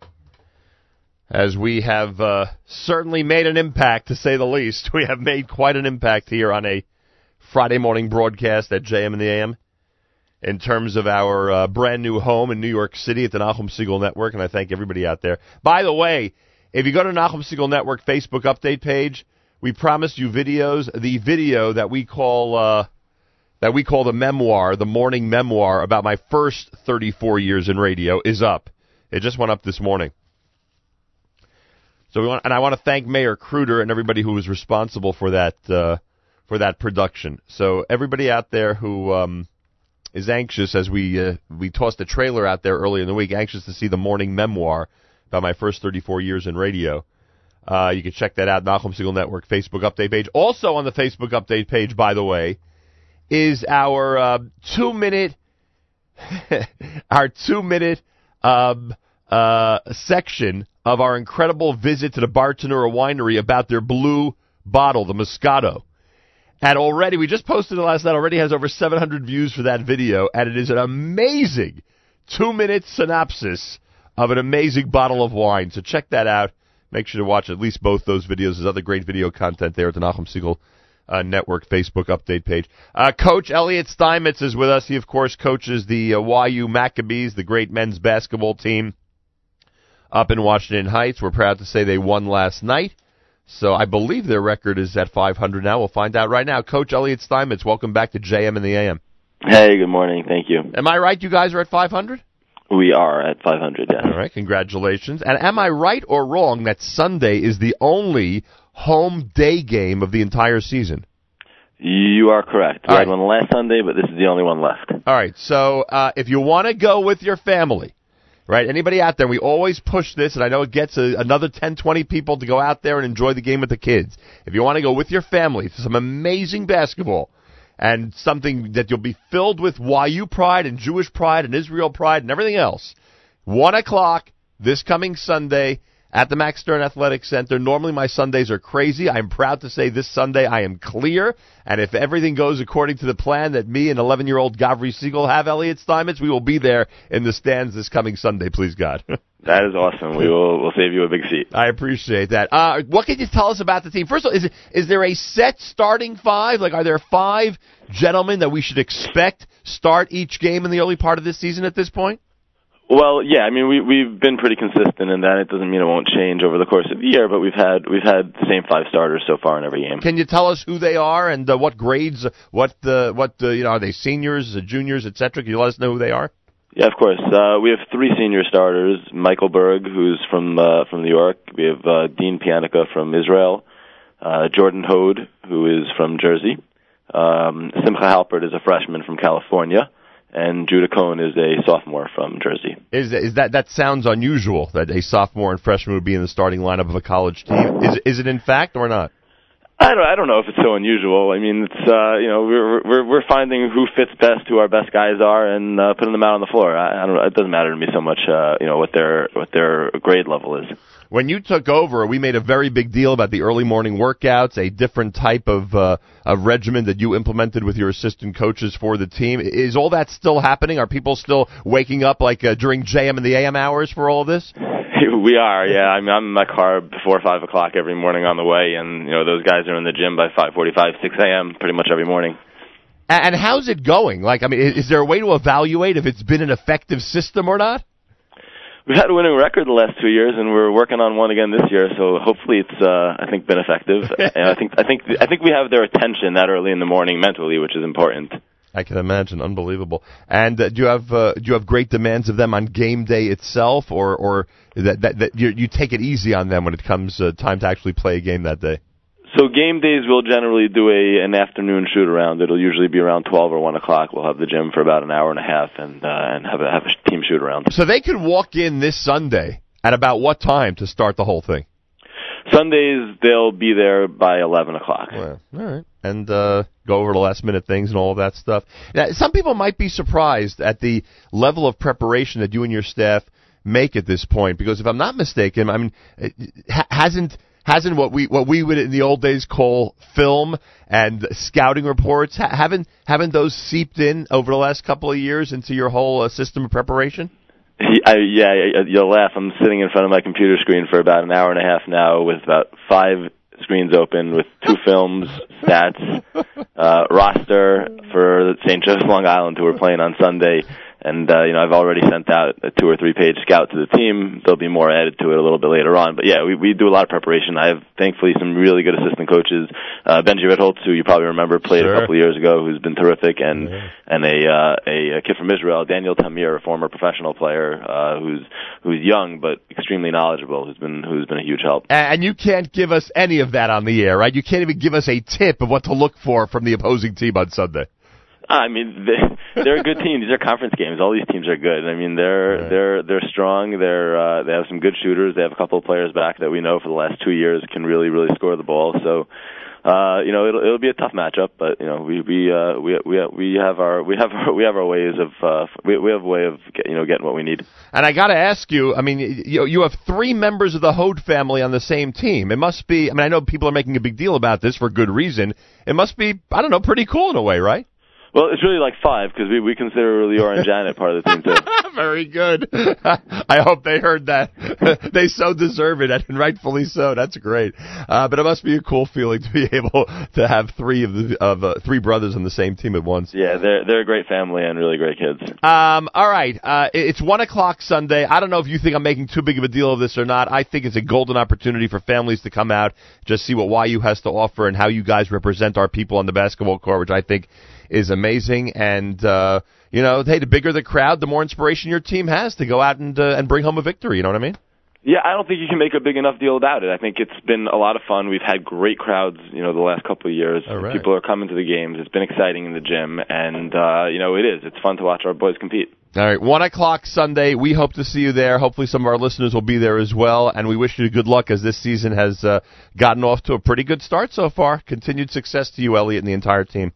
as we have uh, certainly made an impact, to say the least. We have made quite an impact here on a Friday morning broadcast at JM in the AM in terms of our uh, brand new home in New York City at the Nachum Segal Network, and I thank everybody out there. By the way, if you go to Nachum Segal Network Facebook update page, we promised you videos. The video that we call uh, that we call the memoir, the morning memoir about my first 34 years in radio, is up. It just went up this morning. So we want, and I want to thank Mayor Kruder and everybody who was responsible for that uh, for that production. So everybody out there who um, is anxious as we uh, we tossed the trailer out there early in the week, anxious to see the morning memoir about my first 34 years in radio. Uh, you can check that out, Nachum Segal Network Facebook update page. Also on the Facebook update page, by the way, is our uh, two minute our two minute um, uh, section of our incredible visit to the Bartenura winery about their blue bottle, the Moscato. And already, we just posted it last night, already has over 700 views for that video, and it is an amazing two minute synopsis of an amazing bottle of wine. So check that out. Make sure to watch at least both those videos. There's other great video content there at the Nachum Segal uh, Network Facebook update page. Uh, Coach Elliot Steinmetz is with us. He, of course, coaches the uh, YU Maccabees, the great men's basketball team up in Washington Heights. We're proud to say they won last night. So I believe their record is at 500 now. We'll find out right now. Coach Elliot Steinmetz, welcome back to JM and the AM. Hey, good morning. Thank you. Am I right? You guys are at 500? We are at 500, yes. All right, congratulations. And am I right or wrong that Sunday is the only home day game of the entire season? You are correct. We All had right. one last Sunday, but this is the only one left. All right, so uh, if you want to go with your family, right? Anybody out there? We always push this, and I know it gets a, another 10, 20 people to go out there and enjoy the game with the kids. If you want to go with your family to some amazing basketball and something that you'll be filled with YU pride and Jewish pride and Israel pride and everything else, one o'clock this coming Sunday at the Max Stern Athletic Center. Normally my Sundays are crazy. I'm proud to say this Sunday I am clear. And if everything goes according to the plan that me and 11 year old Gavri Segal have, Elliot Steinmetz, we will be there in the stands this coming Sunday, please God. That is awesome. We will we'll save you a big seat. I appreciate that. Uh, what can you tell us about the team? First of all, is it, is there a set starting five? Like, are there five gentlemen that we should expect start each game in the early part of this season at this point? Well, yeah, I mean we we've been pretty consistent in that. It doesn't mean it won't change over the course of the year, but we've had we've had the same five starters so far in every game. Can you tell us who they are and uh, what grades? What the what the you know are they seniors, uh, juniors, etc. Can you let us know who they are? Yeah, of course. Uh, we have three senior starters: Michael Berg, who's from uh, from New York. We have uh, Dean Pianica from Israel. Uh, Jordan Hode, who is from Jersey. Um, Simcha Halpert is a freshman from California, and Judah Cohn is a sophomore from Jersey. Is is that that sounds unusual that a sophomore and freshman would be in the starting lineup of a college team? Is is it in fact or not? I don't. I don't know if it's so unusual. I mean, it's uh, you know we're we're we're finding who fits best, who our best guys are, and uh, putting them out on the floor. I, I don't. It doesn't matter to me so much. Uh, you know what their what their grade level is. When you took over, we made a very big deal about the early morning workouts, a different type of uh, of regimen that you implemented with your assistant coaches for the team. Is all that still happening? Are people still waking up like uh, during JM and the AM hours for all of this? We are, yeah. I'm, I'm in my car before five o'clock every morning on the way, and you know those guys are in the gym by five forty-five, six a.m. pretty much every morning. And how's it going? Like, I mean, is there a way to evaluate if it's been an effective system or not? We've had a winning record the last two years, and we're working on one again this year. So hopefully, it's uh, I think been effective. and I think I think I think we have their attention that early in the morning mentally, which is important. I can imagine, unbelievable. And uh, do you have uh, do you have great demands of them on game day itself, or or that that, that you, you take it easy on them when it comes uh, time to actually play a game that day? So game days we'll generally do a an afternoon shoot around. It'll usually be around twelve or one o'clock. We'll have the gym for about an hour and a half and uh, and have a have a team shoot around. So they could walk in this Sunday at about what time to start the whole thing? Sundays they'll be there by eleven o'clock. All right. And uh, go over the last minute things and all of that stuff. Now, some people might be surprised at the level of preparation that you and your staff make at this point, because if I'm not mistaken, I mean, it hasn't hasn't what we what we would in the old days call film and scouting reports ha- haven't haven't those seeped in over the last couple of years into your whole uh, system of preparation? I, yeah, you'll laugh. I'm sitting in front of my computer screen for about an hour and a half now with about five screens open with two films, stats, uh, roster for St. Joe's Long Island who are playing on Sunday. And, uh, you know, I've already sent out a two or three page scout to the team. There'll be more added to it a little bit later on. But yeah, we, we do a lot of preparation. I have thankfully some really good assistant coaches. Uh, Benji Redholtz, who you probably remember played Sure. a couple of years ago, who's been terrific, and, and a, uh, a, a kid from Israel, Daniel Tamir, a former professional player, uh, who's, who's young but extremely knowledgeable, who's been, who's been a huge help. And you can't give us any of that on the air, right? You can't even give us a tip of what to look for from the opposing team on Sunday. I mean, they, they're a good team. These are conference games. All these teams are good. I mean, they're they're they're strong. They're uh, they have some good shooters. They have a couple of players back that we know for the last two years can really really score the ball. So uh, you know, it'll it'll be a tough matchup, but you know, we we uh, we we we have our we have our, we have our ways of uh, we we have a way of get, you know getting what we need. And I got to ask you, I mean, you you have three members of the Hode family on the same team. It must be. I mean, I know people are making a big deal about this for good reason. It must be, I don't know, pretty cool in a way, right? Well, it's really like five because we we consider Lior and Janet part of the team too. Very good. I hope they heard that. they so deserve it, and rightfully so. That's great. Uh, but it must be a cool feeling to be able to have three of the of uh, three brothers on the same team at once. Yeah, they're they're a great family and really great kids. Um, all right. Uh, it's one o'clock Sunday. I don't know if you think I'm making too big of a deal of this or not. I think it's a golden opportunity for families to come out, just see what YU has to offer and how you guys represent our people on the basketball court, which I think is amazing. And uh, you know, hey, the bigger the crowd, the more inspiration your team has to go out and uh, and bring home a victory. You know what I mean? Yeah, I don't think you can make a big enough deal about it. I think it's been a lot of fun. We've had great crowds, you know, the last couple of years. Right. People are coming to the games. It's been exciting in the gym, and uh, you know, it is. It's fun to watch our boys compete. All right, one o'clock Sunday. We hope to see you there. Hopefully, some of our listeners will be there as well. And we wish you good luck as this season has uh, gotten off to a pretty good start so far. Continued success to you, Elliot, and the entire team.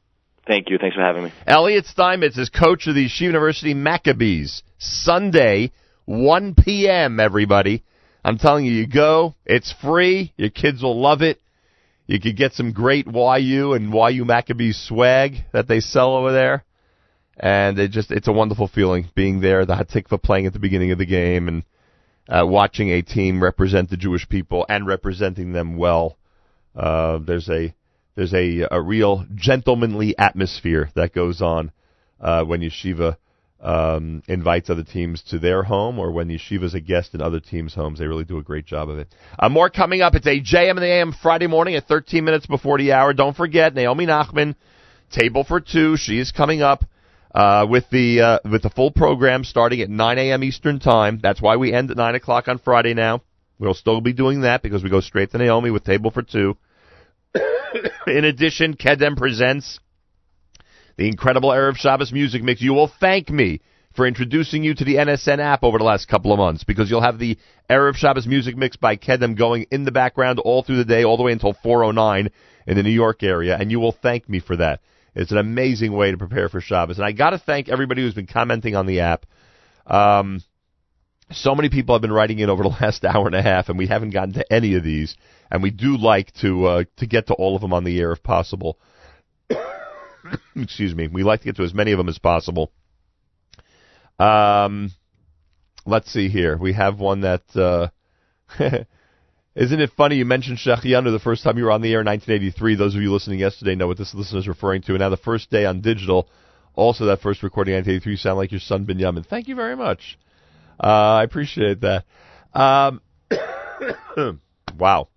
Thank you. Thanks for having me. Elliot Steinmetz is coach of the Yeshiva University Maccabees. Sunday, 1 p.m., everybody. I'm telling you, you go. It's free. Your kids will love it. You could get some great YU and YU Maccabees swag that they sell over there. And it just, it's a wonderful feeling being there, the Hatikva playing at the beginning of the game and uh, watching a team represent the Jewish people and representing them well. Uh, there's a, there's a, a real gentlemanly atmosphere that goes on uh, when Yeshiva um, invites other teams to their home or when Yeshiva's a guest in other teams' homes. They really do a great job of it. Uh, more coming up. It's a JM and the AM Friday morning at 13 minutes before the hour. Don't forget, Naomi Nachman, Table for Two. She is coming up. Uh, with the uh, with the full program starting at 9 a.m. Eastern time. That's why we end at 9 o'clock on Friday now. We'll still be doing that because we go straight to Naomi with Table for Two. In addition, Kedem presents the incredible Erev Shabbos music mix. You will thank me for introducing you to the NSN app over the last couple of months because you'll have the Erev Shabbos music mix by Kedem going in the background all through the day, all the way until 409 in the New York area, and you will thank me for that. It's an amazing way to prepare for Shabbos. And I got to thank everybody who's been commenting on the app. Um, so many people have been writing in over the last hour and a half, and we haven't gotten to any of these. And we do like to uh, to get to all of them on the air if possible. Excuse me. We like to get to as many of them as possible. Um, let's see here. We have one that. Uh, Isn't it funny you mentioned Shehecheyanu the first time you were on the air in 1983? Those of you listening yesterday know what this listener is referring to. And now the first day on digital, also that first recording in 1983, you sound like your son Binyamin. Thank you very much. Uh, I appreciate that. Um, wow.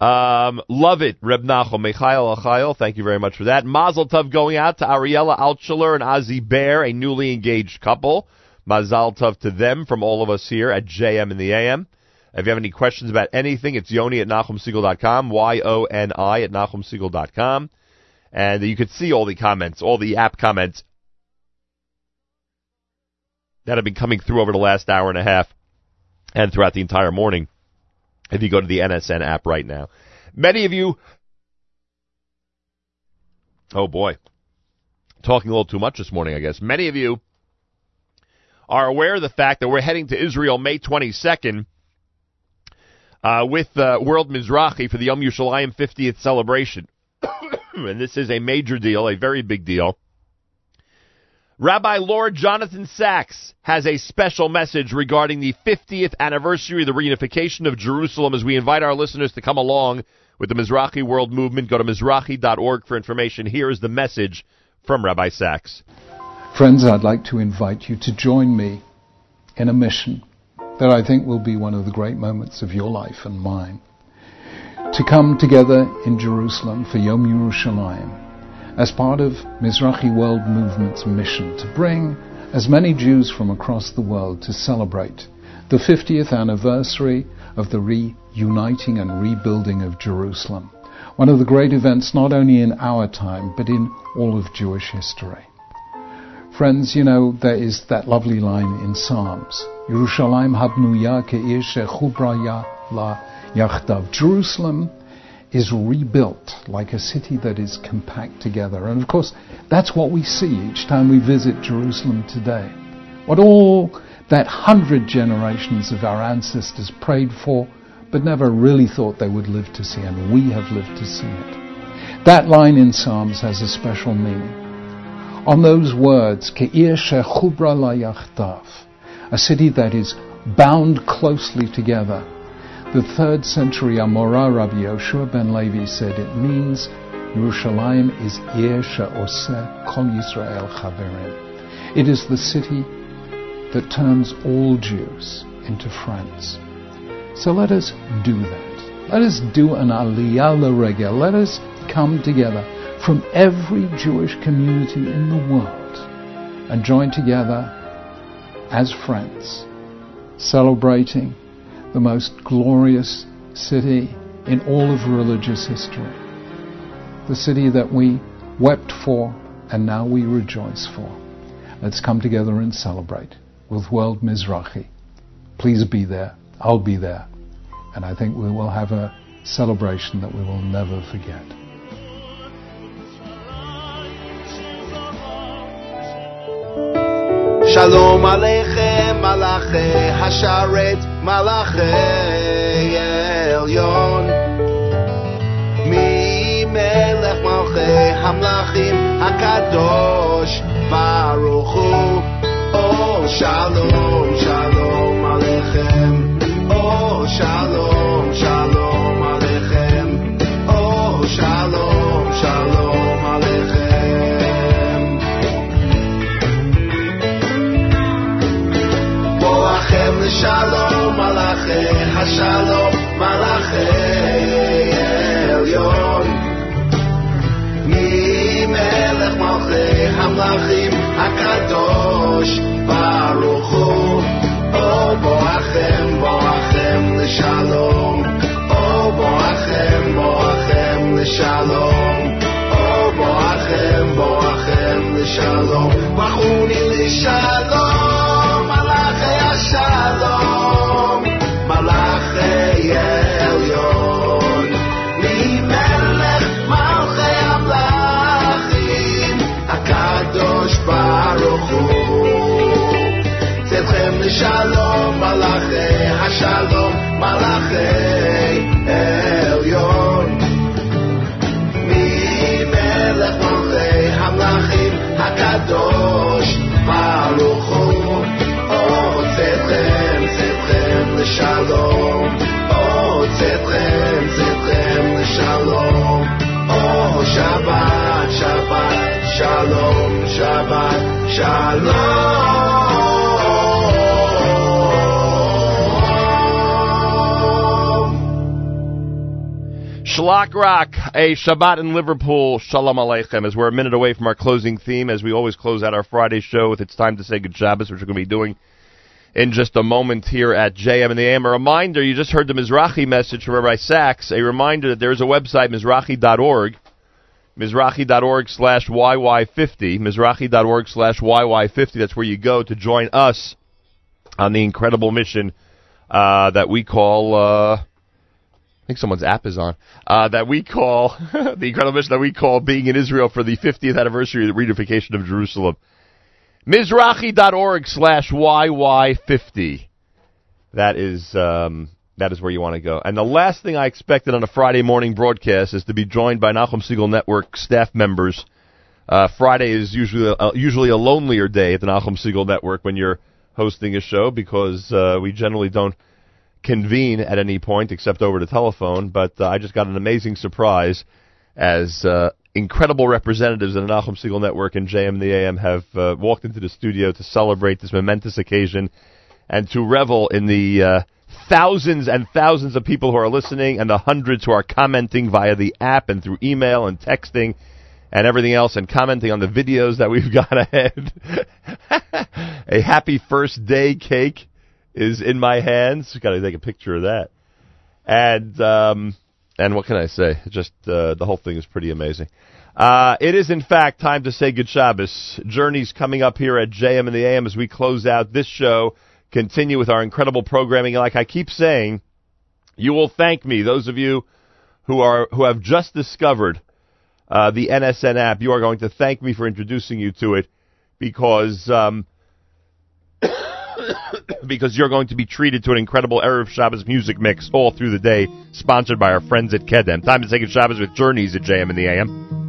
Um, love it, Reb Nachum Michael Achayel. Thank you very much for that. Mazel Tov going out to Ariella Altschuler and Ozzy Bear, a newly engaged couple. Mazel Tov to them from all of us here at JM in the AM. If you have any questions about anything, it's yoni at nachumsegal.com, Y-O-N-I at nachumsegal.com. And you could see all the comments, all the app comments that have been coming through over the last hour and a half and throughout the entire morning if you go to the NSN app right now. Many of you, oh boy, talking a little too much this morning, I guess. Many of you are aware of the fact that we're heading to Israel May 22nd uh, with uh, World Mizrachi for the Yom Yerushalayim 50th celebration. and this is a major deal, a very big deal. Rabbi Lord Jonathan Sacks has a special message regarding the 50th anniversary of the reunification of Jerusalem as we invite our listeners to come along with the Mizrachi World Movement. Go to Mizrachi.org for information. Here is the message from Rabbi Sacks. Friends, I'd like to invite you to join me in a mission that I think will be one of the great moments of your life and mine. To come together in Jerusalem for Yom Yerushalayim as part of Mizrachi World Movement's mission to bring as many Jews from across the world to celebrate the 50th anniversary of the reuniting and rebuilding of Jerusalem. One of the great events not only in our time, but in all of Jewish history. Friends, you know, there is that lovely line in Psalms. Yerushalayim habnuya ke'ir shechubraya la yachdav. Jerusalem is rebuilt like a city that is compact together. And of course, that's what we see each time we visit Jerusalem today. What all that hundred generations of our ancestors prayed for, but never really thought they would live to see, and we have lived to see it. That line in Psalms has a special meaning. On those words, Ke'ir shechubra la a city that is bound closely together, the third century Amora Rabbi Yoshua ben Levi said it means Yerushalayim is Ir she'oseh kol Yisrael chaverim. It is the city that turns all Jews into friends. So let us do that. Let us do an aliyah l'regel. Let us come together from every Jewish community in the world and join together as friends, celebrating the most glorious city in all of religious history. The city that we wept for and now we rejoice for. Let's come together and celebrate with World Mizrachi. Please be there. I'll be there. And I think we will have a celebration that we will never forget. Shalom Aleichem. מלאכי השרת מלאכי עליון. ממלך מלכי המלאכים הקדוש ברוך הוא. או שלום שלום עליכם. או שלום שלום לשלום מלאכי השלום מלאכי עליון ממלך מלכי המלאכים הקדוש ברוך הוא. או בואכם בואכם לשלום. או בואכם בואכם לשלום. או בואכם בואכם לשלום. בחוני לשלום לשלום או צאתכם צאתכם לשלום או שבת שבת שלום שבת שלום Shalak Rock, a Shabbat in Liverpool, Shalom Aleichem, as we're a minute away from our closing theme, as we always close out our Friday show with It's Time to Say Good Shabbos, which we're going to be doing in just a moment here at JM and the AM. A reminder, you just heard the Mizrachi message from Rabbi Sacks, a reminder that there is a website, Mizrachi.org, Mizrachi.org slash YY50, Mizrachi.org slash YY50, that's where you go to join us on the incredible mission uh, that we call... Uh, I think someone's app is on, uh, that we call, the incredible mission that we call being in Israel for the 50th anniversary of the reunification of Jerusalem. Mizrachi.org slash YY50. That is, um, that is where you want to go. And the last thing I expected on a Friday morning broadcast is to be joined by Nachum Segal Network staff members. Uh, Friday is usually uh, usually a lonelier day at the Nachum Segal Network when you're hosting a show because uh, we generally don't convene at any point except over the telephone. But uh, I just got an amazing surprise as uh, incredible representatives of the Nachum Segal Network and JM the AM have uh, walked into the studio to celebrate this momentous occasion and to revel in the uh, thousands and thousands of people who are listening and the hundreds who are commenting via the app and through email and texting and everything else and commenting on the videos that we've got ahead. a happy first day cake is in my hands. Got to take a picture of that. And um, and what can I say? Just uh, the whole thing is pretty amazing. Uh, it is in fact time to say good Shabbos. Journeys coming up here at JM and the AM as we close out this show. Continue with our incredible programming. Like I keep saying, you will thank me. Those of you who are who have just discovered uh, the NSN app, you are going to thank me for introducing you to it because um, because you're going to be treated to an incredible Erev Shabbos music mix all through the day, sponsored by our friends at Kedem. Time to take a Shabbos with Journeys at JM in the AM.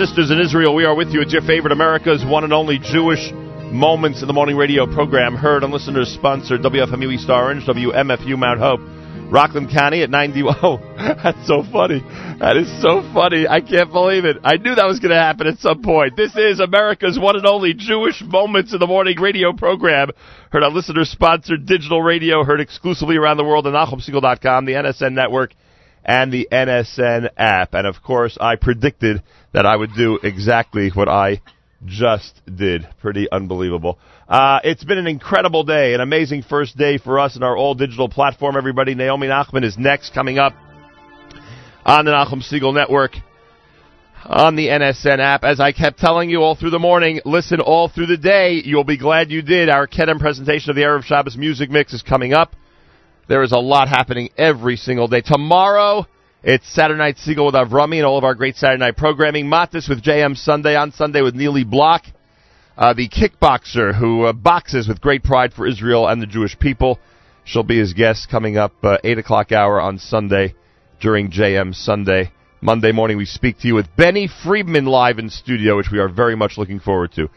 Sisters in Israel, we are with you It's your favorite America's one and only Jewish Moments in the Morning radio program, heard on listeners sponsored WFMU East Orange, WMFU Mount Hope, Rockland County at 90. Oh, that's so funny. That is so funny. I can't believe it. I knew that was going to happen at some point. This is America's one and only Jewish Moments in the Morning radio program, heard on listener sponsored digital radio, heard exclusively around the world on NachumSegal.com, the NSN network, and the NSN app. And of course, I predicted that I would do exactly what I just did. Pretty unbelievable. Uh, it's been an incredible day, an amazing first day for us in our all digital platform. Everybody, Naomi Nachman is next, coming up on the Nachum Segal Network, on the NSN app. As I kept telling you all through the morning, listen all through the day. You'll be glad you did. Our Kedem presentation of the Erev Shabbos music mix is coming up. There is a lot happening every single day. Tomorrow It's Saturday Night Segal with Avrami and all of our great Saturday night programming. Matis with JM Sunday on Sunday with Neely Block, uh, the kickboxer who uh, boxes with great pride for Israel and the Jewish people. She'll be his guest coming up uh, 8 o'clock hour on Sunday during JM Sunday. Monday morning we speak to you with Benny Friedman live in studio, which we are very much looking forward to.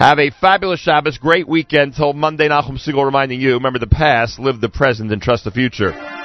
Have a fabulous Shabbos, great weekend till Monday. Nachum Segal reminding you, remember the past, live the present, and trust the future.